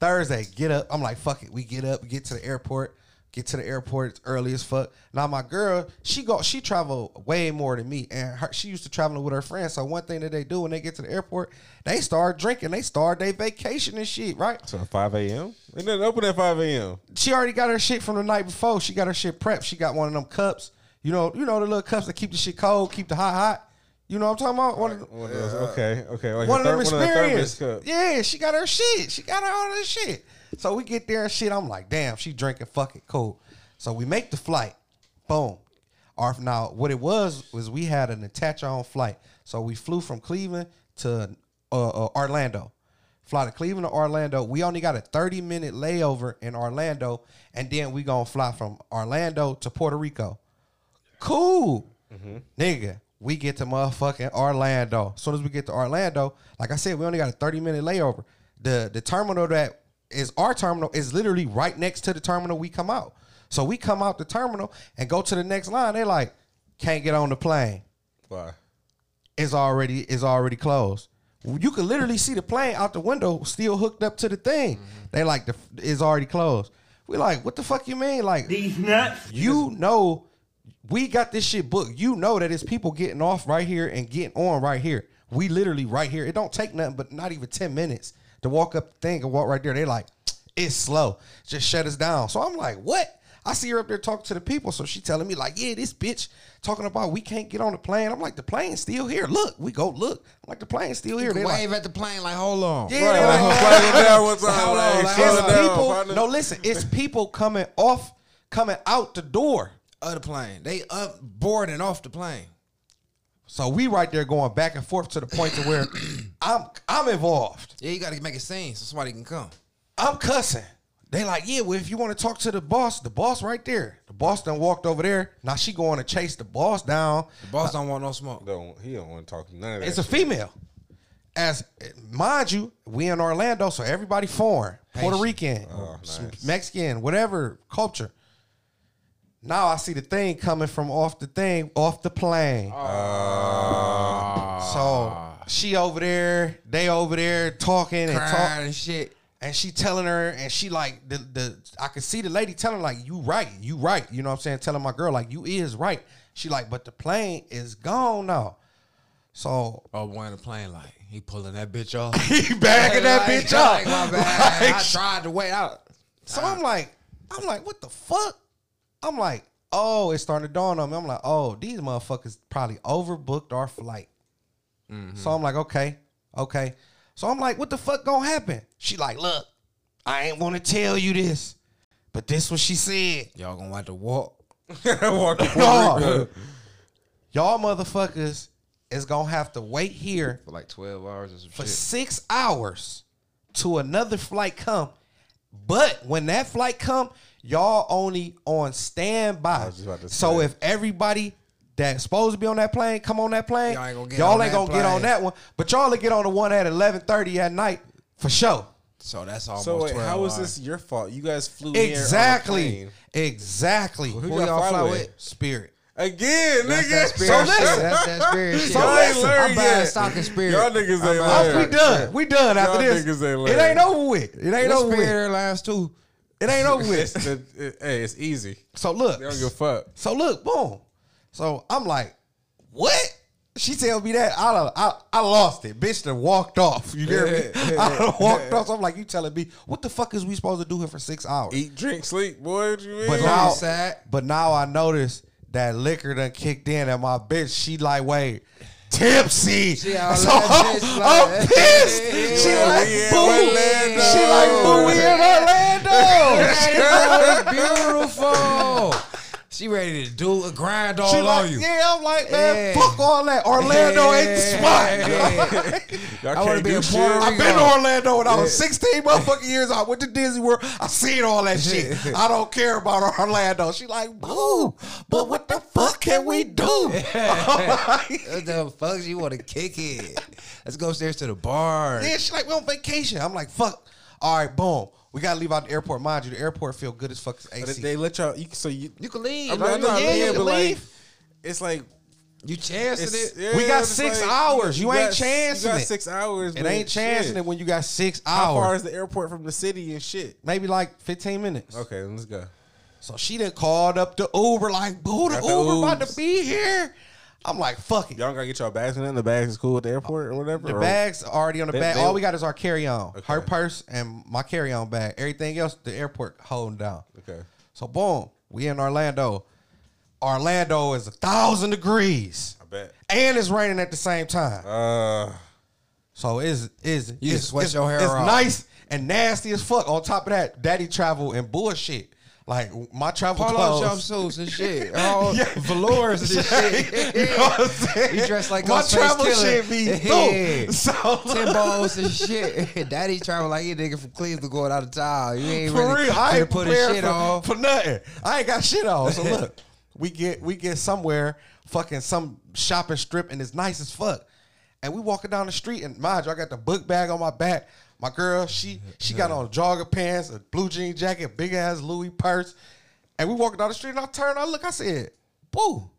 Thursday, get up. I'm like, fuck it. We get up, get to the airport. Get to the airport it's early as fuck. Now my girl, she go, she travel way more than me, and her, she used to traveling with her friends. So one thing that they do when they get to the airport, they start drinking. They start their vacation and shit, right? So 5 a.m. It didn't open at 5 a.m. she already got her shit from the night before. She got her shit prepped. She got one of them cups. You know, you know the little cups that keep the shit cold, keep the hot hot. You know what I'm talking about? One of the, One of those, okay, okay. Like one of them third- one of the experience. thermos. Yeah, she got her shit. She got her all this shit. So we get there and shit. I'm like, damn, she drinking. Fuck it, cool. So we make the flight. Boom. Our, now what it was was we had an attach on flight. So we flew from Cleveland to uh, uh, Orlando. Fly to Cleveland to Orlando. We only got a 30 minute layover in Orlando, and then we gonna fly from Orlando to Puerto Rico. Cool. Mm-hmm. Nigga, we get to motherfucking Orlando. As soon as we get to Orlando, like I said, we only got a 30 minute layover. The the terminal that is our terminal is literally right next to the terminal we come out. So we come out the terminal and go to the next line. They're like, can't get on the plane. Why? It's already it's already closed. You can literally see the plane out the window still hooked up to the thing. Mm-hmm. They like the it's already closed. We like, what the fuck you mean? Like, These nuts. you know, we got this shit booked. You know that it's people getting off right here and getting on right here. We literally right here. It don't take nothing but not even 10 minutes to walk up the thing and walk right there. They're like, it's slow. Just shut us down. So I'm like, what? I see her up there talking to the people. So she telling me, like, yeah, this bitch talking about we can't get on the plane. I'm like, the plane's still here. Look, we go look. I'm like, the plane's still here. They like, Wave at the plane like, hold on. yeah, Right, like, like, flag it down one time, Hold on, like, hold on. down, people. No, listen, it's people coming off, coming out the door. Of the plane. They up boarding off the plane. So we right there going back and forth to the point to where (coughs) I'm I'm involved. Yeah, you gotta make a scene so somebody can come. I'm cussing. They like, yeah, well, if you want to talk to the boss, the boss right there. The boss done walked over there. Now she going to chase the boss down. The boss don't want no smoke. Don't he don't want to talk none of that. It's a shit. female. As mind you, we in Orlando, so everybody foreign, Puerto Haitian. Rican, Oh, nice. Mexican, whatever culture. Now I see the thing coming from off the thing, off the plane. Ah. So she over there, they over there talking and talking. and shit. and she telling her, and she like the the I could see the lady telling her, like you right, you right. You know what I'm saying? Telling my girl like you is right. She like, but the plane is gone now. So Oh, in the plane like he pulling that bitch off. (laughs) he bagging that Like, bitch up. Like, my bad. Like, I tried to wait out. so I'm like, I'm like, what the fuck? I'm like, oh, it's starting to dawn on me. I'm like, oh, these motherfuckers probably overbooked our flight. So mm-hmm. I'm like, okay, okay. So I'm like, what the fuck gonna happen? She like, look, I ain't want to tell you this, but this what she said. Y'all gonna have to walk. (laughs) Walk No. Y'all motherfuckers is gonna have to wait here For like 12 hours or some for shit. six hours to another flight come. But when that flight come, y'all only on standby. was just about to So say. if everybody that's supposed to be on that plane come on that plane, Y'all ain't gonna get y'all on ain't that gonna get on that one. But y'all will get on the one at eleven thirty at night for sure. So that's almost So wait, 12 how is this your fault? You guys flew Exactly. here on a plane. Exactly. Who Who y'all y'all fly fly with? with? Spirit. Again, That's nigga. that So listen. That's that spirit shit. So I ain't listen, I'm buying yet. stock in spirit. Y'all niggas ain't learned. we done. We done after Y'all this. niggas ain't It ain't over with. It ain't over Spirit with. Airlines too. It ain't over with. the- it- hey, it's easy. So look. They don't give a fuck. So look, boom. So I'm like, what? She tell me that I I, I lost it. Bitch done walked off. You hear me? (laughs) (laughs) I walked off. So I'm like, you telling me what the fuck is we supposed to do here for six hours? Eat, drink, sleep, boy. What you mean? But now, sad. but now I notice that liquor done kicked in, and my bitch, she like, wait, tipsy. (laughs) So that I'm, I'm like- pissed. She like, boo. Orlando. She like, boo, we in Orlando. (laughs) beautiful. She ready to do a grind all She on like, you. yeah, I'm like, man, Yeah. fuck all that. Orlando ain't the spot. (laughs) Y'all I wanna can't be do in shit. Puerto I've been to Orlando when I was 16 motherfucking years. I went to Disney World. I seen all that shit. (laughs) I don't care about Orlando. She like, boo, but what the fuck can we do? (laughs) What the fuck you want to kick it? Let's go upstairs to the bar. yeah, she like, we on vacation. I'm like, fuck. All right, boom. We gotta leave out the airport. Mind you, the airport feel good as fuck as But AC. They let y'all. You, so you. You can leave. I'm Like, not, I'm not yeah, you leaving, can but like, it's like you chancing it's, it. yeah, We got six like, hours. You ain't got- chancing You got it. six hours. it but ain't chancing shit. it when you got six hours. How far hours. is the airport from the city and shit? Maybe like 15 minutes. Okay, let's go. So she done called up the Uber, like, boo, the Got the Uber about to be here. I'm like, fuck it. Y'all gotta get y'all bags in. There. The bags is cool at the airport or whatever. The or- bag's already on the They- bag. they- All we got is our carry on, her purse, and my carry on bag. Everything else, the airport holding down. Okay. So boom, we in Orlando. Orlando is a thousand degrees, I bet. and it's raining at the same time. Uh, So it's is You it's, sweat it's, your hair it's off. nice and nasty as fuck. On top of that, daddy travel and bullshit. Like my travel Polo clothes. jumpsuits and (laughs) shit. All Yeah. velours and (laughs) shit. you know what I'm saying? You dress like my travel Killer. shit be Yeah. So (laughs) Timbos and shit. Daddy travel like you nigga from Cleveland going out of town. You ain't For really real, I ain't put his shit for, on. for nothing. I ain't got shit on. So look, we get we get somewhere, fucking some shopping strip, and it's nice as fuck. And we walking down the street, and mind you, I got the book bag on my back. My girl, she she got on jogger pants, a blue jean jacket, big ass Louis purse, and we walking down the street. And I turn, I look, I said, "Boo,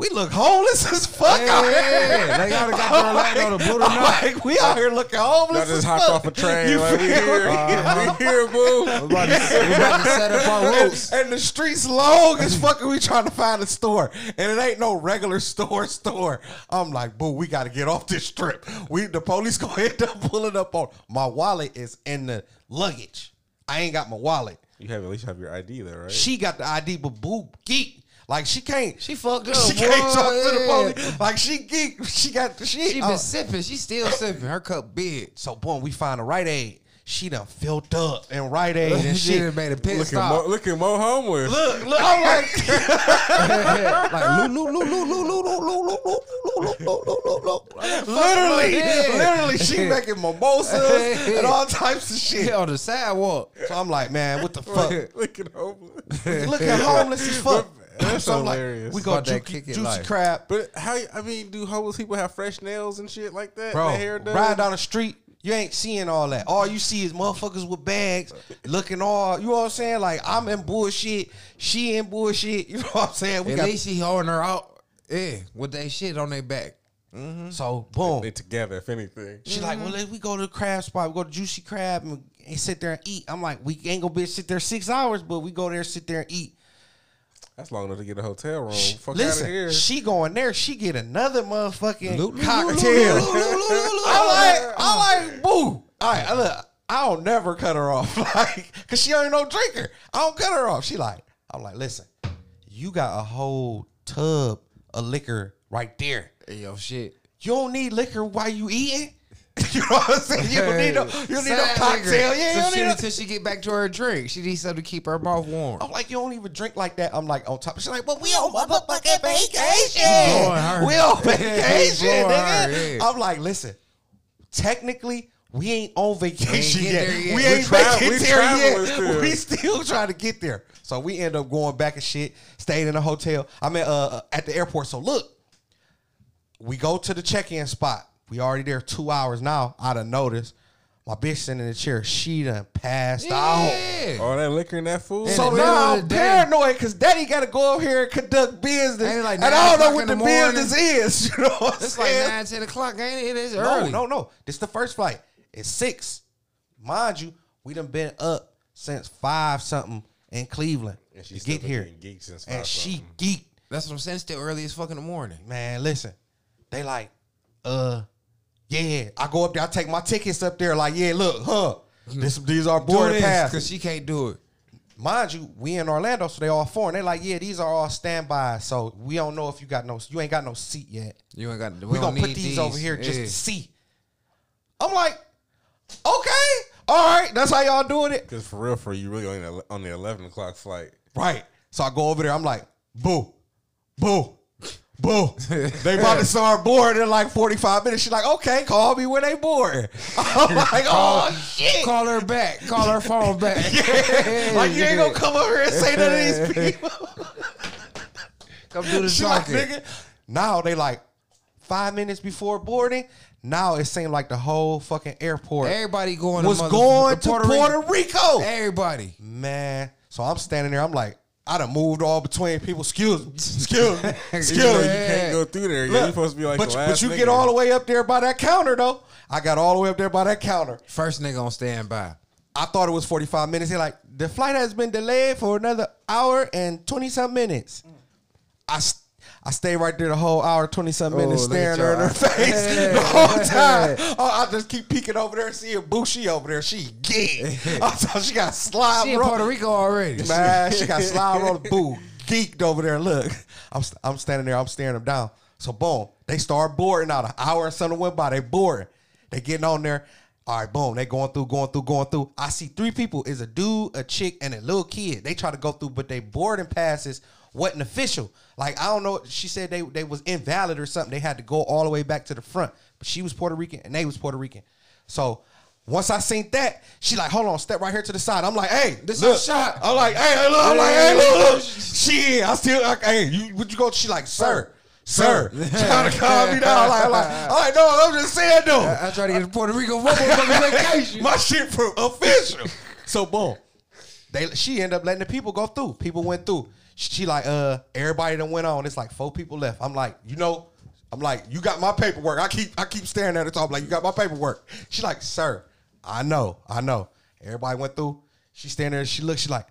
we look homeless as fuck out here. Yeah, they gotta got (laughs) to Orlando to boot or I'm like, we out here looking homeless. Y'all just hopped off a train. You like, we here, me? (laughs) we here, boo. We about to, we about to set up our roots. and the streets long as fuck. and We trying to find a store, and it ain't no regular store. Store. I'm like, boo, we got to get off this strip. We the police gonna end up pulling up on my wallet is in the luggage. I ain't got my wallet. You have at least have your ID there, right? She got the ID, but boo geek. Like she can't. She fucked up. She can't boy, talk to the yeah. police. Like she geek. She got the shit. She Uh, been sipping. She still sipping. Her cup big. so boom, we find a Rite Aid. She done filled up and Rite Aid and she shit. done made a pit looking stop. more, looking more homeless. Look, look, I'm like, like loo loo loo loo loo loo loo loo loo loo loo loo loo loo. literally, literally, she making mimosas and all types of shit. on the sidewalk. So I'm like, man, what the fuck? looking homeless. Looking homeless as fuck. That's (laughs) so I'm like, hilarious. we go About that juicy, kick it juicy life. crab, But how? I mean, do homeless people have fresh nails and shit like that? bro. Their hair done? Riding down the street, you ain't seeing all that. All you see is motherfuckers with bags, looking all. You know what I'm saying? Like I'm in bullshit, she in bullshit. (laughs) You know what I'm saying? We At got least he holding her out. Yeah, with that shit on their back. Mm-hmm. so boom. They together, if anything. She like, mm-hmm. well, let we go to the crab spot. We go to Juicy Crab and, and sit there and eat. I'm like, we ain't gonna be sit there six hours, but we go there, sit there and eat. That's long enough to get a hotel room. She- Fuck out Listen, of here. she going there. She get another motherfucking Loop, loop, cocktail. (laughs) I like, I like, boo. All right, look, I don't never cut her off, (laughs) like, cause she ain't no drinker. I don't cut her off. She like, I'm like, listen, you got a whole tub of liquor right there. Hey, yo, shit. You don't need liquor while you eating. (laughs) you know what I'm saying? You don't need no, you don't need no cocktail. Yeah, you don't she need no- until she get back to her drink. She needs something to keep her mouth warm. I'm like, you don't even drink like that. I'm like, on top. She's like, but we on motherfucking vacation. blowing her. We on (laughs) vacation, blowing nigga. yeah. I'm like, listen, technically, we ain't on vacation get yet. there yet. We We ain't tra- making we there yet. still. We still trying to get there. So we end up going back and shit. staying in a hotel. I'm at uh at the airport. So look, we go to the check-in spot. We already there two hours now. Out of notice, my bitch sitting in the chair. She done passed out. Yeah. All that liquor and that food. In So the middle now of I'm the day. paranoid because daddy got to go over here and conduct business. Ain't it like and I nine don't know o'clock what in the, the morning? business is. (laughs) You know what I'm It's like saying? 9, 10 o'clock, ain't it? It's no, early. no, no. This the first flight. It's six. Mind you, we done been up since five something in Cleveland And to she's get still here. been geek since And five she something. geeked. That's what I'm saying. Still early as fuck in the morning. Man, listen. They like, uh, yeah. I go up there, I take my tickets up there, like, yeah, look, huh. This, these are boarding passes. because she can't do it. mind you, we in Orlando, so they all foreign. They're like, yeah, these are all standby. So we don't know if you got no, you ain't got no seat yet. You ain't got. We, We, gonna put need these, over here just Yeah. to see. I'm like, okay, all right, that's how y'all doing it, Because for real, for you, really on the, on the 11 o'clock flight. right? So I go over there. I'm like, boo, boo. Boo. They about to start boarding in like 45 minutes. She's like, okay, call me when they board. (laughs) I'm like, oh, shit. Call her back. Call her phone back. (laughs) like, you ain't gonna come over here and say none of these (laughs) people. Come do the She like, talking. nigga. Now they like five minutes before boarding. Now it seemed like the whole fucking airport Everybody going was to mother- going to Puerto, Rico. Rico. Everybody. Man, so I'm standing there. I'm like, I done moved all between people. Excuse me, excuse me, (laughs) excuse me. you can't go through there. Look, You're supposed to be like but, the you- last but you nigga. get all the way up there by that counter though. I got all the way up there by that counter. First nigga on standby. I thought it was 45 minutes. They're like, the flight has been delayed for another hour and 20 some minutes. I, I stayed right there the whole hour, 20 some minutes, Oh, staring her in her face the whole time. Oh, I just keep peeking over there, seeing Bushi over there. She geek. I thought she got slide She in Puerto Rico already. Man, she got (laughs) slide roll boo geeked over there. Look, I'm I'm standing there. I'm staring them down. So boom, they start boarding out. An hour and something went by. They boarding. They getting on there. All right, boom. They going through, going through, going through. I see three people. Is a dude, a chick, and a little kid. They try to go through, but they boarding passes wasn't official. Like I don't know. She said they they was invalid or something. They had to go all the way back to the front. But she was Puerto Rican and they was Puerto Rican. So. Once I seen that, she like, hold on, step right here to the side. I'm like, hey, This look. our shot. I'm like, hey, hey, look. I'm like, hey, look, look. She, I still, like, hey, you, would you go? She like, sir, sir, trying to calm me down. Like, like, I'm like, no, I'm just saying though. I try to get to Puerto Rico motherfucking vacation. My shit for official. So boom, they she ended up letting the people go through. People went through. She like, uh, everybody that went on. It's like four people left. I'm like, you know, I'm like, you got my paperwork. I keep I keep staring at her. So I'm like, you got my paperwork. She like, sir, I know, I know. Everybody went through. She standing there. She looks. She like,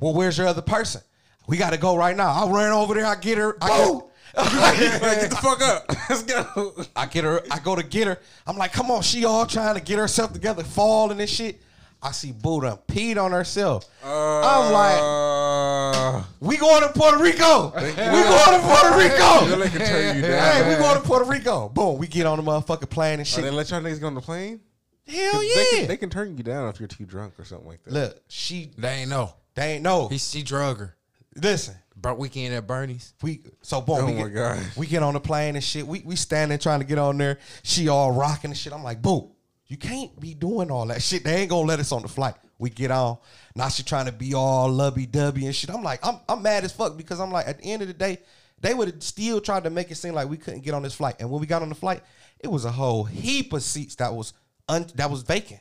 well, where's your other person? We got to go right now. I ran over there. I get her. I get, (laughs) Get the fuck up. (laughs) Let's go. I get her. I go to get her. I'm like, come on. She all trying to get herself together, falling and shit. I see Boo done peed on herself. I'm like, Uh, we going to Puerto Rico. we going to Puerto Rico. they can turn you down. Hey, we going to Puerto Rico. Boom. We get on the motherfucking plane and Oh, they let y'all niggas get on the plane? Hell They yeah. can, they can turn you down if you're too drunk or something like that. Look, she They ain't know. they ain't know. He she drug her. Listen, But weekend at Bernie's. we so boom. Oh we my get, God. We get on the plane and shit. We we standing trying to get on there. She all rocking and shit. I'm like, boo, you can't be doing all that shit. They ain't gonna let us on the flight. We get on. Now she trying to be all lovey dovey and shit. I'm like, I'm I'm mad as fuck because I'm like, at the end of the day, they would have still tried to make it seem like we couldn't get on this flight. And when we got on the flight, it was a whole heap of seats that was un, that was vacant.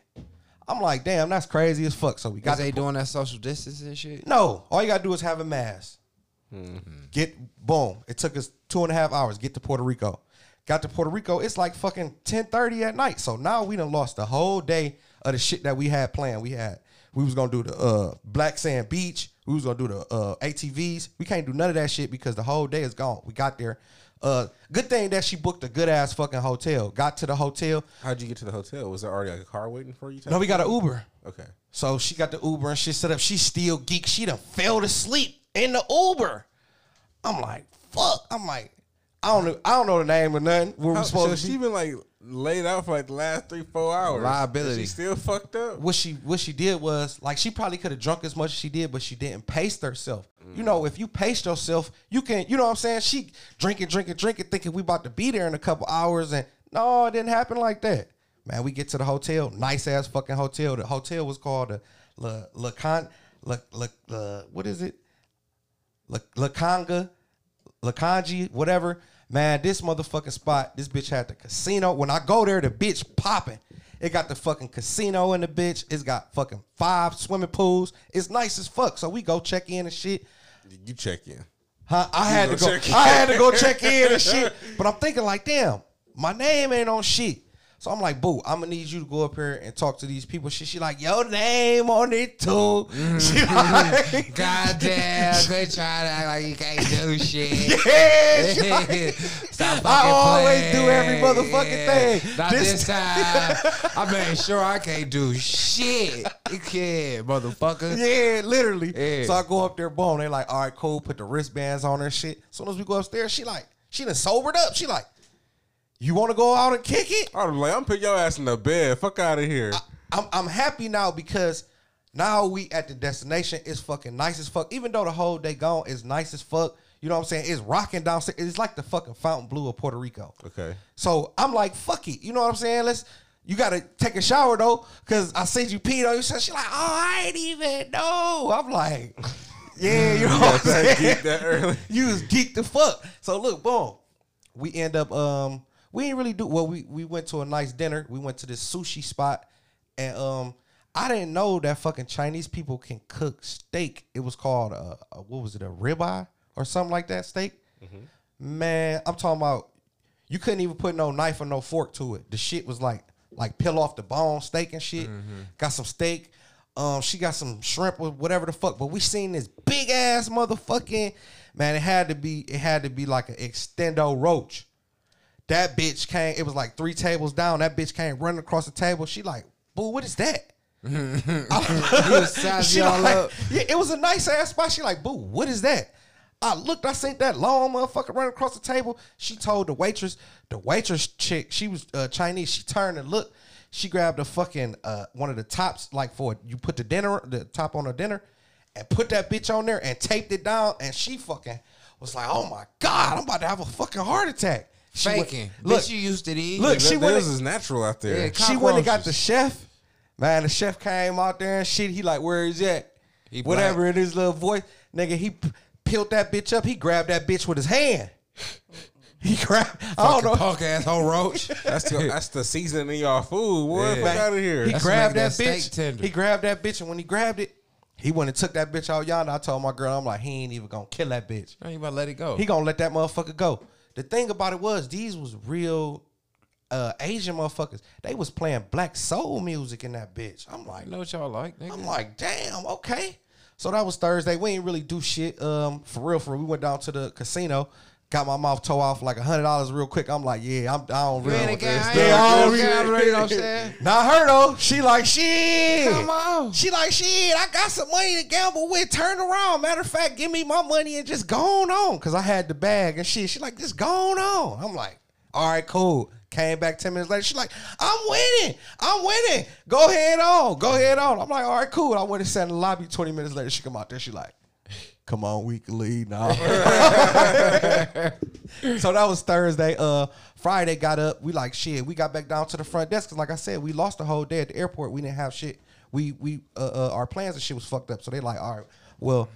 I'm like, damn, that's crazy as fuck. So we got Got they the- doing that social distancing shit? no, all you gotta do is have a mask. Mm-hmm. Get boom. It took us two and a half hours. Get to Puerto Rico. Got to Puerto Rico. It's like fucking ten thirty at night. So now we done lost the whole day of the shit that we had planned. We had we was gonna do the uh, Black Sand Beach. We was gonna do the uh, ATVs. We can't do none of that shit because the whole day is gone. We got there. Uh, good thing that she booked a good ass fucking hotel. Got to the hotel. How'd you get to the hotel? Was there already like a car waiting for you? No, we got an? Uber. Okay. So she got the Uber and shit set up. She still geek. She done fell asleep in the Uber. I'm like, fuck. I'm like, I don't know. I don't know the name of nothing. Where we How, supposed so to she be. been like laid out for like the last three, four hours. Liability. She still fucked up. What she what she did was like she probably could have drunk as much as she did, but she didn't pace herself. You know, if you pace yourself, you can. You know what I'm saying? She drinking, drinking, drinking, thinking we about to be there in a couple hours, and no, it didn't happen like that. Man, we get to the hotel, nice ass fucking hotel. The hotel was called the La La Con La La, La what is it? La La Conga, La whatever. Man, this motherfucking spot, this bitch had the casino. When I go there, the bitch popping. It got the fucking casino in the bitch. It's got fucking five swimming pools. It's nice as fuck. So we go check in and shit. You check in. Huh? I had go to go. check in. I had to go check in and shit. (laughs) But I'm thinking like, damn, my name ain't on shit. So I'm like, boo, I'm gonna need you to go up here and talk to these people. She, she like, your name on it too. Mm-hmm. She mm-hmm. like, Goddamn, (laughs) they try to act like you can't do shit. (laughs) yeah, like- (laughs) Stop I always playing. do every motherfucking thing. Not This- this, time. I made sure I can't do shit. You can't, motherfucker. Yeah, literally. Yeah. So I go up there, boom. They like, all right, cool. Put the wristbands on her shit. As soon as we go upstairs, she like, she done sobered up. She like, you want to go out and kick it? I'm like, I'm putting your ass in the bed. Fuck out of here. I'm I'm happy now because now we at the destination. It's fucking nice as fuck. Even though the whole day gone is nice as fuck. You know what I'm saying? It's rocking down. It's like the fucking Fontainebleau of Puerto Rico. okay. So I'm like, fuck it. You know what I'm saying? Let's. You gotta take a shower though, cause I said you peed on you. So she like, oh, I ain't even know. I'm like, (laughs) yeah, you know what I'm saying? Geek that early. (laughs) you was geeked the fuck. So look, boom. We end up um we didn't really do well. We we went to a nice dinner. We went to this sushi spot, and um I didn't know that fucking Chinese people can cook steak. It was called uh, uh what was it a ribeye or something like that steak. Man, I'm talking about you couldn't even put no knife or no fork to it. The shit was like like peel off the bone steak and shit. Got some steak. Um, she got some shrimp or whatever the fuck. But we seen this big ass motherfucking man. It had to be. It had to be like an extendo roach. That bitch came. It was like three tables down. That bitch came running across the table. She like, boo, what is that? (laughs) (laughs) She like-. Yeah, it was a nice ass spot. She like, boo, what is that? I looked, I seen that long motherfucker running across the table. She told the waitress, the waitress chick, she was uh, Chinese. She turned and looked. She grabbed a fucking uh, one of the tops, like for you put the dinner, the top on the dinner, and put that bitch on there and taped it down. And she fucking was like, oh my god, I'm about to have a fucking heart attack. She went- Faking. look, Bitch, you used to these. look, she That, went. this is natural out there. Yeah, She went and got the chef. Man, the chef came out there and shit. He like, where is that? He Whatever black. in his little voice, nigga. He p- peeled that bitch up. He grabbed that bitch with his hand. (laughs) He grabbed. I don't know. Punk asshole roach. (laughs) That's the, that's the seasoning in y'all food. Boy, Yeah. fuck out of here. He That's grabbed that, that bitch. tender. He grabbed that bitch, and when he grabbed it, He went and took that bitch out yonder. I told my girl, I'm like, he ain't even gonna kill that bitch. I ain't about to let it go. He gonna let that motherfucker go. The thing about it was these was real uh Asian motherfuckers. They was playing black soul music in that bitch. I'm like, know what y'all like. Nigga. I'm like, damn, okay. So that was Thursday. We ain't really do shit. Um, for real, for real. We went down to the casino, got my mouth toe off like a hundred dollars real quick. I'm like, yeah, I'm I don't really. ain't a want this. Yeah, Yeah, I don't really- you know what I'm saying? Not her though. She like shit. Come on. She like shit. I got some money to gamble with. Turn around. Matter of fact, give me my money and just go on. Cause I had the bag and shit. She like just go on. I'm like, all right, cool. Came back ten minutes later. She like, I'm winning. I'm winning. Go ahead on. Go ahead on. I'm like, all right, cool. I went and sat in the lobby. Twenty minutes later, she come out there. She like. Come on, we can leave now. (laughs) so that was Thursday. Uh, Friday got up. We like shit. We got back down to the front desk because, like I said, we lost the whole day at the airport. We didn't have shit. We we uh, uh our plans and shit was fucked up. So they like, all right, well,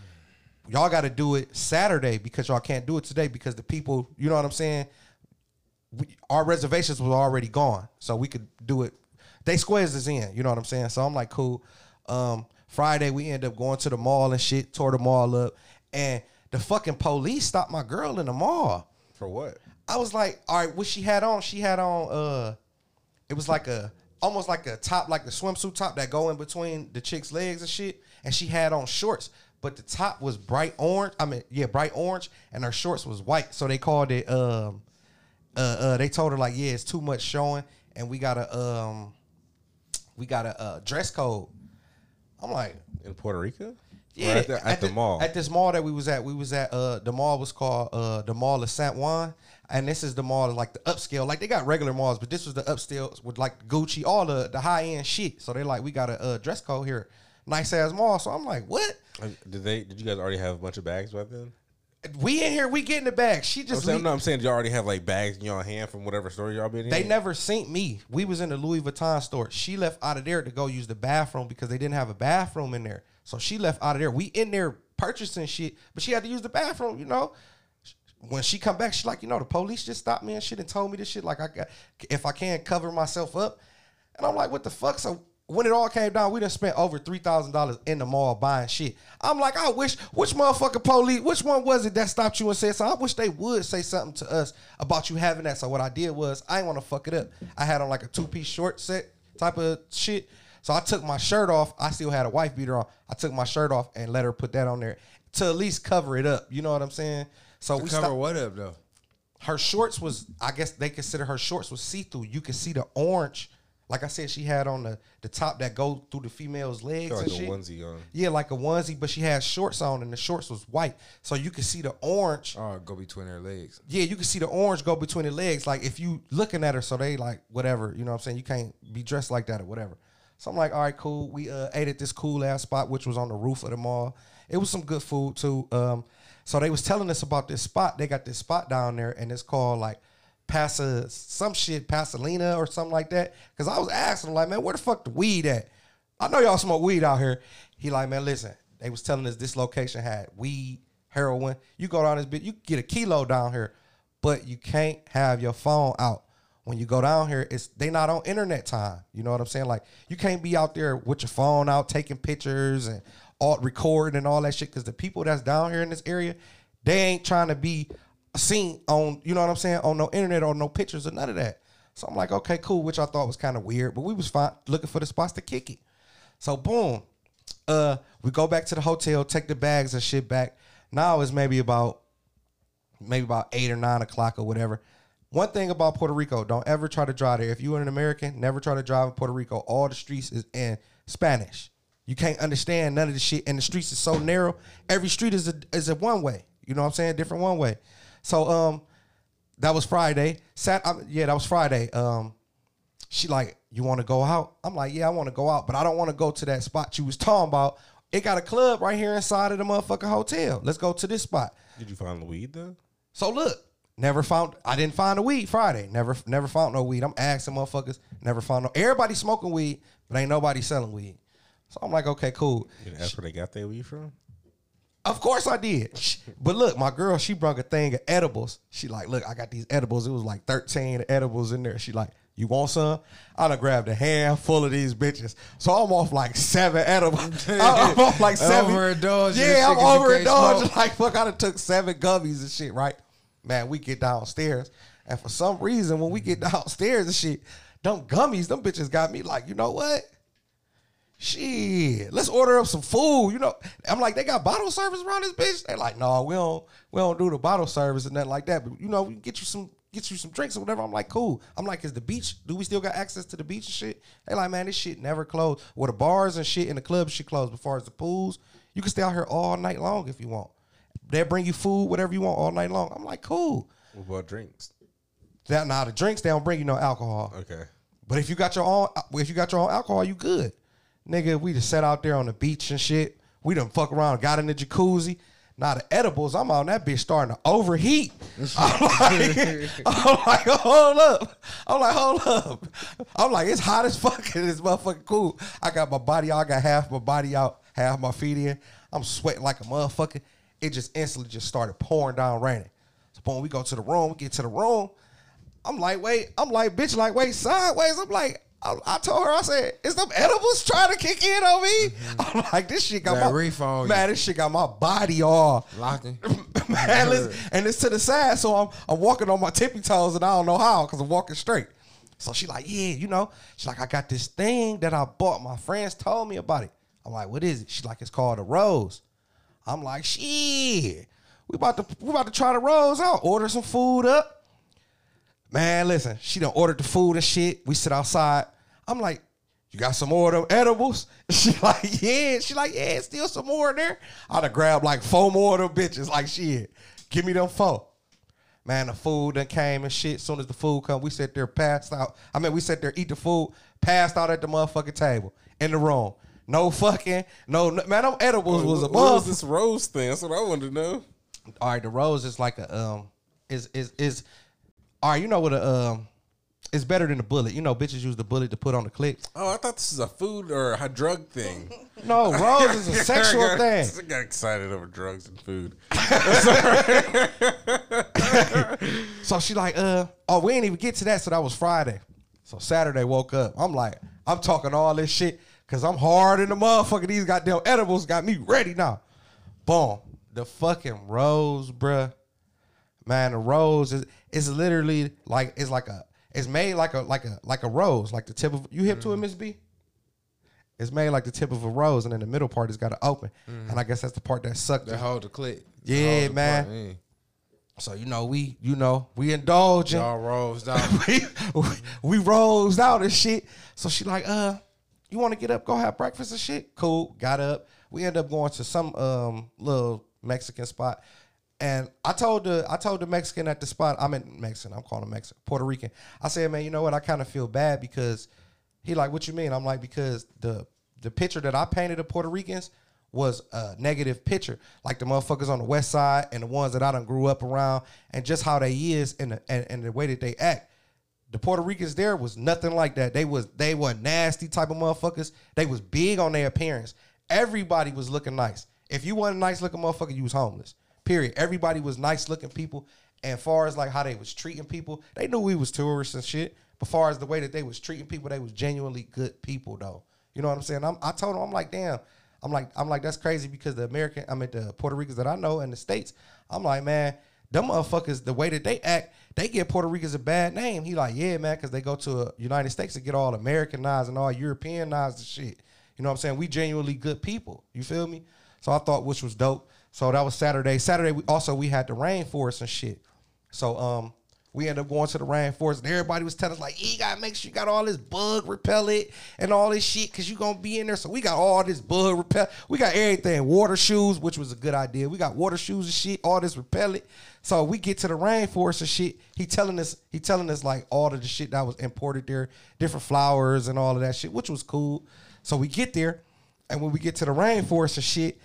y'all got to do it Saturday because y'all can't do it today because the people, you know what I'm saying. We, our reservations was already gone, so we could do it. They squares us in, you know what I'm saying. So I'm like, cool. Um, Friday we end up going to the mall and shit, tore the mall up, and the fucking police stopped my girl in the mall. For what? I was like, all right, what she had on? She had on uh it was like a almost like a top, like the swimsuit top that go in between the chick's legs and shit. And she had on shorts, but the top was bright orange. I mean, yeah, bright orange, and her shorts was white. So they called it um uh uh they told her like, yeah, it's too much showing, and we got a um we got a uh, dress code. I'm like, In Puerto Rico? yeah, at the, at the mall. At this mall that we was at, we was at uh the mall was called uh the Mall of San Juan. And this is the mall like the upscale. Like they got regular malls, but this was the upscale with like Gucci, all the the high end shit. So they like, we got a uh, dress code here. Nice ass mall. So I'm like, what? Did they? Did you guys already have a bunch of bags by then? We in here, we getting the bag. She I'm just saying, leave- no, I'm saying y'all already have like bags in your hand from whatever store y'all been in. They never seen me. We was in the Louis Vuitton store. She left out of there to go use the bathroom because they didn't have a bathroom in there. So she left out of there. We in there purchasing shit, but she had to use the bathroom, you know. When she come back, she like, you know, the police just stopped me and shit and told me this shit. Like I got if I can't cover myself up. And I'm like, what the fuck? So when it all came down, we done spent over three thousand dollars in the mall buying shit. I'm like, I wish which motherfucking police, which one was it that stopped you and said something? I wish they would say something to us about you having that. So what I did was I didn't want to fuck it up. I had on like a two piece short set type of shit. So I took my shirt off. I still had a wife beater on. I took my shirt off and let her put that on there to at least cover it up. You know what I'm saying? So we Cover stopped what up though? her shorts was I guess they consider her shorts was see through. You could see the orange. Like I said, she had on the the top that go through the female's legs like and a shit. onesie on. Yeah, like a onesie, but she had shorts on and the shorts was white, so you could see the orange. Oh, go between her legs. Yeah, you could see the orange go between the legs. Like if you looking at her, so they like whatever, you know what I'm saying? You can't be dressed like that or whatever. So I'm like, all right, cool. We uh, ate at this cool ass spot, which was on the roof of the mall. It was some good food too. Um, so they was telling us about this spot. They got this spot down there, and it's called like Pasa some shit, Pasadena or something like that. Cause I was asking him, like, man, where the fuck the weed at? I know y'all smoke weed out here. He like, man, listen, they was telling us this location had weed, heroin. You go down this bit, you get a kilo down here, but you can't have your phone out. When you go down here, it's they not on internet time. You know what I'm saying? Like you can't be out there with your phone out taking pictures and all recording and all that shit. Cause the people that's down here in this area, they ain't trying to be seen on, you know what I'm saying, on no internet or no pictures or none of that. So I'm like, okay, cool, which I thought was kind of weird, but we was fine looking for the spots to kick it. So boom, uh, we go back to the hotel, take the bags and shit back. Now it's maybe about maybe about eight or nine o'clock or whatever. One thing about Puerto Rico, don't ever try to drive there. If you're an American, never try to drive in Puerto Rico. All the streets is in Spanish. You can't understand none of the shit, and the streets is so narrow. Every street is a is a one way. You know what I'm saying? Different one way. So um, that was Friday. Sat um, yeah, that was Friday. Um, she like, you want to go out? I'm like, yeah, I want to go out, but I don't want to go to that spot you was talking about. It got a club right here inside of the motherfucking hotel. Let's go to this spot. Did you find the weed though? So look, never found. I didn't find a weed Friday. Never, never found no weed. I'm asking motherfuckers. Never found no. Everybody smoking weed, but ain't nobody selling weed. So I'm like, okay, cool. You didn't ask where they got their weed from? Of course I did. But look, my girl, she brought a thing of edibles. She like, look, I got these edibles. It was like 13 edibles in there. She like, You want some? I done grabbed a handful of these bitches. So I'm off like seven edibles. (laughs) (laughs) I'm off like seven. Overindulging Yeah, I'm shit 'cause you can't overindulging. smoke. Like, fuck, I done took seven gummies and shit, right? Man, we get downstairs. And for some reason, when we get downstairs and shit, them gummies, them bitches got me like, you know what? Shit, let's order up some food. You know, I'm like, they got bottle service around this bitch. They're like, no, we don't, we don't do the bottle service and nothing like that. But you know, we can get you some, get you some drinks or whatever. I'm like, cool. I'm like, is the beach? Do we still got access to the beach and shit? They like, man, this shit never closed. Well, the bars and shit in the clubs shit closed. As far as the pools, you can stay out here all night long if you want. They'll bring you food, whatever you want, all night long. I'm like, cool. What about drinks? That now the drinks they don't bring you no alcohol. Okay. But if you got your own, if you got your own alcohol, you good, nigga. We just sat out there on the beach and shit. We done fuck around, got in the jacuzzi. Now the edibles, I'm on that bitch starting to overheat. (laughs) I'm like, I'm like, hold up. I'm like, hold up. I'm like, it's hot as fuck and it's motherfucking cool. I got my body out, I got half my body out, half my feet in. I'm sweating like a motherfucker. It just instantly just started pouring down raining. So boom, we go to the room, we get to the room. I'm like, wait, I'm like, bitch, like, wait, sideways. I'm like, I, I told her, I said, is them edibles trying to kick in on me? Mm-hmm. I'm like, this shit got That my reef on you. man, this shit got my body all Locking. (laughs) man, and it's to the side, so I'm I'm walking on my tippy toes, and I don't know how because I'm walking straight. So she like, yeah, you know, she's like, I got this thing that I bought. My friends told me about it. I'm like, what is it? She's like, it's called a rose. I'm like, shit, we about to we about to try the rose out. Order some food up. Man, listen, she done ordered the food and shit. We sit outside. I'm like, you got some more of them edibles? (laughs) She like, yeah. She like, yeah, still some more in there. I done grabbed like four more of them bitches. Like, shit, give me them four. Man, the food done came and shit. Soon as the food come, we sit there passed out. I mean, we sit there, eat the food, passed out at the motherfucking table in the room. No fucking, no, no man, them edibles was a what was this rose thing? That's what I wanted to know. All right, the rose is like a um is is is all right, you know what a um it's better than a bullet. You know, bitches use the bullet to put on the click. Oh, I thought this is a food or a drug thing. (laughs) No, rose is a (laughs) sexual I got, thing. (laughs) I got excited over drugs and food. So she like, uh, oh, we ain't even get to that. So that was Friday. So Saturday woke up. I'm like, I'm talking all this shit because I'm hard in the motherfucker. These goddamn edibles got me ready now. Boom. The fucking rose, bruh. Man, a rose is is literally like it's like a it's made like a like a like a rose, like the tip of you hip to it, Miss B? It's made like the tip of a rose, and then the middle part is got to open, and I guess that's the part that sucked. That hold the click. Yeah, man. yeah. So you know we you know we indulging. Y'all rolls (laughs) down. we, we rose out and shit. So she like, uh, you want to get up, go have breakfast and shit? Cool. Got up. We end up going to some um little Mexican spot. And I told the I told the Mexican at the spot, I'm in Mexican, I'm calling Mexican, Puerto Rican. I said, man, you know what? I kind of feel bad because he like, what you mean? I'm like, because the the picture that I painted of Puerto Ricans was a negative picture, like the motherfuckers on the west side and the ones that I done grew up around, and just how they is and the, and, and the way that they act. The Puerto Ricans there was nothing like that. They was they were nasty type of motherfuckers. They was big on their appearance. Everybody was looking nice. If you a nice looking motherfucker, you was homeless. Period. Everybody was nice looking people. And far as like how they was treating people, they knew we was tourists and shit. But far as the way that they was treating people, they was genuinely good people though. You know what I'm saying? I'm, I told them, I'm like, damn. I'm like, I'm like, that's crazy because the American, I mean, the Puerto Ricans that I know in the states, I'm like, man, them motherfuckers, the way that they act, they give Puerto Ricans a bad name. He like, yeah, man, because they go to uh, United States to get all Americanized and all Europeanized and shit. You know what I'm saying? We genuinely good people. You feel me? So I thought which was dope. So that was Saturday. Saturday we also we had the rainforest and shit. So um we ended up going to the rainforest and everybody was telling us like, you gotta make sure you got all this bug repellent and all this shit because you gonna be in there. So we got all this bug repellent. We got everything. Water shoes, which was a good idea. We got water shoes and shit, all this repellent. So we get to the rainforest and shit. He telling us, he telling us like all of the shit that was imported there, different flowers and all of that shit, which was cool. So we get there, and when we get to the rainforest and shit,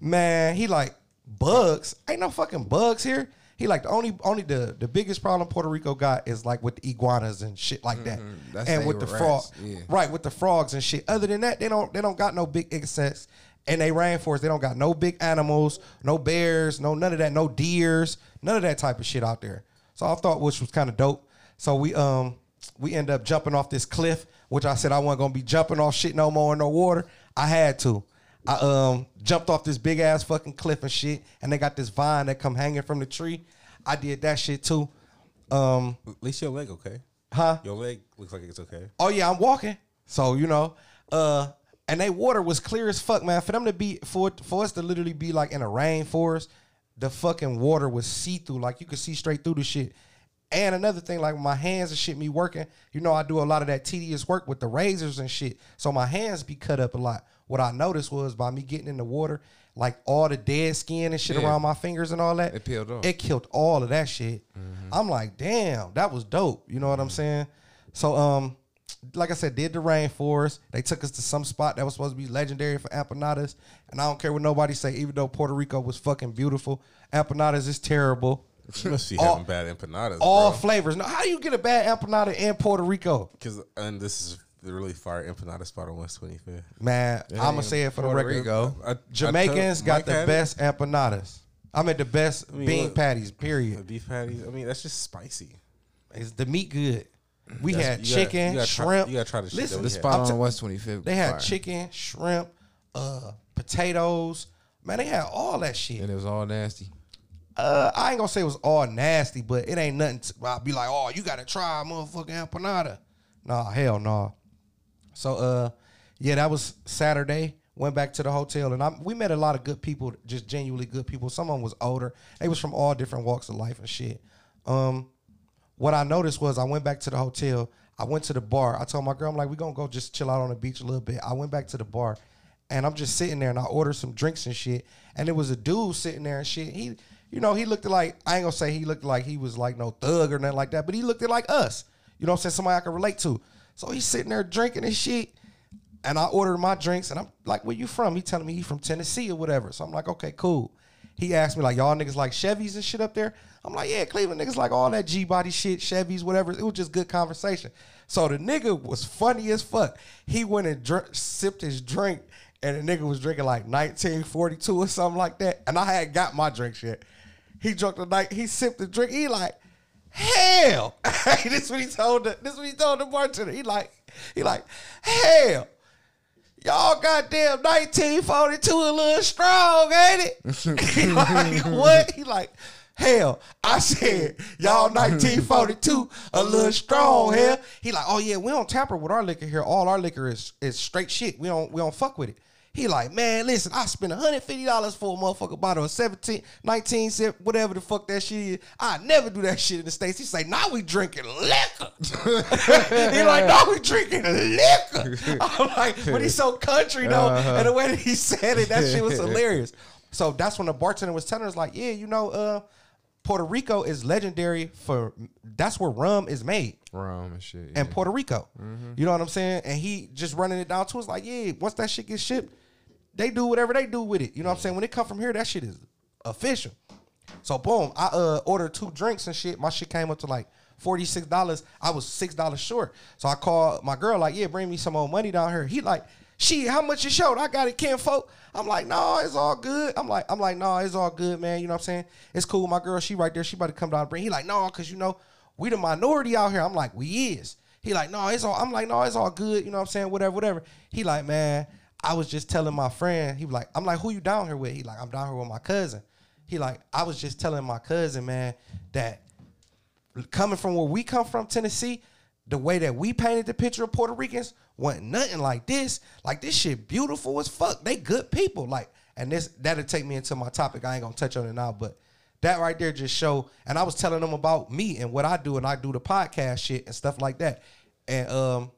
man, he like bugs. Ain't no fucking bugs here. He like the only only the the biggest problem Puerto Rico got is like with the iguanas and shit like that, That's and with the rats, frog, yeah. right? With the frogs and shit. Other than that, they don't they don't got no big insects. And they rainforest, they don't got no big animals, no bears, no none of that, no deers, none of that type of shit out there. So I thought which was kind of dope. So we um we end up jumping off this cliff, which I said I wasn't gonna be jumping off shit no more in no water. I had to. I um jumped off this big ass fucking cliff and shit, and they got this vine that come hanging from the tree. I did that shit too. Um, At least your leg okay. huh? Your leg looks like it's okay. Oh yeah, I'm walking. So you know, uh, and they water was clear as fuck, man. For them to be for for us to literally be like in a rainforest, the fucking water was see through, like you could see straight through the shit. And another thing, like my hands and shit, me working, you know, I do a lot of that tedious work with the razors and shit. So my hands be cut up a lot. What I noticed was by me getting in the water, like all the dead skin and shit Yeah. around my fingers and all that, It peeled off. It killed all of that shit. I'm like, damn, that was dope. You know what I'm saying? So, um, like I said, did the rainforest. They took us to some spot that was supposed to be legendary for empanadas, and I don't care what nobody say. Even though Puerto Rico was fucking beautiful, empanadas is terrible. (laughs) You must be All- having bad empanadas. All bro. flavors. Now, how do you get a bad empanada in Puerto Rico? Because and this is the really fire empanada spot on West 25th. Man, I'm gonna say it for the Puerto record. Rico. I- I Jamaicans told- got the had it. best empanadas. I mean, the best mean, bean look- patties. The Period. beef patties. I mean, that's just spicy. Is the meat good? We That's- had you gotta- chicken, you gotta try- shrimp. you gotta try the shit that Listen, we The spot I'm on t- West 25th. They had fire. chicken, shrimp, uh, potatoes. Man, they had all that shit. and it was all nasty. Uh, I ain't gonna say it was all nasty, but it ain't nothing. To, I'll be like, oh, you gotta try a motherfucking empanada. Nah, hell no. So, uh, yeah, that was Saturday. Went back to the hotel, and I, we met a lot of good people, just genuinely good people. Some of them was older. They was from all different walks of life and shit. Um, what I noticed was I went back to the hotel. I went to the bar. I told my girl, I'm like, we gonna go just chill out on the beach a little bit. I went back to the bar, and I'm just sitting there, and I ordered some drinks and shit. And there was a dude sitting there and shit. He, you know, he looked like I ain't gonna say he looked like he was like no thug or nothing like that, but he looked like us. You know I'm saying? Somebody I could relate to. So he's sitting there drinking and shit. And I ordered my drinks, and I'm like, "Where you from?" He telling me he from Tennessee or whatever. So I'm like, "Okay, cool." He asked me like, "Y'all niggas like Chevys and shit up there?" I'm like, "Yeah, Cleveland niggas like all that G body shit, Chevys, whatever." It was just good conversation. So the nigga was funny as fuck. He went and dr- sipped his drink, and the nigga was drinking like 1942 or something like that. And I had got my drinks yet. He drunk the night. He sipped the drink. He like, hell. (laughs) this what he told the. This what he told the bartender. He like, he like, hell. Y'all goddamn 1942 a little strong, ain't it? (laughs) he like, (laughs) what? He like, hell. I said, y'all 1942 a little strong, hell. He like, oh yeah, we don't tamper with our liquor here. All our liquor is is straight shit. We don't we don't fuck with it. He like, man, listen, I spent $150 for a motherfucker bottle of 17, 19, cent, whatever the fuck that shit is. I never do that shit in the States. He say, now we drinking liquor. (laughs) he like, now we drinking liquor. (laughs) I'm like, but he's so country though. And the way that he said it, that shit was (laughs) hilarious. So that's when the bartender was telling us, like, yeah, you know, uh, Puerto Rico is legendary for that's where rum is made Rum and shit. and. Puerto Rico. You know what I'm saying? And he just running it down to us like, yeah, once that shit gets shipped, they do whatever they do with it. You know what I'm saying? When it come from here, that shit is official. So boom, I uh ordered two drinks and shit. My shit came up to like forty six dollars. I was six dollars short. So I called my girl like, yeah, bring me some more money down here. He like, she, how much you showed? I got it, Ken folk. I'm like, no, it's all good. I'm like, I'm like, no, it's all good, man. You know what I'm saying? It's cool. My girl, she right there. She about to come down and bring. He like, no, cause you know we the minority out here. I'm like, we is. He like, no, it's all. I'm like, no, it's all good. You know what I'm saying? Whatever, whatever. He like, man, I was just telling my friend. He was like, I'm like, who you down here with? He like, I'm down here with my cousin. He like, I was just telling my cousin, man, that coming from where we come from, Tennessee, the way that we painted the picture of Puerto Ricans wasn't nothing like this. Like this shit beautiful as fuck. They good people. Like, and this that'll take me into my topic. I ain't gonna touch on it now, but that right there just show. And I was telling them about me and what I do, and I do the podcast shit and stuff like that. And um,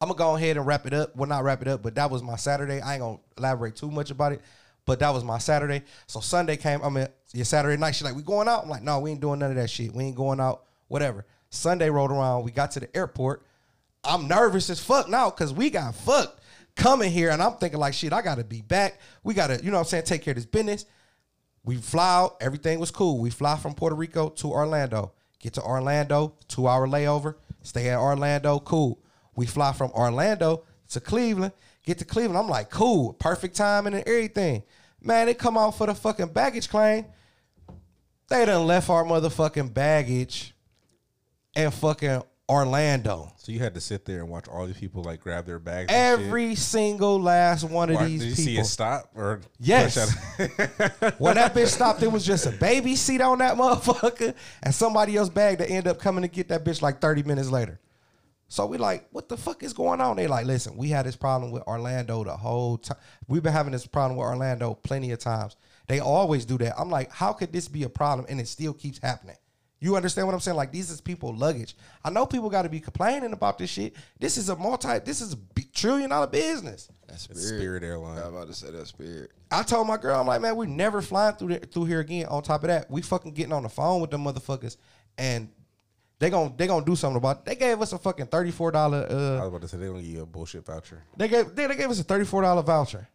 I'm gonna go ahead and wrap it up. Well, not wrap it up, but that was my Saturday. I ain't gonna elaborate too much about it. But that was my Saturday. So Sunday came. I mean, your Saturday night. She's like, "We going out?" I'm like, "No, we ain't doing none of that shit. We ain't going out. Whatever." Sunday rolled around. We got to the airport. I'm nervous as fuck now because we got fucked coming here, and I'm thinking like, "Shit, I gotta be back. We gotta, you know, what I'm saying, take care of this business." We fly out. Everything was cool. We fly from Puerto Rico to Orlando. Get to Orlando, two hour layover. Stay at Orlando. Cool. We fly from Orlando to Cleveland. Get to Cleveland. I'm like, cool. Perfect timing and everything. Man, they come out for the fucking baggage claim. They done left our motherfucking baggage and fucking Orlando. So you had to sit there and watch all these people like grab their bags. and shit? Every single last one of Why- these did you see people. it stop or Yes. when that bitch (laughs) stopped, it was just a baby seat on that motherfucker and somebody else bag that end up coming to get that bitch like 30 minutes later. So we like, what the fuck is going on? They like, listen, we had this problem with Orlando the whole time. We've been having this problem with Orlando plenty of times. They always do that. I'm like, how could this be a problem and it still keeps happening? You understand what I'm saying? Like these is people luggage. I know people got to be complaining about this shit. This is a multi. This is a b- trillion dollar business. That's It's Spirit Airline. I was about to say that spirit. I told my girl, I'm like, man, we're never flying through there, through here again. On top of that, we fucking getting on the phone with them motherfuckers, and they gon' they gonna do something about. it. They gave us a fucking thirty four dollar. I Uh, was about to say they're gonna give you a bullshit voucher. they gave they, they gave us a thirty four dollar voucher.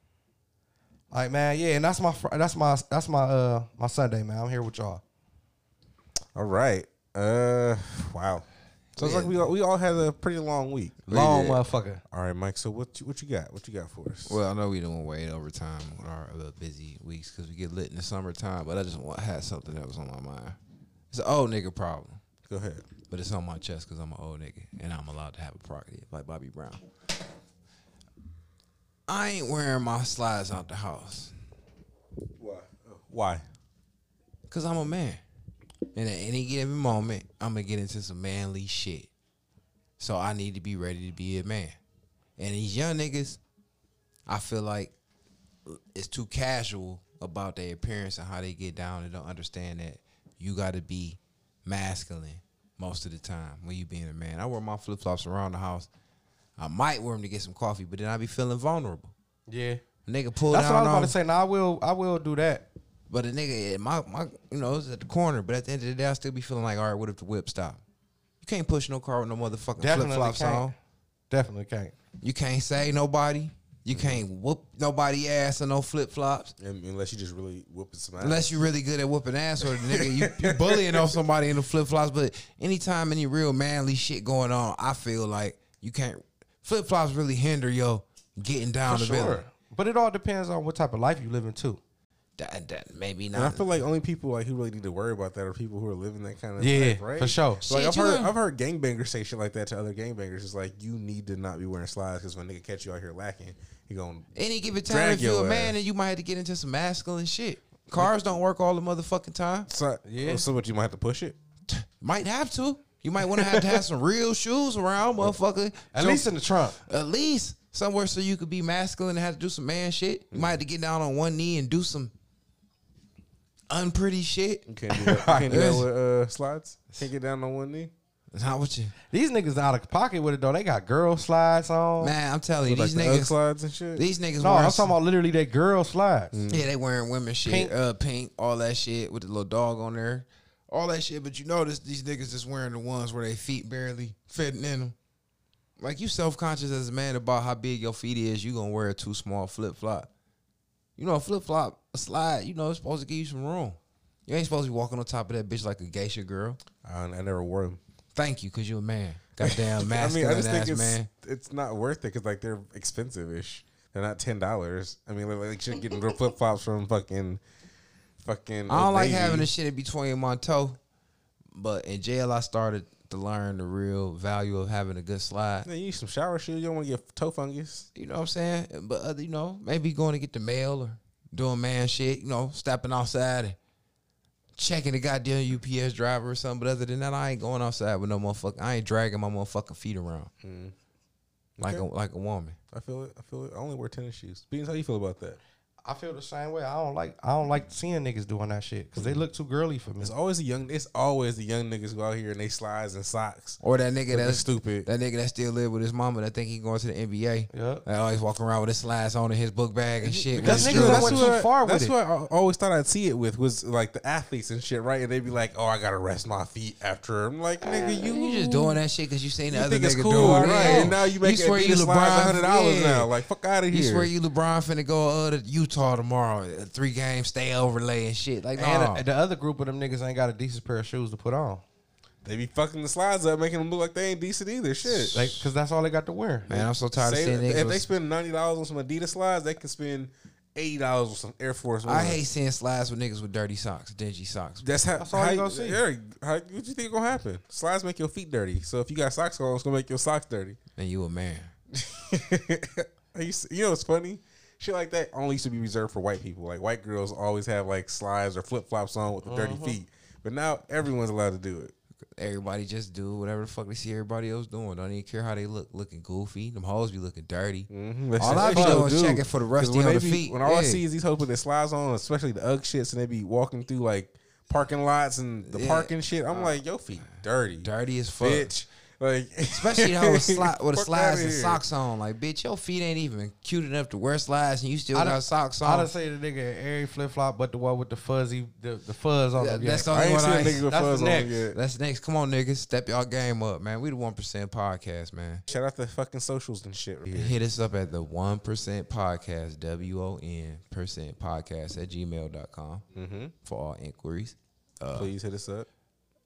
Like man, yeah, and that's my that's my that's my uh my Sunday, man. I'm here with y'all. All right. Uh, wow. So it's like we all, we all had a pretty long week. Long did. motherfucker. All right, Mike. So what you, what you got? What you got for us? Well, I know we don't wait overtime on our little busy weeks because we get lit in the summertime. But I just want, had something that was on my mind. It's an old nigga problem, Go ahead. but it's on my chest because I'm an old nigga and I'm allowed to have a prerogative like Bobby Brown. I ain't wearing my slides out the house Why? Why? because I'm a man. And at any given moment, I'm gonna get into some manly shit. So I need to be ready to be a man. And these young niggas, I feel like it's too casual about their appearance and how they get down and don't understand that you got to be masculine most of the time when you being a man. I wear my flip flops around the house. I might wear them to get some coffee, but then I be feeling vulnerable. Yeah, nigga pull that's what I was about on to say. Now I will I will do that. But a nigga, my my, you know, it's at the corner. But at the end of the day, I still be feeling like, all right, what if the whip stop? You can't push no car with no motherfucking flip flops on. Definitely can't. You can't say nobody. You mm-hmm. can't whoop nobody ass on no flip flops. Unless you just really whooping some ass. Unless you're really good at whooping ass or the nigga you, you bullying off somebody in the flip flops. But anytime any real manly shit going on, I feel like you can't flip flops really hinder yo getting down For the building. sure. But it all depends on what type of life you live in too. That, that maybe And I feel like only people like who really need to worry about that are people who are living that kind of Yeah, life, right? for sure. Like I've heard, know- I've heard gangbangers say shit like that to other gangbangers. It's like you need to not be wearing slides because when nigga catch you out here lacking, he gonna Any given time, Drag if you're a man, ass. and you might have to get into some masculine shit. Cars don't work all the motherfucking time. so yeah. Oh, so what you might have to push it. (laughs) Might have to. You might want to have to have some real shoes around, (laughs) motherfucker. At So- least in the trunk. at least somewhere so you could be masculine and have to do some man shit. You mm. might have to get down on one knee and do some unpretty shit. You can't do that. You (laughs) can't do that with uh, slides. Can't get down on one knee. Not what you. These niggas out of pocket with it though. They got girl slides on. Man, I'm telling you, Like these the Ugg niggas, slides and shit. these niggas. no, wearing I'm talking about literally they girl slides. Yeah, they wearing women shit, Pink. pink. uh, pink, all that shit with the little dog on there, all that shit. But you notice these niggas just wearing the ones where they feet barely fitting in them. Like you self conscious as a man about how big your feet is, you gonna wear a too small flip flop. You know, a flip flop, a slide. You know, it's supposed to give you some room. You ain't supposed to be walking on top of that bitch like a geisha girl. I, I never wore them. Thank you, cause you a man. Goddamn (laughs) I mean, I just think it's man. it's not worth it because like they're expensive ish. They're not ten dollars. I mean, like, shit getting real (laughs) flip flops from fucking fucking. I don't like Navy. having the shit in between my toe. But in jail, I started to learn the real value of having a good slide. Yeah, you need some shower shoes. You don't want to get toe fungus. You know what I'm saying? But other, you know, maybe going to get the mail or doing man shit. You know, stepping outside and checking the goddamn UPS driver or something. But other than that, I ain't going outside with no motherfucker. I ain't dragging my motherfucking feet around hmm. like a like a woman. I feel it. I feel it. I only wear tennis shoes. Beans, how you feel about that? I feel the same way. I don't like I don't like seeing niggas doing that shit because they look too girly for me. It's always the young. It's always the young niggas go out here and they slides and socks. Or that nigga that's stupid. That nigga that still live with his mama that think he going to the NBA. Yep. That always walking around with his slides on in his book bag and shit. Because with niggas that shoes. went too far with that's it. what I always thought I'd see it with was like the athletes and shit, right? And they'd be like, "Oh, I gotta rest my feet after." I'm like, "Nigga, you You just doing that shit because you seen the You other think it's nigga cool, doing right? it. And now you make swear Adidas slides hundred dollars yeah. now. Like, fuck out of You here. swear you LeBron finna go uh, to Utah tomorrow, a three game stay overlay and shit. Like, And nah. the, the other group of them niggas ain't got a decent pair of shoes to put on. They be fucking the slides up, making them look like they ain't decent either. Shit. Like, cause that's all they got to wear. man, I'm so tired Say of seeing that- niggas. if they spend ninety dollars on some Adidas slides, they can spend eighty dollars on some Air Force. I hate seeing slides with niggas with dirty socks, dingy socks. That's how. That's all how you gonna see. Yeah, how, what you think gonna happen? Slides make your feet dirty. So if you got socks on, it's gonna make your socks dirty. And you a man. I used to- you know what's funny? Shit like that only used to be reserved for white people. Like white girls always have like slides or flip flops on with the dirty Uh-huh. feet. But now everyone's allowed to do it. Everybody just do whatever the fuck they see everybody else doing. Don't even care how they look. Looking goofy. Them hoes be looking dirty. Mm-hmm. All I be that's doing what is do. checking for the rusty on the be- feet. When all I see is these hoes with their slides on, especially the UGG shits, and they be walking through like parking lots and the Yeah. parking shit. I'm like, your feet dirty, Dirty as fuck. bitch. Like, (laughs) Especially the whole sli- with the slides and here. socks on. Like, bitch, your feet ain't even cute enough to wear slides, and you still I got socks on. I on. done say the nigga every flip flop, but the one with the fuzzy, the, the fuzz on Yeah, them. that's yeah. the I ain't one seen a I nigga with that's the fuzz on next. yet. That's next. Come on, niggas, step y'all game up, man. We the one percent podcast, man. Shout out to fucking socials and shit. Right here. Hit us up at the one percent podcast, W O N percent podcast at gmail.com Mm-hmm. for all inquiries. Please hit us up.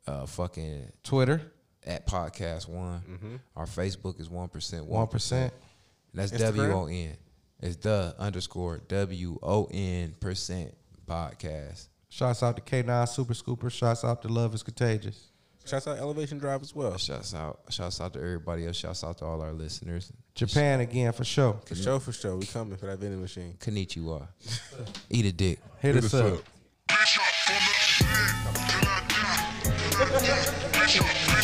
Uh, fucking Twitter, at podcast one. Mm-hmm. Our Facebook is one percent. one percent. That's Instagram? W O N. It's the underscore W O N percent podcast. Shouts out to K9 Super Scooper. Shouts out to Love is Contagious. Shouts out Elevation Drive as well. Shouts out, shouts out to everybody else. Shouts out to all our listeners. Japan again for sure. For sure, for sure. We coming for that vending machine. Konnichiwa. (laughs) Eat a dick. Hit, us up.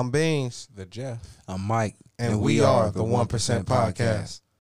I'm Beans. The Jeff. I'm Mike, And we are the 1% Podcast.